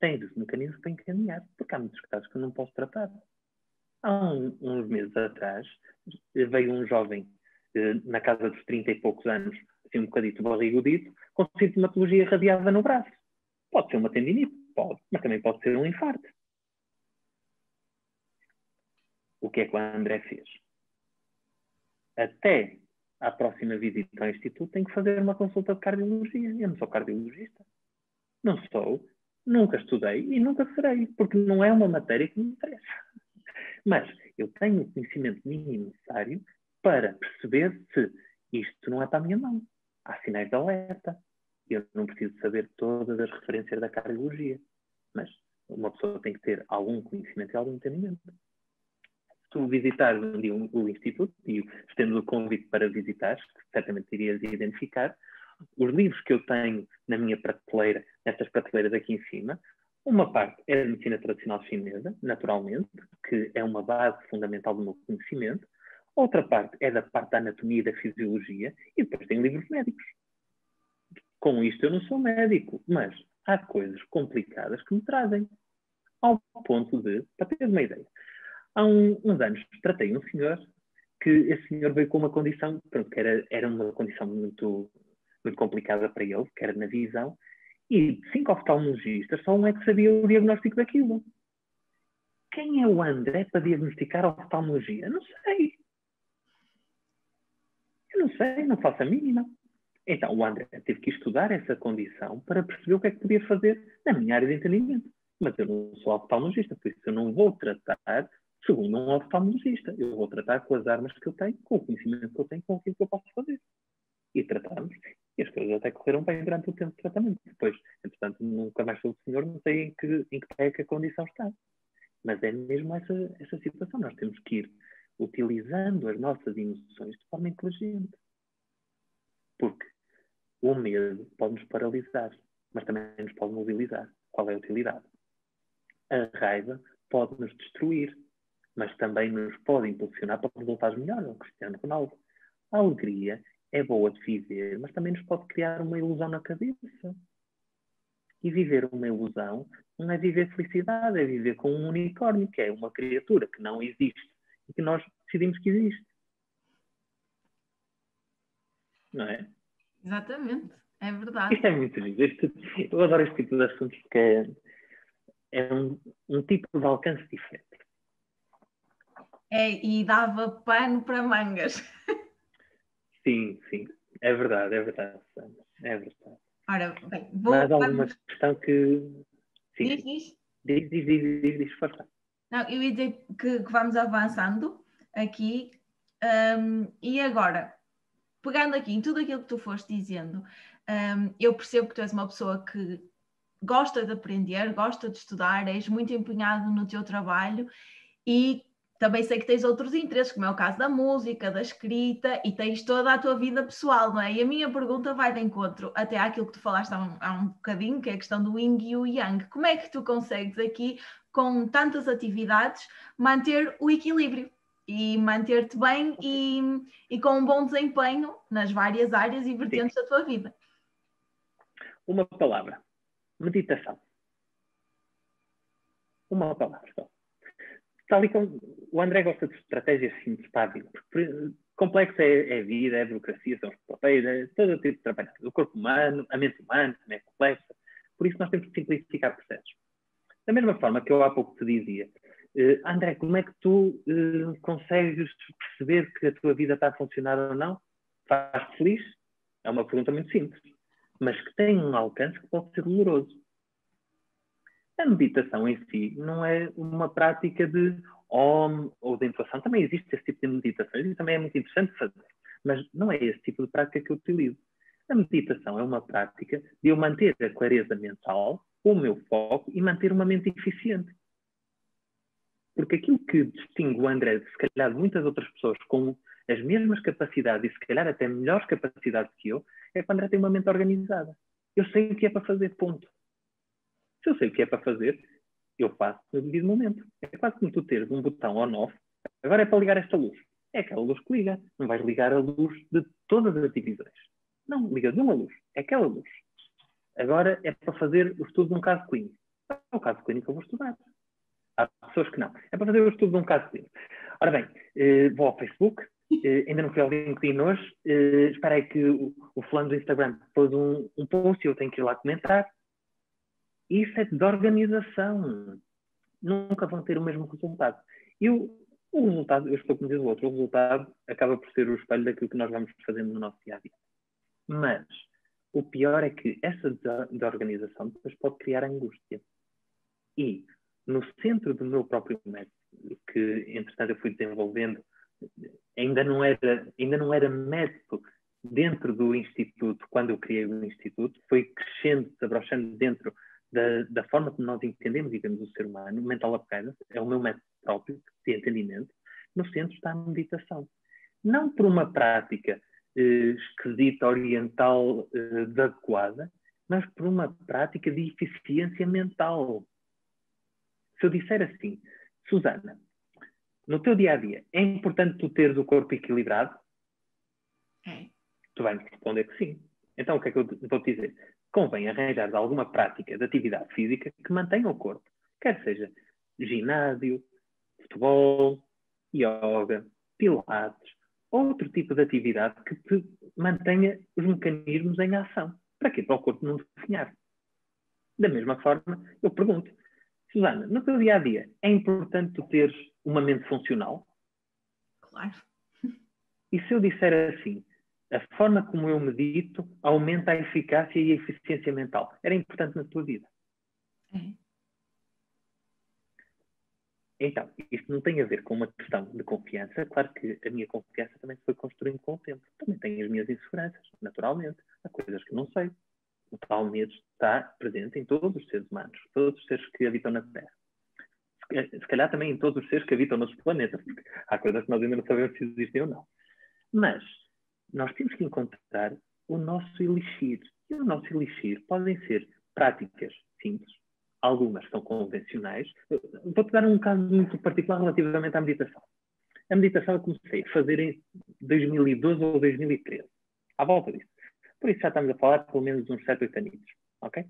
tens os mecanismos para encaminhar, porque há muitos casos que eu não posso tratar. Há um, uns meses atrás, veio um jovem eh, na casa dos 30 e poucos anos, assim um bocadito barrigudito, com sintomatologia radiada no braço. Pode ser uma tendinite, Pode, mas também pode ser um infarto. O que é que o André fez? Até à próxima visita ao Instituto tem que fazer uma consulta de cardiologia. Eu não sou cardiologista. Não sou, nunca estudei e nunca serei, porque não é uma matéria que me interessa. Mas eu tenho o conhecimento mínimo necessário para perceber se isto não é para a minha mão. Há sinais de alerta eu não preciso saber todas as referências da cardiologia, mas uma pessoa tem que ter algum conhecimento e algum entendimento. Tu visitares um dia o Instituto, e estendo o convite para visitar, certamente irias identificar, os livros que eu tenho na minha prateleira, nestas prateleiras aqui em cima, uma parte é da medicina tradicional chinesa, naturalmente, que é uma base fundamental do meu conhecimento. Outra parte é da parte da anatomia e da fisiologia, e depois tem livros médicos. Com isto eu não sou médico, mas há coisas complicadas que me trazem. Ao ponto de, para teres uma ideia, há um, uns anos tratei um senhor que esse senhor veio com uma condição, pronto, que era, era uma condição muito, muito complicada para ele, que era na visão, e cinco oftalmologistas, só um é que sabia o diagnóstico daquilo. Quem é o André para diagnosticar a oftalmologia? Não sei. Eu não sei, não faço a mínima. Então, o André teve que estudar essa condição para perceber o que é que podia fazer na minha área de entendimento. Mas eu não sou oftalmologista, por isso eu não vou tratar segundo um oftalmologista. Eu vou tratar com as armas que eu tenho, com o conhecimento que eu tenho, com aquilo que eu posso fazer. E tratamos. E as coisas até correram bem durante o tempo de tratamento. Depois, entretanto, nunca mais sou o senhor, não sei em que, em que pé é que a condição está. Mas é mesmo essa, essa situação. Nós temos que ir utilizando as nossas emoções de forma inteligente. Porque o medo pode nos paralisar, mas também nos pode mobilizar. Qual é a utilidade? A raiva pode nos destruir, mas também nos pode impulsionar para resultados melhores. O Cristiano Ronaldo. A alegria é boa de viver, mas também nos pode criar uma ilusão na cabeça. E viver uma ilusão não é viver felicidade, é viver com um unicórnio, que é uma criatura que não existe e que nós decidimos que existe. Não é? Exatamente, é verdade. Isto é muito giro. eu adoro este tipo de assuntos porque é, é um, um tipo de alcance diferente. É, e dava pano para mangas. Sim, sim. É verdade, é verdade. É verdade. Ora, bem, vou, Mas há questão que. Sim. Diz, diz. Diz, diz, diz, diz, diz, força. Não, eu ia dizer que, que vamos avançando aqui. Um, e agora, pegando aqui em tudo aquilo que tu foste dizendo, um, eu percebo que tu és uma pessoa que gosta de aprender, gosta de estudar, és muito empenhado no teu trabalho e também sei que tens outros interesses, como é o caso da música, da escrita, e tens toda a tua vida pessoal, não é? E a minha pergunta vai de encontro até àquilo que tu falaste há um, há um bocadinho, que é a questão do yin e o yang. Como é que tu consegues aqui, com tantas atividades, manter o equilíbrio? E manter-te bem e, e com um bom desempenho nas várias áreas e vertentes Sim. da tua vida. Uma palavra: meditação. Uma palavra tal e como o André gosta de estratégias simples vida. Complexo é, é vida, é burocracia, são os papéis, é todo tipo de trabalho. O corpo humano, a mente humana também é complexa. Por isso nós temos que simplificar processos. Da mesma forma que eu há pouco te dizia, uh, André, como é que tu uh, consegues perceber que a tua vida está a funcionar ou não? Faz-te feliz? É uma pergunta muito simples, mas que tem um alcance que pode ser doloroso. A meditação em si não é uma prática de OM ou de intuação. Também existe esse tipo de meditações e também é muito interessante fazer. Mas não é esse tipo de prática que eu utilizo. A meditação é uma prática de eu manter a clareza mental, o meu foco e manter uma mente eficiente. Porque aquilo que distingue o André, se calhar, de muitas outras pessoas com as mesmas capacidades e se calhar até melhores capacidades que eu, é que o André tem uma mente organizada. Eu sei o que é para fazer, ponto. Se eu sei o que é para fazer, eu faço no devido momento. É quase como tu teres um botão on-off. Agora é para ligar esta luz. É aquela luz que liga. Não vais ligar a luz de todas as divisões. Não, liga de uma luz. É aquela luz. Agora é para fazer o estudo de um caso clínico. É o caso clínico que eu vou estudar. Há pessoas que não. É para fazer o estudo de um caso clínico. Ora bem, eh, vou ao Facebook. Eh, ainda não fui ao LinkedIn hoje. Eh, espera aí que o, o fulano do Instagram pôs um, um post e eu tenho que ir lá comentar. Isso é desorganização. Nunca vão ter o mesmo resultado. E o, o resultado, eu estou como diz o outro, o resultado acaba por ser o espelho daquilo que nós vamos fazendo no nosso dia a dia. Mas o pior é que essa desorganização depois pode criar angústia. E no centro do meu próprio método, que entretanto eu fui desenvolvendo, ainda não era, ainda não era método dentro do Instituto, quando eu criei o Instituto, foi crescendo, desabrochando dentro da, da, forma como nós entendemos e vemos o ser humano, mental apegada, é o meu método próprio de entendimento, no centro está a meditação. Não por uma prática eh, esquisita, oriental, eh, adequada, mas por uma prática de eficiência mental. Se eu disser assim, Susana, no teu dia a dia, é importante tu teres o corpo equilibrado? É. Tu vais me responder que sim. Então o que é que eu vou te dizer? Convém arranjar alguma prática de atividade física que mantenha o corpo, quer seja ginásio, futebol, yoga, pilates, outro tipo de atividade que te mantenha os mecanismos em ação. Para quê? Para o corpo não definhar. Da mesma forma, eu pergunto, Susana, no teu dia a dia, é importante tu teres uma mente funcional? Claro. E se eu disser assim, a forma como eu medito aumenta a eficácia e a eficiência mental. Era importante na tua vida. É. Então, isto não tem a ver com uma questão de confiança. Claro que a minha confiança também se foi construindo com o tempo. Também tenho as minhas inseguranças, naturalmente. Há coisas que não sei. O tal medo está presente em todos os seres humanos, todos os seres que habitam na Terra. Se calhar também em todos os seres que habitam nossos planetas, porque há coisas que nós ainda não sabemos se existem ou não. Mas nós temos que encontrar o nosso elixir. E o nosso elixir podem ser práticas simples, algumas são convencionais. Vou-te dar um caso muito particular relativamente à meditação. A meditação eu comecei a fazer em 2012 ou 2013, à volta disso. Por isso já estamos a falar pelo menos uns 7, 8 anos, ok?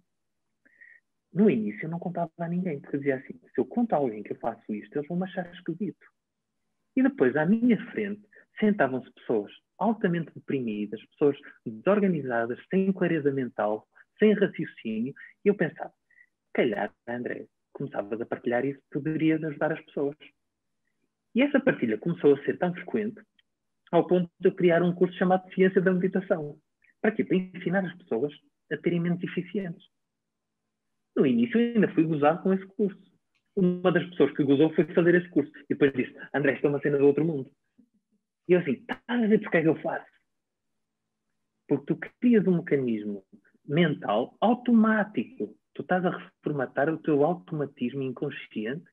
No início eu não contava a ninguém, porque dizia assim, se eu conto a alguém que eu faço isto, eles vão me achar esquisito. E depois, à minha frente, sentavam-se pessoas altamente deprimidas, pessoas desorganizadas, sem clareza mental, sem raciocínio, e eu pensava, calhar, André, começavas a partilhar isso, poderias ajudar as pessoas. E essa partilha começou a ser tão frequente, ao ponto de eu criar um curso chamado Ciência da Meditação. Para quê? Para ensinar as pessoas a terem mentes eficientes. No início eu ainda fui gozado com esse curso. Uma das pessoas que gozou foi fazer esse curso. E depois disse, André, isto é uma cena do outro mundo. E eu assim, estás a ver porque é que eu faço? Porque tu crias um mecanismo mental automático. Tu estás a reformatar o teu automatismo inconsciente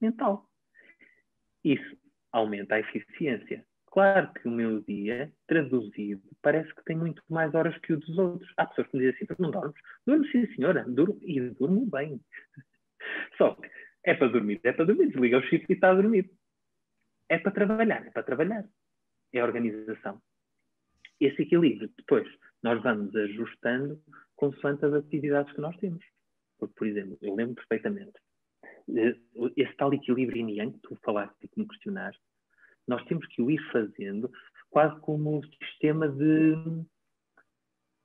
mental. Isso aumenta a eficiência. Claro que o meu dia, traduzido, parece que tem muito mais horas que o dos outros. Há pessoas que me dizem assim, mas não dormes? Durmo sim, senhora, durmo, e durmo bem. [laughs] Só que é para dormir, é para dormir, desliga o chip e está a dormir. É para trabalhar, é para trabalhar. É organização. Esse equilíbrio, depois, nós vamos ajustando consoante as atividades que nós temos. Por exemplo, eu lembro perfeitamente, eh, esse tal equilíbrio yin yang que tu falaste e que me questionaste, nós temos que o ir fazendo quase como um sistema de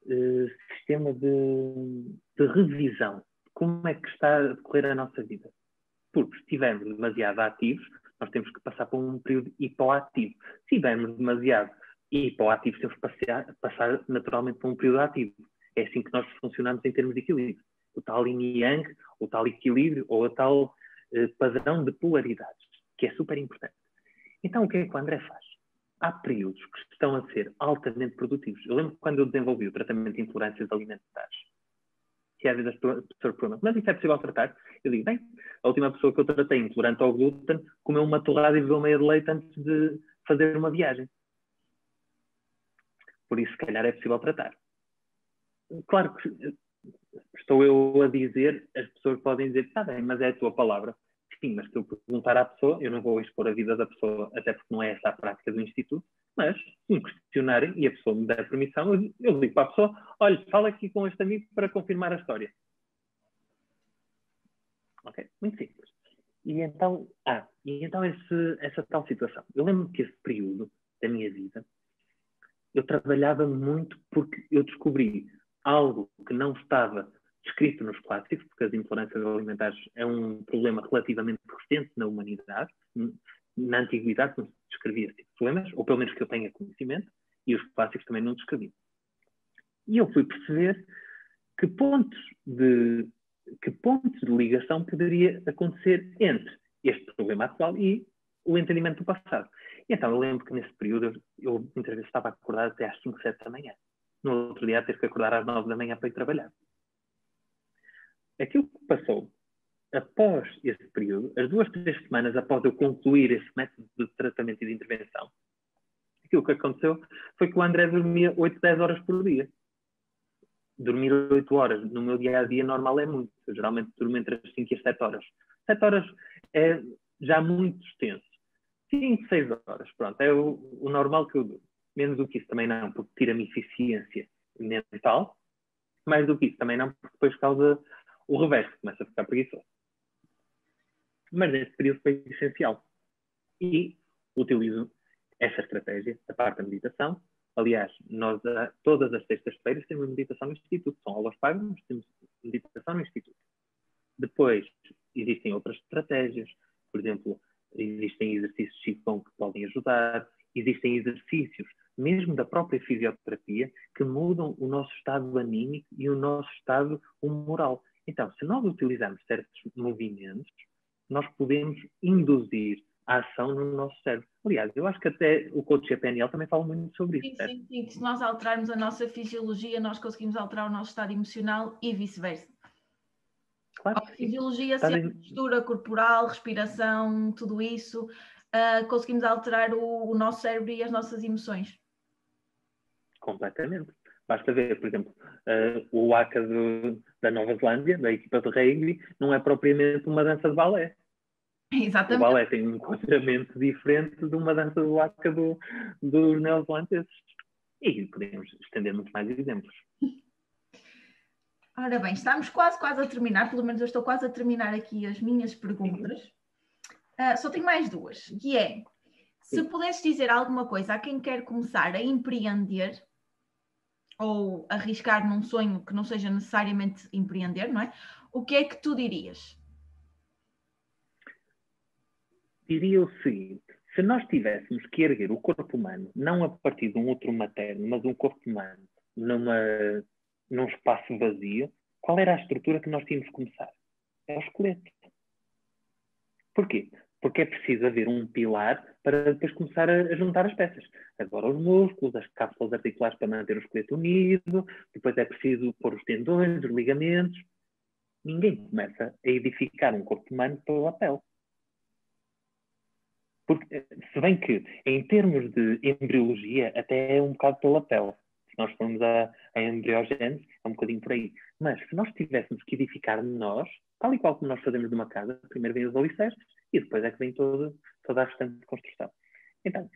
uh, sistema de, de revisão. Como é que está a decorrer a nossa vida? Porque se estivermos demasiado ativos, nós temos que passar por um período hipoativo. Se estivermos demasiado hipoativos, temos que passar, passar naturalmente por um período ativo. É assim que nós funcionamos em termos de equilíbrio. O tal yin yang, o tal equilíbrio, ou o tal eh, padrão de polaridades, que é super importante. Então, o que é que o André faz? Há períodos que estão a ser altamente produtivos. Eu lembro quando eu desenvolvi o tratamento de intolerâncias alimentares, que vezes as pessoas perguntam, mas isso é possível tratar? Eu digo, bem, a última pessoa que eu tratei intolerante ao glúten comeu uma torrada e bebeu meia de leite antes de fazer uma viagem. Por isso, se calhar, é possível tratar. Claro que estou eu a dizer, as pessoas podem dizer, está bem, mas é a tua palavra. Sim, mas se eu perguntar à pessoa, eu não vou expor a vida da pessoa, até porque não é essa a prática do Instituto, mas se me questionarem e a pessoa me der permissão, eu, digo para a pessoa, olha, fala aqui com este amigo para confirmar a história. Ok? Muito simples. E então, ah, e então esse, essa tal situação. Eu lembro que esse período da minha vida, eu trabalhava muito porque eu descobri algo que não estava descrito nos clássicos, porque as intolerâncias alimentares é um problema relativamente recente na humanidade. Na antiguidade se descrevia esse tipo de problemas, ou pelo menos que eu tenha conhecimento, e os clássicos também não descreviam. E eu fui perceber que pontos de, que pontos de ligação poderia acontecer entre este problema atual e o entendimento do passado. E então eu lembro que nesse período eu, muitas vezes estava acordado até às 5, 7 da manhã. No outro dia ter que acordar às 9 da manhã para ir trabalhar aquilo que passou após esse período, as duas, três semanas após eu concluir esse método de tratamento e de intervenção, aquilo que aconteceu foi que o André dormia 8, 10 horas por dia. Dormir 8 horas no meu dia a dia normal é muito. Eu geralmente durmo entre as 5 e as 7 horas. 7 horas é já muito extenso. 5, 6 horas, pronto, é o, o normal que eu durmo. Menos do que isso também não, porque tira-me eficiência mental. Mais do que isso também não, porque depois causa o reverso começa a ficar preguiçoso. Mas nesse período foi essencial. E utilizo essa estratégia, a parte da meditação. Aliás, nós todas as sextas-feiras temos meditação no Instituto. São aulas pagas, mas temos meditação no Instituto. Depois, existem outras estratégias. Por exemplo, existem exercícios de Qigong que podem ajudar. Existem exercícios, mesmo da própria fisioterapia, que mudam o nosso estado anímico e o nosso estado humoral. Então, se nós utilizarmos certos movimentos, nós podemos induzir a ação no nosso cérebro. Aliás, eu acho que até o coach PNL também fala muito sobre isso. Sim, sim, sim. Se nós alterarmos a nossa fisiologia, nós conseguimos alterar o nosso estado emocional e vice-versa. Claro. A fisiologia, tá a postura corporal, respiração, tudo isso, uh, conseguimos alterar o, o, nosso cérebro e as nossas emoções. Completamente. Basta ver, por exemplo, uh, o ACA do, da Nova Zelândia, da equipa de rugby, não é propriamente uma dança de balé. Exatamente. O balé tem um enquadramento diferente de uma dança do ACA do, dos neozelandeses. E podemos estender muito mais exemplos. Ora bem, estamos quase, quase a terminar, pelo menos eu estou quase a terminar aqui as minhas perguntas. Uh, só tenho mais duas, que é, se pudesses dizer alguma coisa a quem quer começar a empreender ou arriscar num sonho que não seja necessariamente empreender, não é? O que é que tu dirias? Diria o seguinte: se nós tivéssemos que erguer o corpo humano, não a partir de um outro materno, mas um corpo humano, numa num espaço vazio, qual era a estrutura que nós tínhamos que começar? É o esqueleto. Porquê? Porque é preciso haver um pilar para depois começar a, juntar as peças. Agora os músculos, as cápsulas articulares para manter o esqueleto unido, depois é preciso pôr os tendões, os ligamentos. Ninguém começa a edificar um corpo humano pela pele. Porque, se bem que, em termos de embriologia, até é um bocado pela pele se nós formos a, a embriogênese, é um bocadinho por aí. Mas se nós tivéssemos que edificar nós, tal e qual como nós fazemos uma casa, primeiro vem os alicerces e depois é que vem todo, toda a restante construção. Então,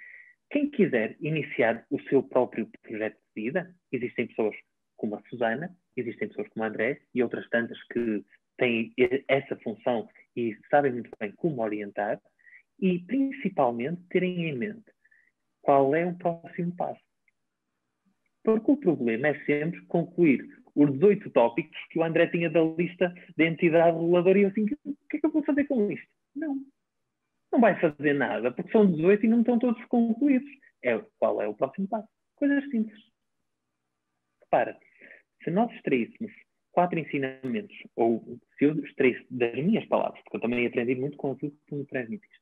quem quiser iniciar o seu próprio projeto de vida, existem pessoas como a Susana, existem pessoas como a André e outras tantas que têm essa função e sabem muito bem como orientar e principalmente terem em mente qual é o próximo passo. Porque o problema é sempre concluir os 18 tópicos que o André tinha da lista da entidade reguladora e eu assim, o que é que eu vou fazer com isto? Não. Não vai fazer nada, porque são 18 e não estão todos concluídos. É, qual é o próximo passo? Coisas simples. Repara, se nós extraíssemos quatro ensinamentos, ou se eu extraísse das minhas palavras, porque eu também aprendi muito com aquilo que tu me transmitiste,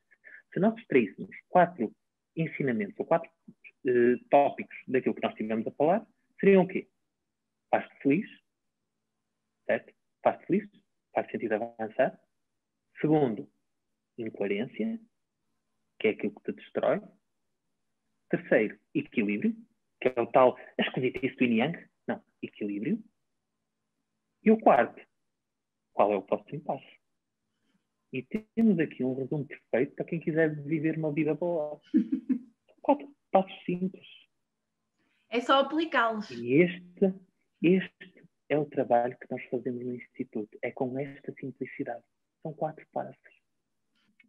se nós extraíssemos quatro ensinamentos ou quatro uh, tópicos daquilo que nós tivemos a falar seriam o quê? Faz-te feliz, certo? Faz-te feliz, faz sentido avançar. Segundo, incoerência, que é aquilo que te destrói. Terceiro, equilíbrio, que é o tal esquisitice do yin. Não, equilíbrio. E o quarto, qual é o próximo passo? E temos aqui um resumo perfeito para quem quiser viver uma vida boa. [laughs] Quatro passos simples. É só aplicá-los. E este, este é o trabalho que nós fazemos no Instituto. É com esta simplicidade. São quatro passos.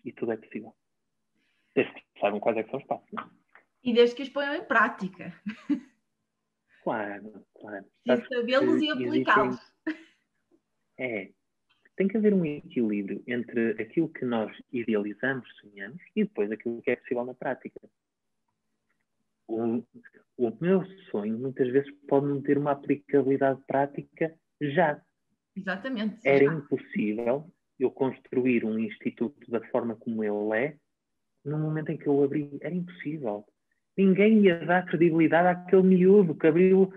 E tudo é possível. Desde que saibam quais é que são os passos. Não? É? E desde que os ponham em prática. Claro, claro. E sabê-los e aplicá-los. É. Tem que haver um equilíbrio entre aquilo que nós idealizamos, sonhamos, e depois aquilo que é possível na prática o, o meu sonho muitas vezes pode não ter uma aplicabilidade prática já. Exatamente. Era já. impossível eu construir um instituto da forma como ele é no momento em que eu abri. Era impossível. Ninguém ia dar credibilidade àquele miúdo que abriu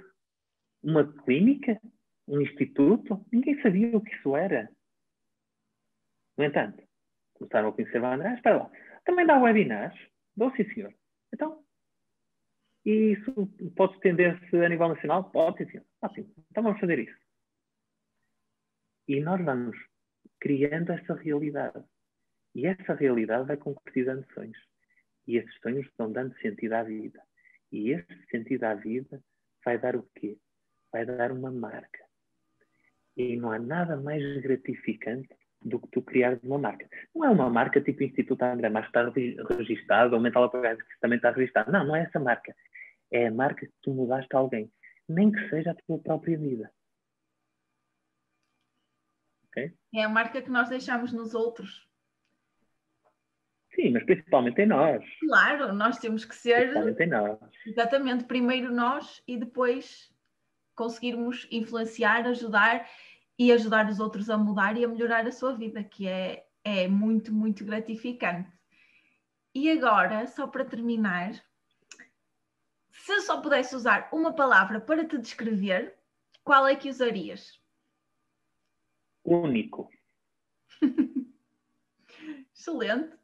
uma clínica, um instituto. Ninguém sabia o que isso era. No entanto, começaram a conhecer o André. Espera lá, também dá webinars? Dou sim, senhor. Então, e isso pode estender-se a nível nacional? Pode, sim. Ah, sim. Então vamos fazer isso. E nós vamos criando essa realidade. E essa realidade vai concretizando sonhos. E esses sonhos vão dando sentido à vida. E esse sentido à vida vai dar o quê? Vai dar uma marca. E não há nada mais gratificante do que tu criares uma marca. Não é uma marca tipo Instituto André Marques está registado, ou Mental Apagado que também está registado. Não, não é essa marca. É a marca que tu mudaste a alguém, nem que seja a tua própria vida. Okay? É a marca que nós deixamos nos outros. Sim, mas principalmente em nós. Claro, nós temos que ser. Principalmente em nós. Exatamente, primeiro nós e depois conseguirmos influenciar, ajudar e ajudar os outros a mudar e a melhorar a sua vida, que é, é muito, muito gratificante. E agora, só para terminar, se só pudesse usar uma palavra para te descrever, qual é que usarias? Único. [laughs] Excelente.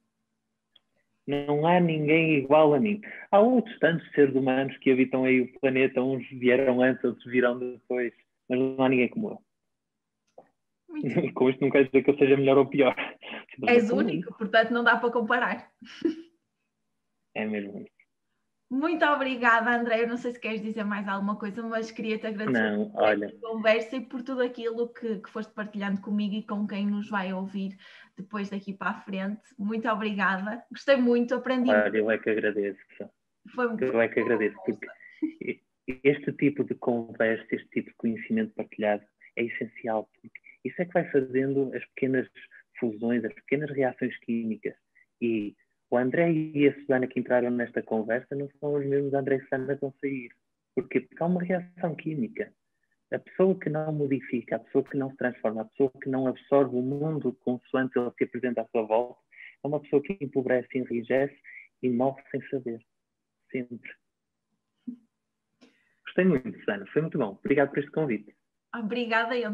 Não há ninguém igual a mim. Há outros tantos seres humanos que habitam aí o planeta, uns vieram antes, outros virão depois, mas não há ninguém como eu. Muito [laughs] Com isto não quer dizer que eu seja melhor ou pior. És único, portanto não dá para comparar. É mesmo. Muito obrigada, André. Eu não sei se queres dizer mais alguma coisa, mas queria-te agradecer Não, por olha. conversa e por tudo aquilo que, que foste partilhando comigo e com quem nos vai ouvir depois daqui para a frente. Muito obrigada. Gostei muito, aprendi. Olha, eu é que agradeço. Foi muito Eu é que agradeço, porque este tipo de conversa, este tipo de conhecimento partilhado é essencial, porque isso é que vai fazendo as pequenas fusões, as pequenas reações químicas. E o André e a Susana que entraram nesta conversa não são os mesmos André e Susana que vão sair. Porquê? Porque há uma reação química. A pessoa que não modifica, a pessoa que não se transforma, a pessoa que não absorve o mundo consoante ele se apresenta à sua volta, é uma pessoa que empobrece, enrijece e morre sem saber. Sempre. Gostei muito, Susana. Foi muito bom. Obrigado por este convite. Obrigada. Eu